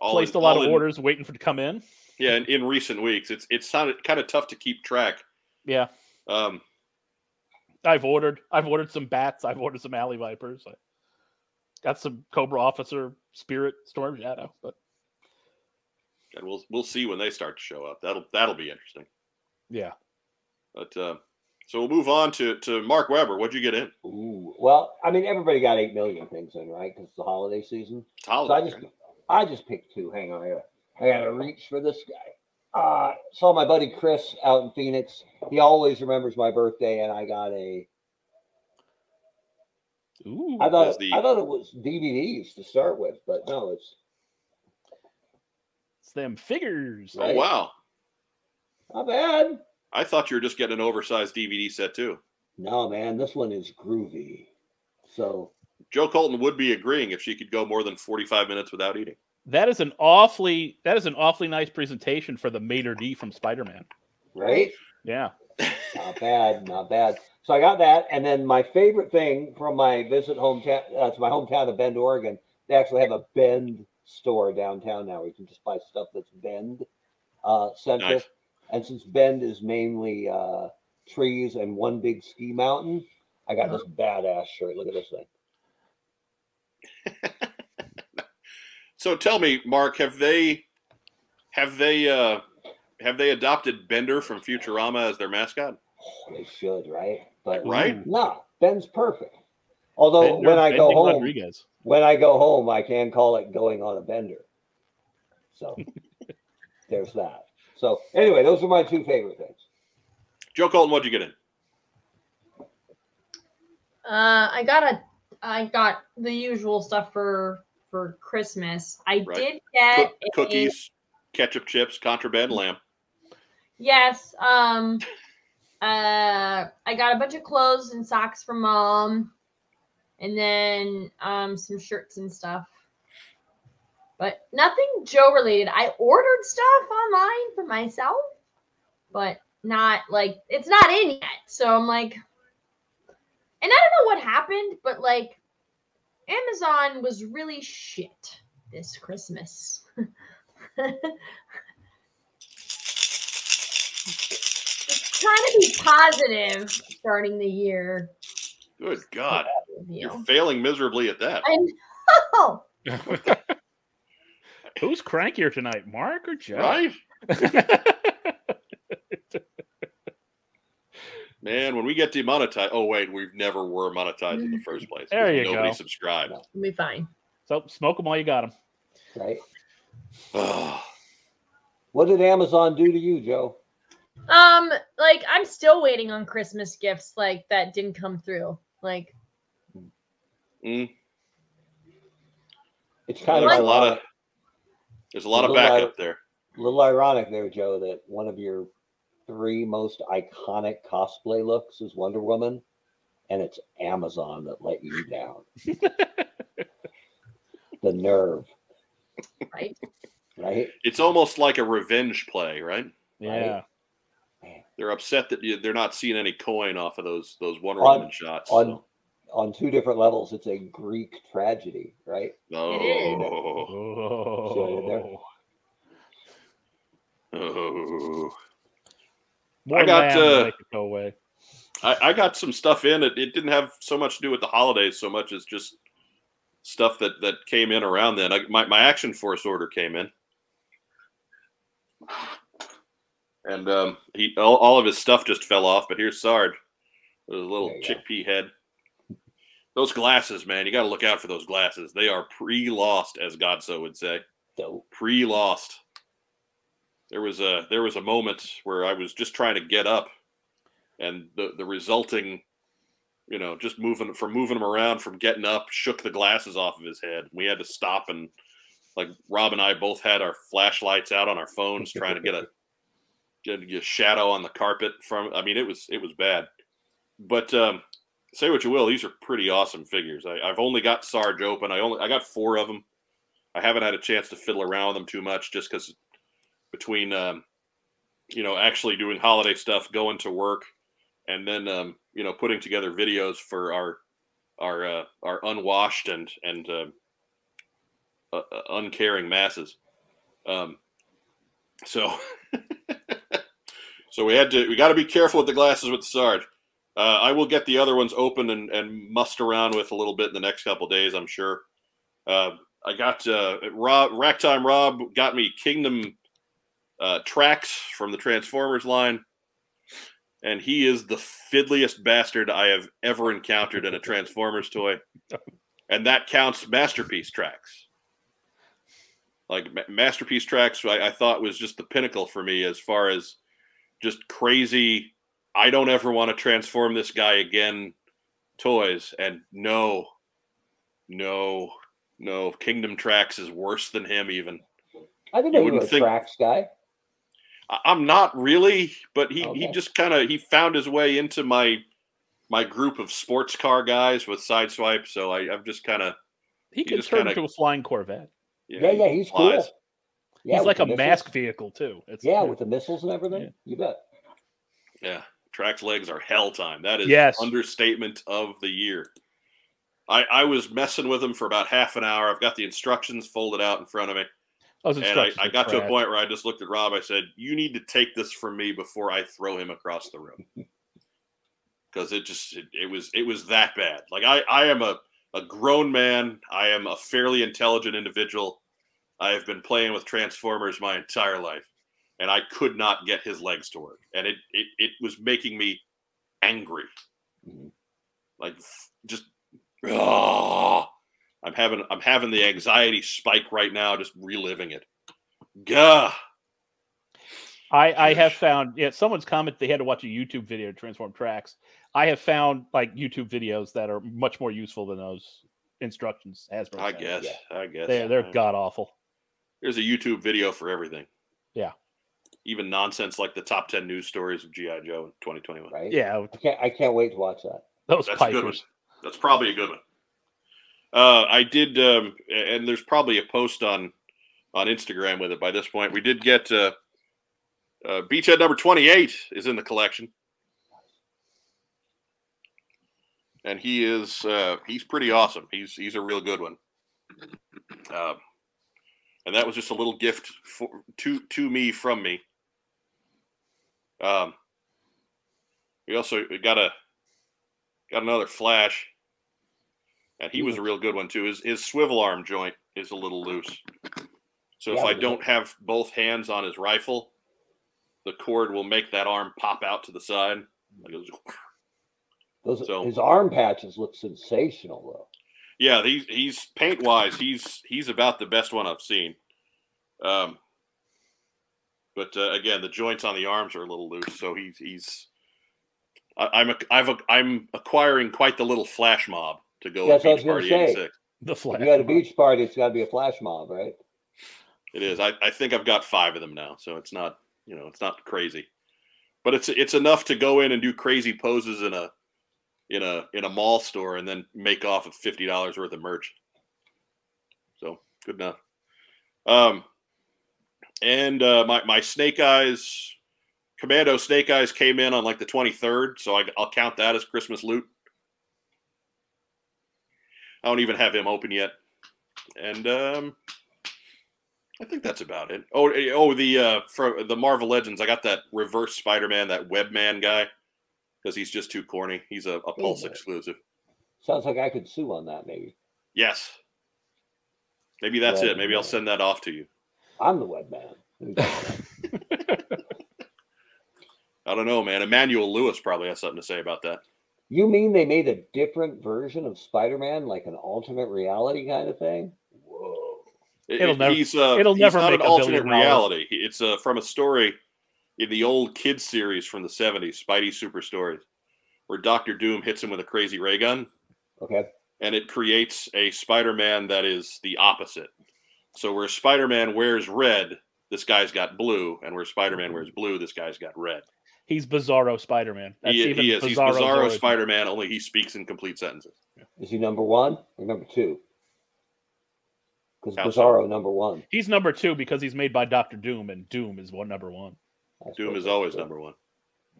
S1: All
S4: Placed
S1: in-
S4: a lot of
S1: in-
S4: orders waiting for to come in.
S1: Yeah, in, in recent weeks, it's it's sounded kind of tough to keep track.
S4: Yeah,
S1: Um,
S4: I've ordered. I've ordered some bats. I've ordered some alley vipers. I got some Cobra Officer Spirit Storm Shadow. But
S1: and we'll we'll see when they start to show up. That'll that'll be interesting.
S4: yeah,
S1: But uh, so we'll move on to to Mark Weber. What'd you get in?
S2: Ooh. Well, I mean, everybody got eight million things in, right? Because it's the holiday season.
S1: It's
S2: So I
S1: holiday.
S2: just, I just picked two. Hang on, I gotta, I gotta reach for this guy. Uh, saw my buddy Chris out in Phoenix. He always remembers my birthday, and I got a.
S4: ooh,
S2: I thought
S1: the-
S2: I thought it was DVDs to start with, but no, it's
S4: it's them figures.
S1: oh wow!
S2: not bad.
S1: I thought you were just getting an oversized DVD set too.
S2: No, man, this one is groovy. So
S1: Joe Colton would be agreeing if she could go more than forty five minutes without eating.
S4: That is an awfully that is an awfully nice presentation for the Mater D from Spider Man.
S2: right,
S4: Yeah.
S2: not bad, not bad. So I got that, and then my favorite thing from my visit hometown uh, to my hometown of Bend, Oregon, they actually have a Bend store downtown now. Where you can just buy stuff that's Bend uh, centric.
S1: Nice.
S2: And since Bend is mainly uh, trees and one big ski mountain, I got this badass shirt. Look at this thing.
S1: So tell me, Mark, have they have they uh, have they adopted Bender from Futurama as their mascot?
S2: They should, right? But
S1: Right?
S4: Ooh.
S2: no, Ben's perfect. Although
S4: Bender
S2: when I go home,
S4: Rodriguez.
S2: when I go home, I can call it going on a bender. So there's that. So anyway, those are my two favorite things.
S1: Joe Colton, what'd you get in?
S3: Uh, I got a, I got the usual stuff for for Christmas. I
S1: Right.
S3: did get
S1: Cook-
S3: a-
S1: cookies. ketchup chips, contraband lamb.
S3: Yes. Um. Uh, I got a bunch of clothes and socks from mom, and then um some shirts and stuff. But nothing Joe related. I ordered stuff online for myself, but not like it's not in yet. So I'm like, and I don't know what happened, but like Amazon was really shit this Christmas. Just trying to be positive starting the year.
S1: Good God,
S3: You
S1: you're failing miserably at that.
S3: I know.
S4: Who's crankier tonight, Mark or Joe?
S1: Right, man. When we get demonetized, oh wait, we never were monetized in the first place.
S4: There
S1: because
S4: you
S1: Nobody
S4: go.
S1: subscribed.
S2: No.
S3: We'll be fine.
S4: so smoke them while you got them.
S2: Right?
S1: Oh,
S2: What did Amazon do to you, Joe?
S3: Um, like I'm still waiting on Christmas gifts like that didn't come through. Like
S1: mm,
S2: It's kind
S1: there's
S2: of
S1: a lot of there's a lot of
S2: Little
S1: backup there.
S2: little ironic there, Joe, that one of your three most iconic cosplay looks is Wonder Woman, and it's Amazon that let you down. the nerve,
S3: right?
S2: right?
S1: It's almost like a revenge play, right?
S4: Yeah.
S1: They're upset that you, they're not seeing any coin off of those those Wonder
S2: On-
S1: Woman shots.
S2: On
S1: so-
S2: on two different levels, it's a Greek tragedy, right?
S1: Oh,
S2: See what I?
S4: Oh. More
S1: I got,
S4: lamb to
S1: uh,
S4: make it go away.
S1: I, I got some stuff in. It, it didn't have so much to do with the holidays so much as just stuff that that came in around then. I, my my Action Force order came in, and um, he all, all of his stuff just fell off. But here's Sarge with his little
S2: There you go.
S1: chickpea head. Those glasses, man, you got to look out for those glasses. They are pre-lost, as Godso would say.
S2: Dope.
S1: Pre-lost. There was a there was a moment where I was just trying to get up, and the the resulting, you know, just moving from moving him around from getting up shook the glasses off of his head. We had to stop and like Rob and I both had our flashlights out on our phones trying to get a get a shadow on the carpet from. I mean, it was it was bad, but um, say what you will, these are pretty awesome figures. I, I've only got Sarge open. I only I got four of them. I haven't had a chance to fiddle around with them too much, just because between um, you know actually doing holiday stuff, going to work, and then um, you know putting together videos for our our uh, our unwashed and and uh, uh, uh, uncaring masses. Um, so so we had to we got to be careful with the glasses with the Sarge. Uh, I will get the other ones open and, and mussed around with a little bit in the next couple days, I'm sure. Uh, I got uh, Rob Ragtime Rob got me Kingdom uh, tracks from the Transformers line, and he is the fiddliest bastard I have ever encountered in a Transformers toy, and that counts masterpiece tracks. Like Ma- masterpiece tracks, I, I thought was just the pinnacle for me as far as just crazy. I don't ever want to transform this guy again. Toys and no, no, no. Kingdom Tracks is worse than him. Even
S2: I didn't
S1: You
S2: were
S1: wouldn't
S2: a
S1: think-
S2: tracks guy.
S1: I- I'm not really, but he he just kind of he found his way into my my group of sports car guys with sideswipe. So I, I'm just kind of
S4: He could
S1: just
S4: turn
S1: kinda-
S4: into a flying Corvette.
S2: Yeah, yeah, he's cool. Yeah,
S4: He's like a
S2: missiles.
S4: mask vehicle too. It's
S2: Yeah, with the missiles and everything.
S4: Yeah.
S2: You bet.
S1: Yeah, Track's legs are hell time. That is
S4: Yes.
S1: understatement of the year. I, I was messing with him for about half an hour. I've got the instructions folded out in front of me.
S4: Those
S1: And I, I got to a point where I just looked at Rob. I said, "You need to take this from me before I throw him across the room." Because it just it, it was it was that bad. Like I I am a a grown man. I am a fairly intelligent individual. I have been playing with Transformers my entire life, and I could not get his legs to work, and it it, it was making me angry.
S2: Mhm.
S1: Like just oh, I'm having I'm having the anxiety spike right now, just reliving it. Gah.
S4: I, I have found yeah someone's comment they had to watch a YouTube video to transform tracks. I have found like YouTube videos that are much more useful than those instructions. Hasbro,
S1: I
S4: sent.
S1: guess. I guess.
S4: they're they're god awful.
S1: There's a YouTube video for everything.
S4: Yeah.
S1: Even nonsense like the top ten news stories of GI Joe in 2021.
S2: Right?
S4: Yeah,
S2: I can't. I can't wait to watch that.
S4: those
S1: That's a good one. That's probably a good one. Uh, I did, um, and there's probably a post on on Instagram with it by this point. We did get uh, uh, Beachhead number 28 is in the collection, and he is uh, he's pretty awesome. He's he's a real good one. Um, and that was just a little gift for, to to me from me. Um, we also got a got another flash, and he was a real good one too. His his swivel arm joint is a little loose, so if I don't have both hands on his rifle, the cord will make that arm pop out to the side. Like it was-
S2: Those
S1: So-
S2: his arm patches look sensational though.
S1: Yeah, he's he's paint wise, he's he's about the best one I've seen. Um, but uh, again, the joints on the arms are a little loose, so he's he's. I, I'm a, I've a, I'm acquiring quite the little flash mob to go
S2: That's
S1: at
S2: what
S1: Beach
S2: gonna
S1: Party
S2: say.
S1: '86.
S4: The
S2: If
S4: flash.
S2: you got a beach party, it's got to be a flash mob, right?
S1: It is. I, I think I've got five of them now, so it's not you know it's not crazy, but it's it's enough to go in and do crazy poses in a in a in a mall store and then make off of fifty dollars worth of merch. So good enough. Um, and uh, my my Snake Eyes Commando Snake Eyes came in on like the twenty third, so I, I'll count that as Christmas loot. I don't even have him open yet, and um, I think that's about it. Oh, eh, oh, the uh, for the Marvel Legends, I got that Reverse Spider-Man, that Webman guy, because he's just too corny. He's a, a Pulse exclusive.
S2: Sounds like I could sue on that. Maybe
S1: Yes. Maybe that's it. Maybe I'll send that off to you.
S2: I'm the web man.
S1: I don't know, man. Emmanuel Lewis probably has something to say about that.
S2: You mean they made a different version of Spider-Man, like an alternate reality kind of thing? Whoa!
S1: It-
S4: It'll
S1: it-
S4: never-
S1: he's, uh,
S4: it'll
S1: he's
S4: never
S1: not
S4: make
S1: an
S4: a
S1: alternate
S4: billion dollars.
S1: reality. It's uh, from a story in the old kids series from the '70s, Spidey Super Stories, where Doctor Doom hits him with a crazy ray gun,
S2: Okay.
S1: and it creates a Spider-Man that is the opposite. So where Spider-Man wears red, this guy's got blue, and where Spider-Man wears blue, this guy's got red.
S4: He's Bizarro Spider-Man.
S1: He,
S4: even
S1: he is. He's Bizarro. Spider-Man, only he speaks in complete sentences.
S2: Is he number one or number two? Because Bizarro number one.
S4: He's number two because he's made by Doctor Doom, and Doom is one number one.
S2: I
S1: Doom is always
S2: true.
S1: number one.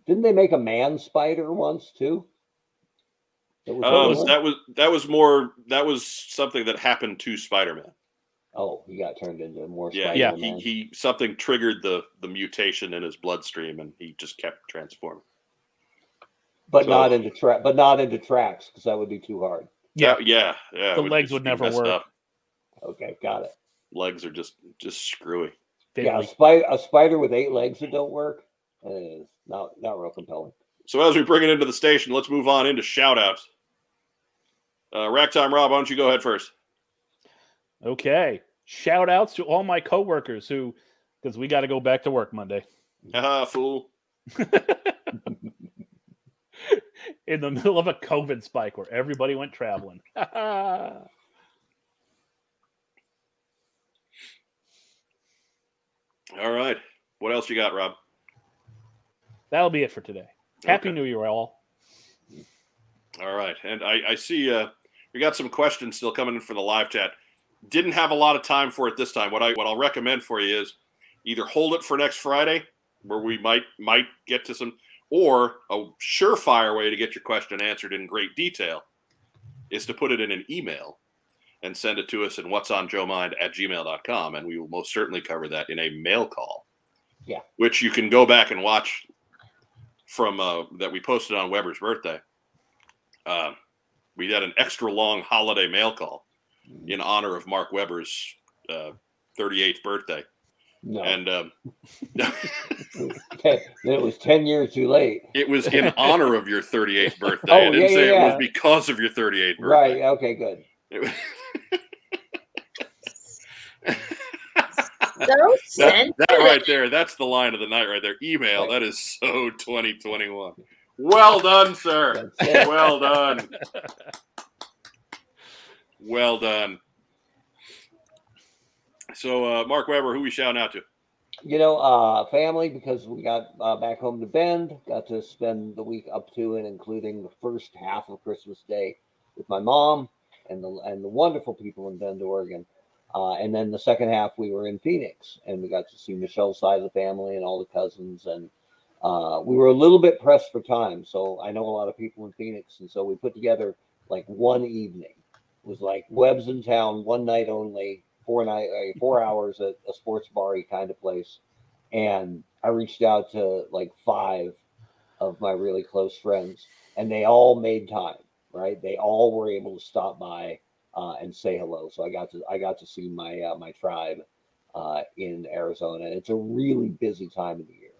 S2: Didn't they make a man spider once too? That was
S1: Um, that was that was more that was something that happened to Spider-Man.
S2: Oh, he got turned into a more
S1: Yeah,
S2: Spider
S1: he, he something triggered the the mutation in his bloodstream, and he just kept transforming.
S2: but
S1: so-
S2: not into track, but not into tracks because that would be too hard.
S4: Yeah,
S1: That- yeah, yeah. it
S4: The legs would never work.
S1: up.
S2: Okay, got it.
S1: Legs are just just screwy.
S2: Yeah, a
S4: Fiddly.
S2: spider, a spider with eight legs that don't work is not not real compelling.
S1: So as we bring it into the station, let's move on into shout outs. Uh, Ragtime Rob, why don't you go ahead first?
S4: Okay. Shout outs to all my coworkers who, because we got to go back to work Monday.
S1: Ah, fool.
S4: In the middle of a COVID spike where everybody went traveling.
S1: All right. What else you got, Rob?
S4: That'll be it for today. Happy
S1: Okay.
S4: New Year, all.
S1: All right, and I, I see uh, we got some questions still coming in for the live chat. Didn't have a lot of time for it this time. What I what I'll recommend for you is either hold it for next Friday, where we might might get to some, or a surefire way to get your question answered in great detail is to put it in an email and send it to us in what's on Joe Mind at gmail.com, and we will most certainly cover that in a mail call.
S2: Yeah.
S1: Which you can go back and watch from uh, that we posted on Weber's birthday. Uh, we had an extra long holiday mail call in honor of Mark Weber's uh, 38th birthday.
S2: No,
S1: And um,
S2: then it was ten years too late.
S1: it was in honor of your 38th birthday.
S2: Oh,
S1: I didn't
S2: yeah,
S1: say
S2: yeah,
S1: it was because of your 38th birthday.
S2: Right. Okay. Good.
S1: It was-
S3: So
S1: that, that right there, that's the line of the night right there. Email, that is so 2021. Well done, sir. Well done. Well done. So, uh, Mark Weber, who we shouting out to?
S2: you know, uh, family because we got uh, back home to Bend. Got to spend the week up to and including the first half of Christmas Day with my mom and the and the wonderful people in Bend, Oregon. Uh, and then the second half we were in Phoenix and we got to see Michelle's side of the family and all the cousins and uh, we were a little bit pressed for time. So I know a lot of people in Phoenix and so we put together like one evening. Was like Webb's in town, one night only, four night, uh, four hours at a sports bar kind of place, and I reached out to like five of my really close friends, and they all made time. Right, they all were able to stop by uh, and say hello. So I got to I got to see my uh, my tribe uh, in Arizona. It's a really busy time of the year.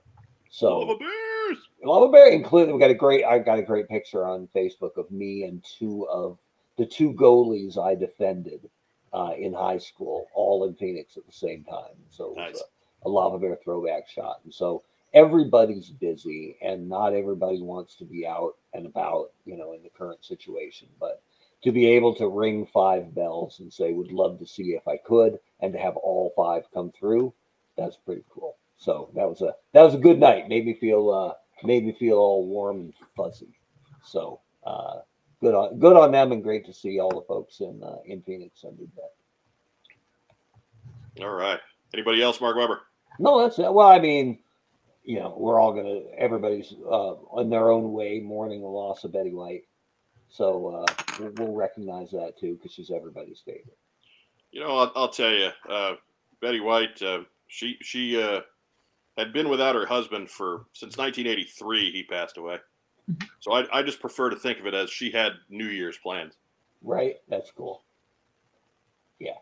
S2: So
S1: Lava Bears.
S2: Lava Bear included. We got a great. I got a great picture on Facebook of me and two of the two goalies I defended uh, in high school, all in Phoenix at the same time. So it was
S1: Nice.
S2: a, a Lava Bear throwback shot. And so everybody's busy, and not everybody wants to be out and about, you know, in the current situation. But to be able to ring five bells and say, "Would love to see if I could," and to have all five come through, that's pretty cool. So that was a that was a good night. Made me feel uh, made me feel all warm and fuzzy. So uh, good on good on them, and great to see all the folks in uh, in Phoenix. I did that.
S1: All right. Anybody else, Mark Weber?
S2: No, that's it. Well, I mean, you know, we're all gonna everybody's uh, in their own way mourning the loss of Betty White. So uh, we'll, we'll recognize that too because she's everybody's favorite.
S1: You know, I'll, I'll tell you, uh, Betty White. Uh, she she uh, had been without her husband for since 1983. He passed away. So I, I just prefer to think of it as she had New Year's plans.
S2: Right? That's cool. Yeah.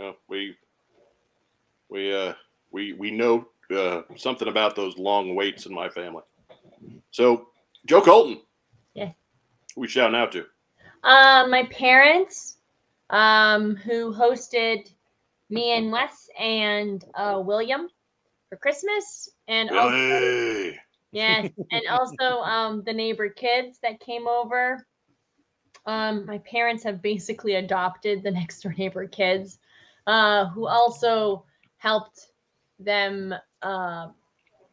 S1: Uh, we we uh, we we know uh, something about those long waits in my family. So Joe Colton.
S3: Yeah.
S1: Who we shouting out to?
S3: Um, my parents, um, who hosted me and Wes and uh, William for Christmas, and also
S1: Billy.
S3: Yes, and also um, the neighbor kids that came over. Um, my parents have basically adopted the next door neighbor kids, uh, who also helped them uh,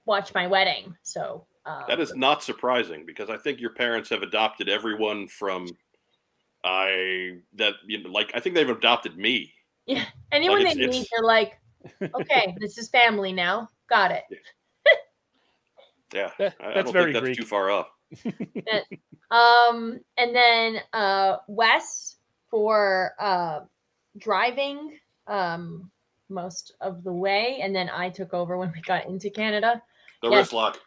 S3: watch my wedding. So uh,
S1: That is not surprising because I think your parents have adopted everyone from I that you know, like I think they've adopted me.
S3: Yeah, anyone
S1: like,
S3: they meet, they're like, okay, this is family now. Got it.
S1: Yeah,
S4: That-
S1: I, I
S4: that's
S1: don't
S4: very
S1: think that's
S4: Greek.
S1: too far off.
S3: Um, and then uh, Wes for uh, driving um, most of the way, and then I took over when we got into Canada.
S1: The
S3: Yes.
S1: wrist lock.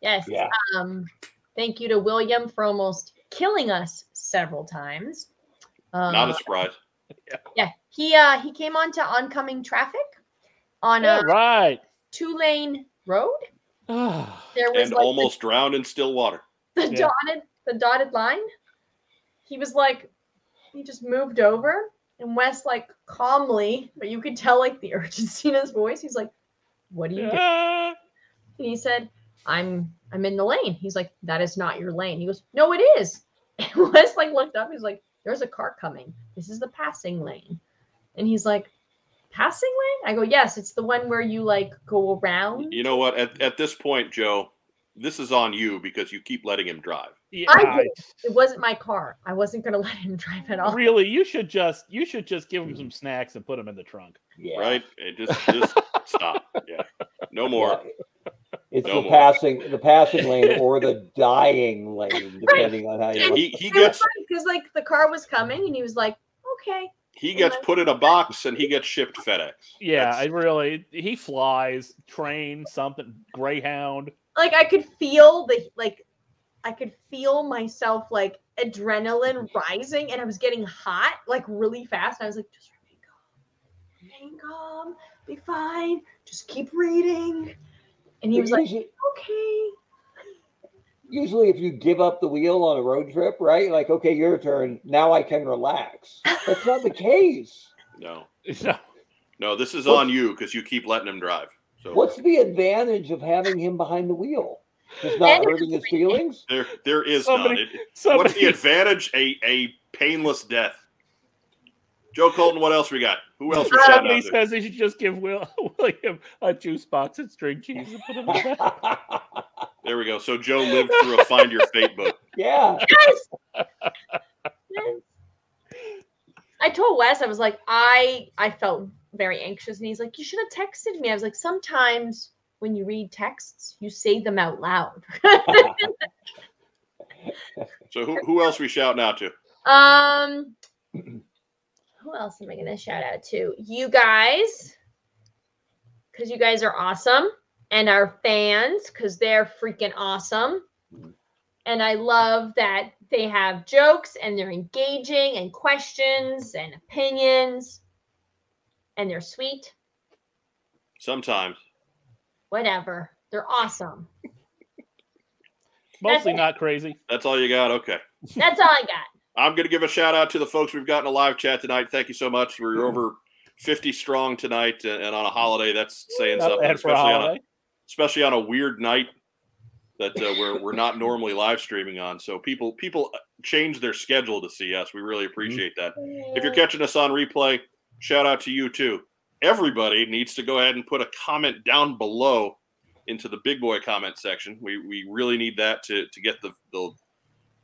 S3: Yes.
S2: Yeah.
S3: Um, thank you to William for almost killing us several times. Uh,
S1: Not a surprise.
S3: yeah, yeah. he uh, he came onto oncoming traffic on
S4: Yeah,
S3: a
S4: right.
S3: two lane road.
S4: Ah,
S3: There was
S1: And
S3: like the-
S1: almost drowned in still water.
S3: the
S4: Yeah.
S3: dotted the dotted line. He was like, he just moved over, and Wes like calmly, but you could tell like the urgency in his voice. He's like, "What are you doing?"
S4: ah.
S3: And he said, "I'm I'm in the lane." He's like, "That is not your lane." He goes, "No, it is." And Wes like looked up. He's like, "There's a car coming. This is the passing lane." And he's like, "Passing lane?" I go, "Yes, it's the one where you like go around."
S1: You know what? At, at this point, Joe, this is on you because you keep letting him drive.
S4: Yeah,
S3: I did. It wasn't my car. I wasn't gonna let him drive at all.
S4: really, you should just you should just give him some mm-hmm. snacks and put him in the trunk.
S2: Yeah.
S1: Right? It just just stop. Yeah. No more.
S2: Yeah. It's
S1: No
S2: the
S1: more.
S2: passing the passing lane or the dying lane, depending on how you.
S1: He he gets
S3: because like the car was coming and he was like, okay.
S1: He gets put in a box and he gets shipped FedEx.
S4: Yeah,
S1: That's-
S4: I really he flies, train, something, Greyhound.
S3: Like I could feel the like I could feel myself like adrenaline rising and I was getting hot like really fast. I was like, just remain calm, remain calm, be fine, just keep reading. And he was like, okay.
S2: Usually, if you give up the wheel on a road trip, right? Like, okay, your turn. Now I can relax. That's not the case.
S1: No.
S4: No,
S1: No, this is
S2: What-
S1: on you because you keep letting him drive. So
S2: What's the advantage of having him behind the wheel? Just not hurting his feelings.
S1: there there is
S4: Somebody-
S1: none. It- what's the advantage? A a painless death. Joe Colton, what else we got? Who else we shout out
S4: Somebody
S1: to?
S4: says they should just give Will William a juice box and string cheese and put him in the
S1: There we go. So Joe lived through a Find Your Fate book.
S2: yeah.
S3: Yes. Yes. I told Wes, I was like, I I felt very anxious, and he's like, you should have texted me. I was like, sometimes when you read texts, you say them out loud.
S1: So who, who else we shouting out to?
S3: um, who else am I gonna shout out to? You guys, because you guys are awesome, and our fans, because they're freaking awesome. And I love that they have jokes and they're engaging and questions and opinions, and they're sweet.
S1: Sometimes.
S3: Whatever, they're awesome.
S4: Mostly not crazy.
S1: That's all you got? Okay.
S3: That's all I got.
S1: I'm going to give a shout out to the folks we've got in a live chat tonight. Thank you so much. We're over 50 strong tonight, uh, and on a holiday, that's saying
S4: Not
S1: something,
S4: bad for a
S1: especially on a, especially on a weird night that uh, we're we're not normally live streaming on. So people people change their schedule to see us. We really appreciate that. If you're catching us on replay, shout out to you too. Everybody needs to go ahead and put a comment down below into the big boy comment section. We we really need that to to get the the,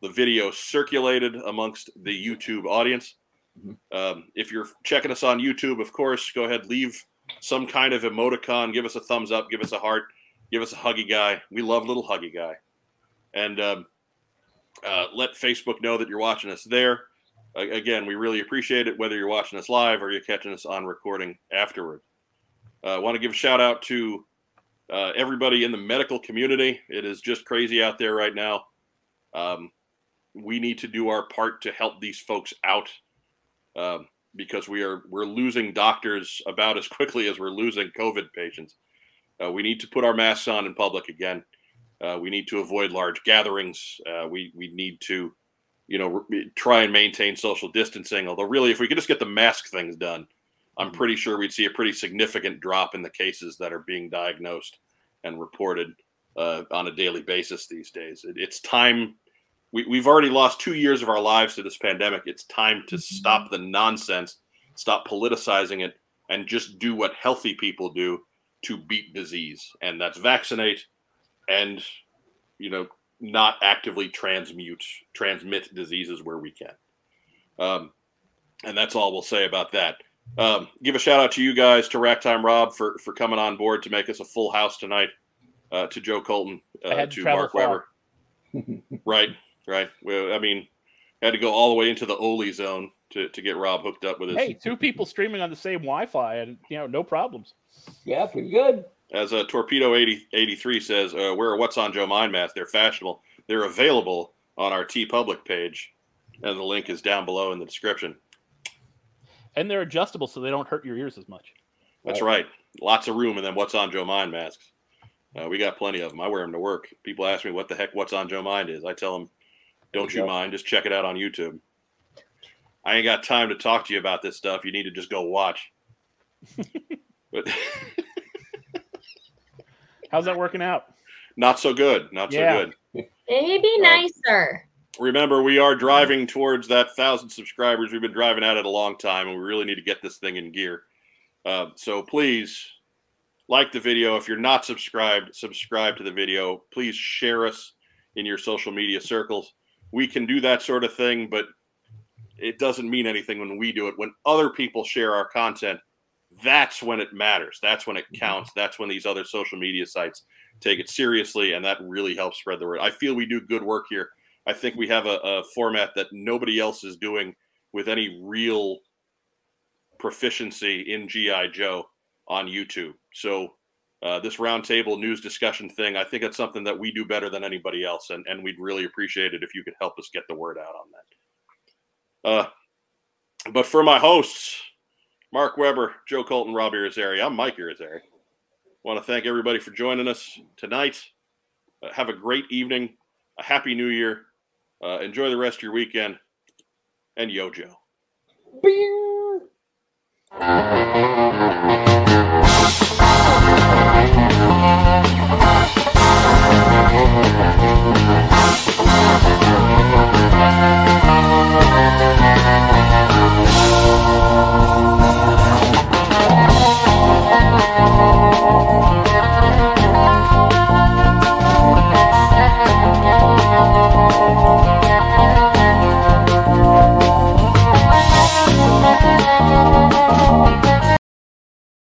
S1: the video circulated amongst the YouTube audience.
S2: Mhm.
S1: Um, if you're checking us on YouTube, of course, go ahead leave some kind of emoticon. Give us a thumbs up. Give us a heart. Give us a huggy guy. We love little huggy guy. And um, uh, let Facebook know that you're watching us there. A- again, we really appreciate it, whether you're watching us live or you're catching us on recording afterward. I uh, want to give a shout out to uh, everybody in the medical community. It is just crazy out there right now. Um, we need to do our part to help these folks out um, because we are we're losing doctors about as quickly as we're losing COVID patients. Uh, we need to put our masks on in public again. Uh, we need to avoid large gatherings. Uh, we we need to, you know, re- try and maintain social distancing. Although, really, if we could just get the mask things done, I'm pretty sure we'd see a pretty significant drop in the cases that are being diagnosed and reported uh, on a daily basis these days. It, it's time. We, we've already lost two years of our lives to this pandemic. It's time to stop the nonsense, stop politicizing it, and just do what healthy people do to beat disease, and that's vaccinate and you know not actively transmute transmit diseases where we can. Um, and that's all we'll say about that. Um, give a shout out to you guys, to Ragtime Rob for for coming on board to make us a full house tonight. Uh, to Joe Colton, uh,
S4: to
S1: Mark. Weber. right, right. Well, I mean, had to go all the way into the Oli zone to, to get Rob hooked up with his
S4: Hey, two people streaming on the same Wi-Fi, and you know, no problems.
S2: Yeah, pretty good.
S1: As a Torpedo 80, 83 says, uh, wear a What's on Joe Mind mask. They're fashionable. They're available on our TeePublic page, and the link is down below in the description.
S4: And they're adjustable, so they don't hurt your ears as much.
S1: That's right. Lots of room, and then What's on Joe Mind masks. Uh, we got plenty of them. I wear them to work. People ask me what the heck What's on Joe Mind is. I tell them, don't
S2: you
S1: you mind? Just check it out on YouTube. I ain't got time to talk to you about this stuff. You need to just go watch. but
S4: How's that working out?
S1: not so good. Not so good.
S3: Maybe
S1: Well,
S3: nicer.
S1: remember we are driving towards that thousand subscribers we've been driving at it a long time and we really need to get this thing in gear uh, so please like the video if you're not subscribed subscribe to the video please share us in your social media circles we can do that sort of thing but it doesn't mean anything when we do it. When other people share our content that's when it matters. That's when it mm-hmm. counts. That's when these other social media sites take it seriously and that really helps spread the word. I feel we do good work here. I think we have a, a format that nobody else is doing with any real proficiency in GI Joe on YouTube. So uh, this roundtable news discussion thing, I think it's something that we do better than anybody else, and, and we'd really appreciate it if you could help us get the word out on that. Uh, but for my hosts, Mark Weber, Joe Colton, Rob Irizarry, I'm Mike Irizarry. want to thank everybody for joining us tonight. Uh, have a great evening, a happy new year. Uh, enjoy the rest of your weekend, and yo, Joe.
S2: Beer. Thank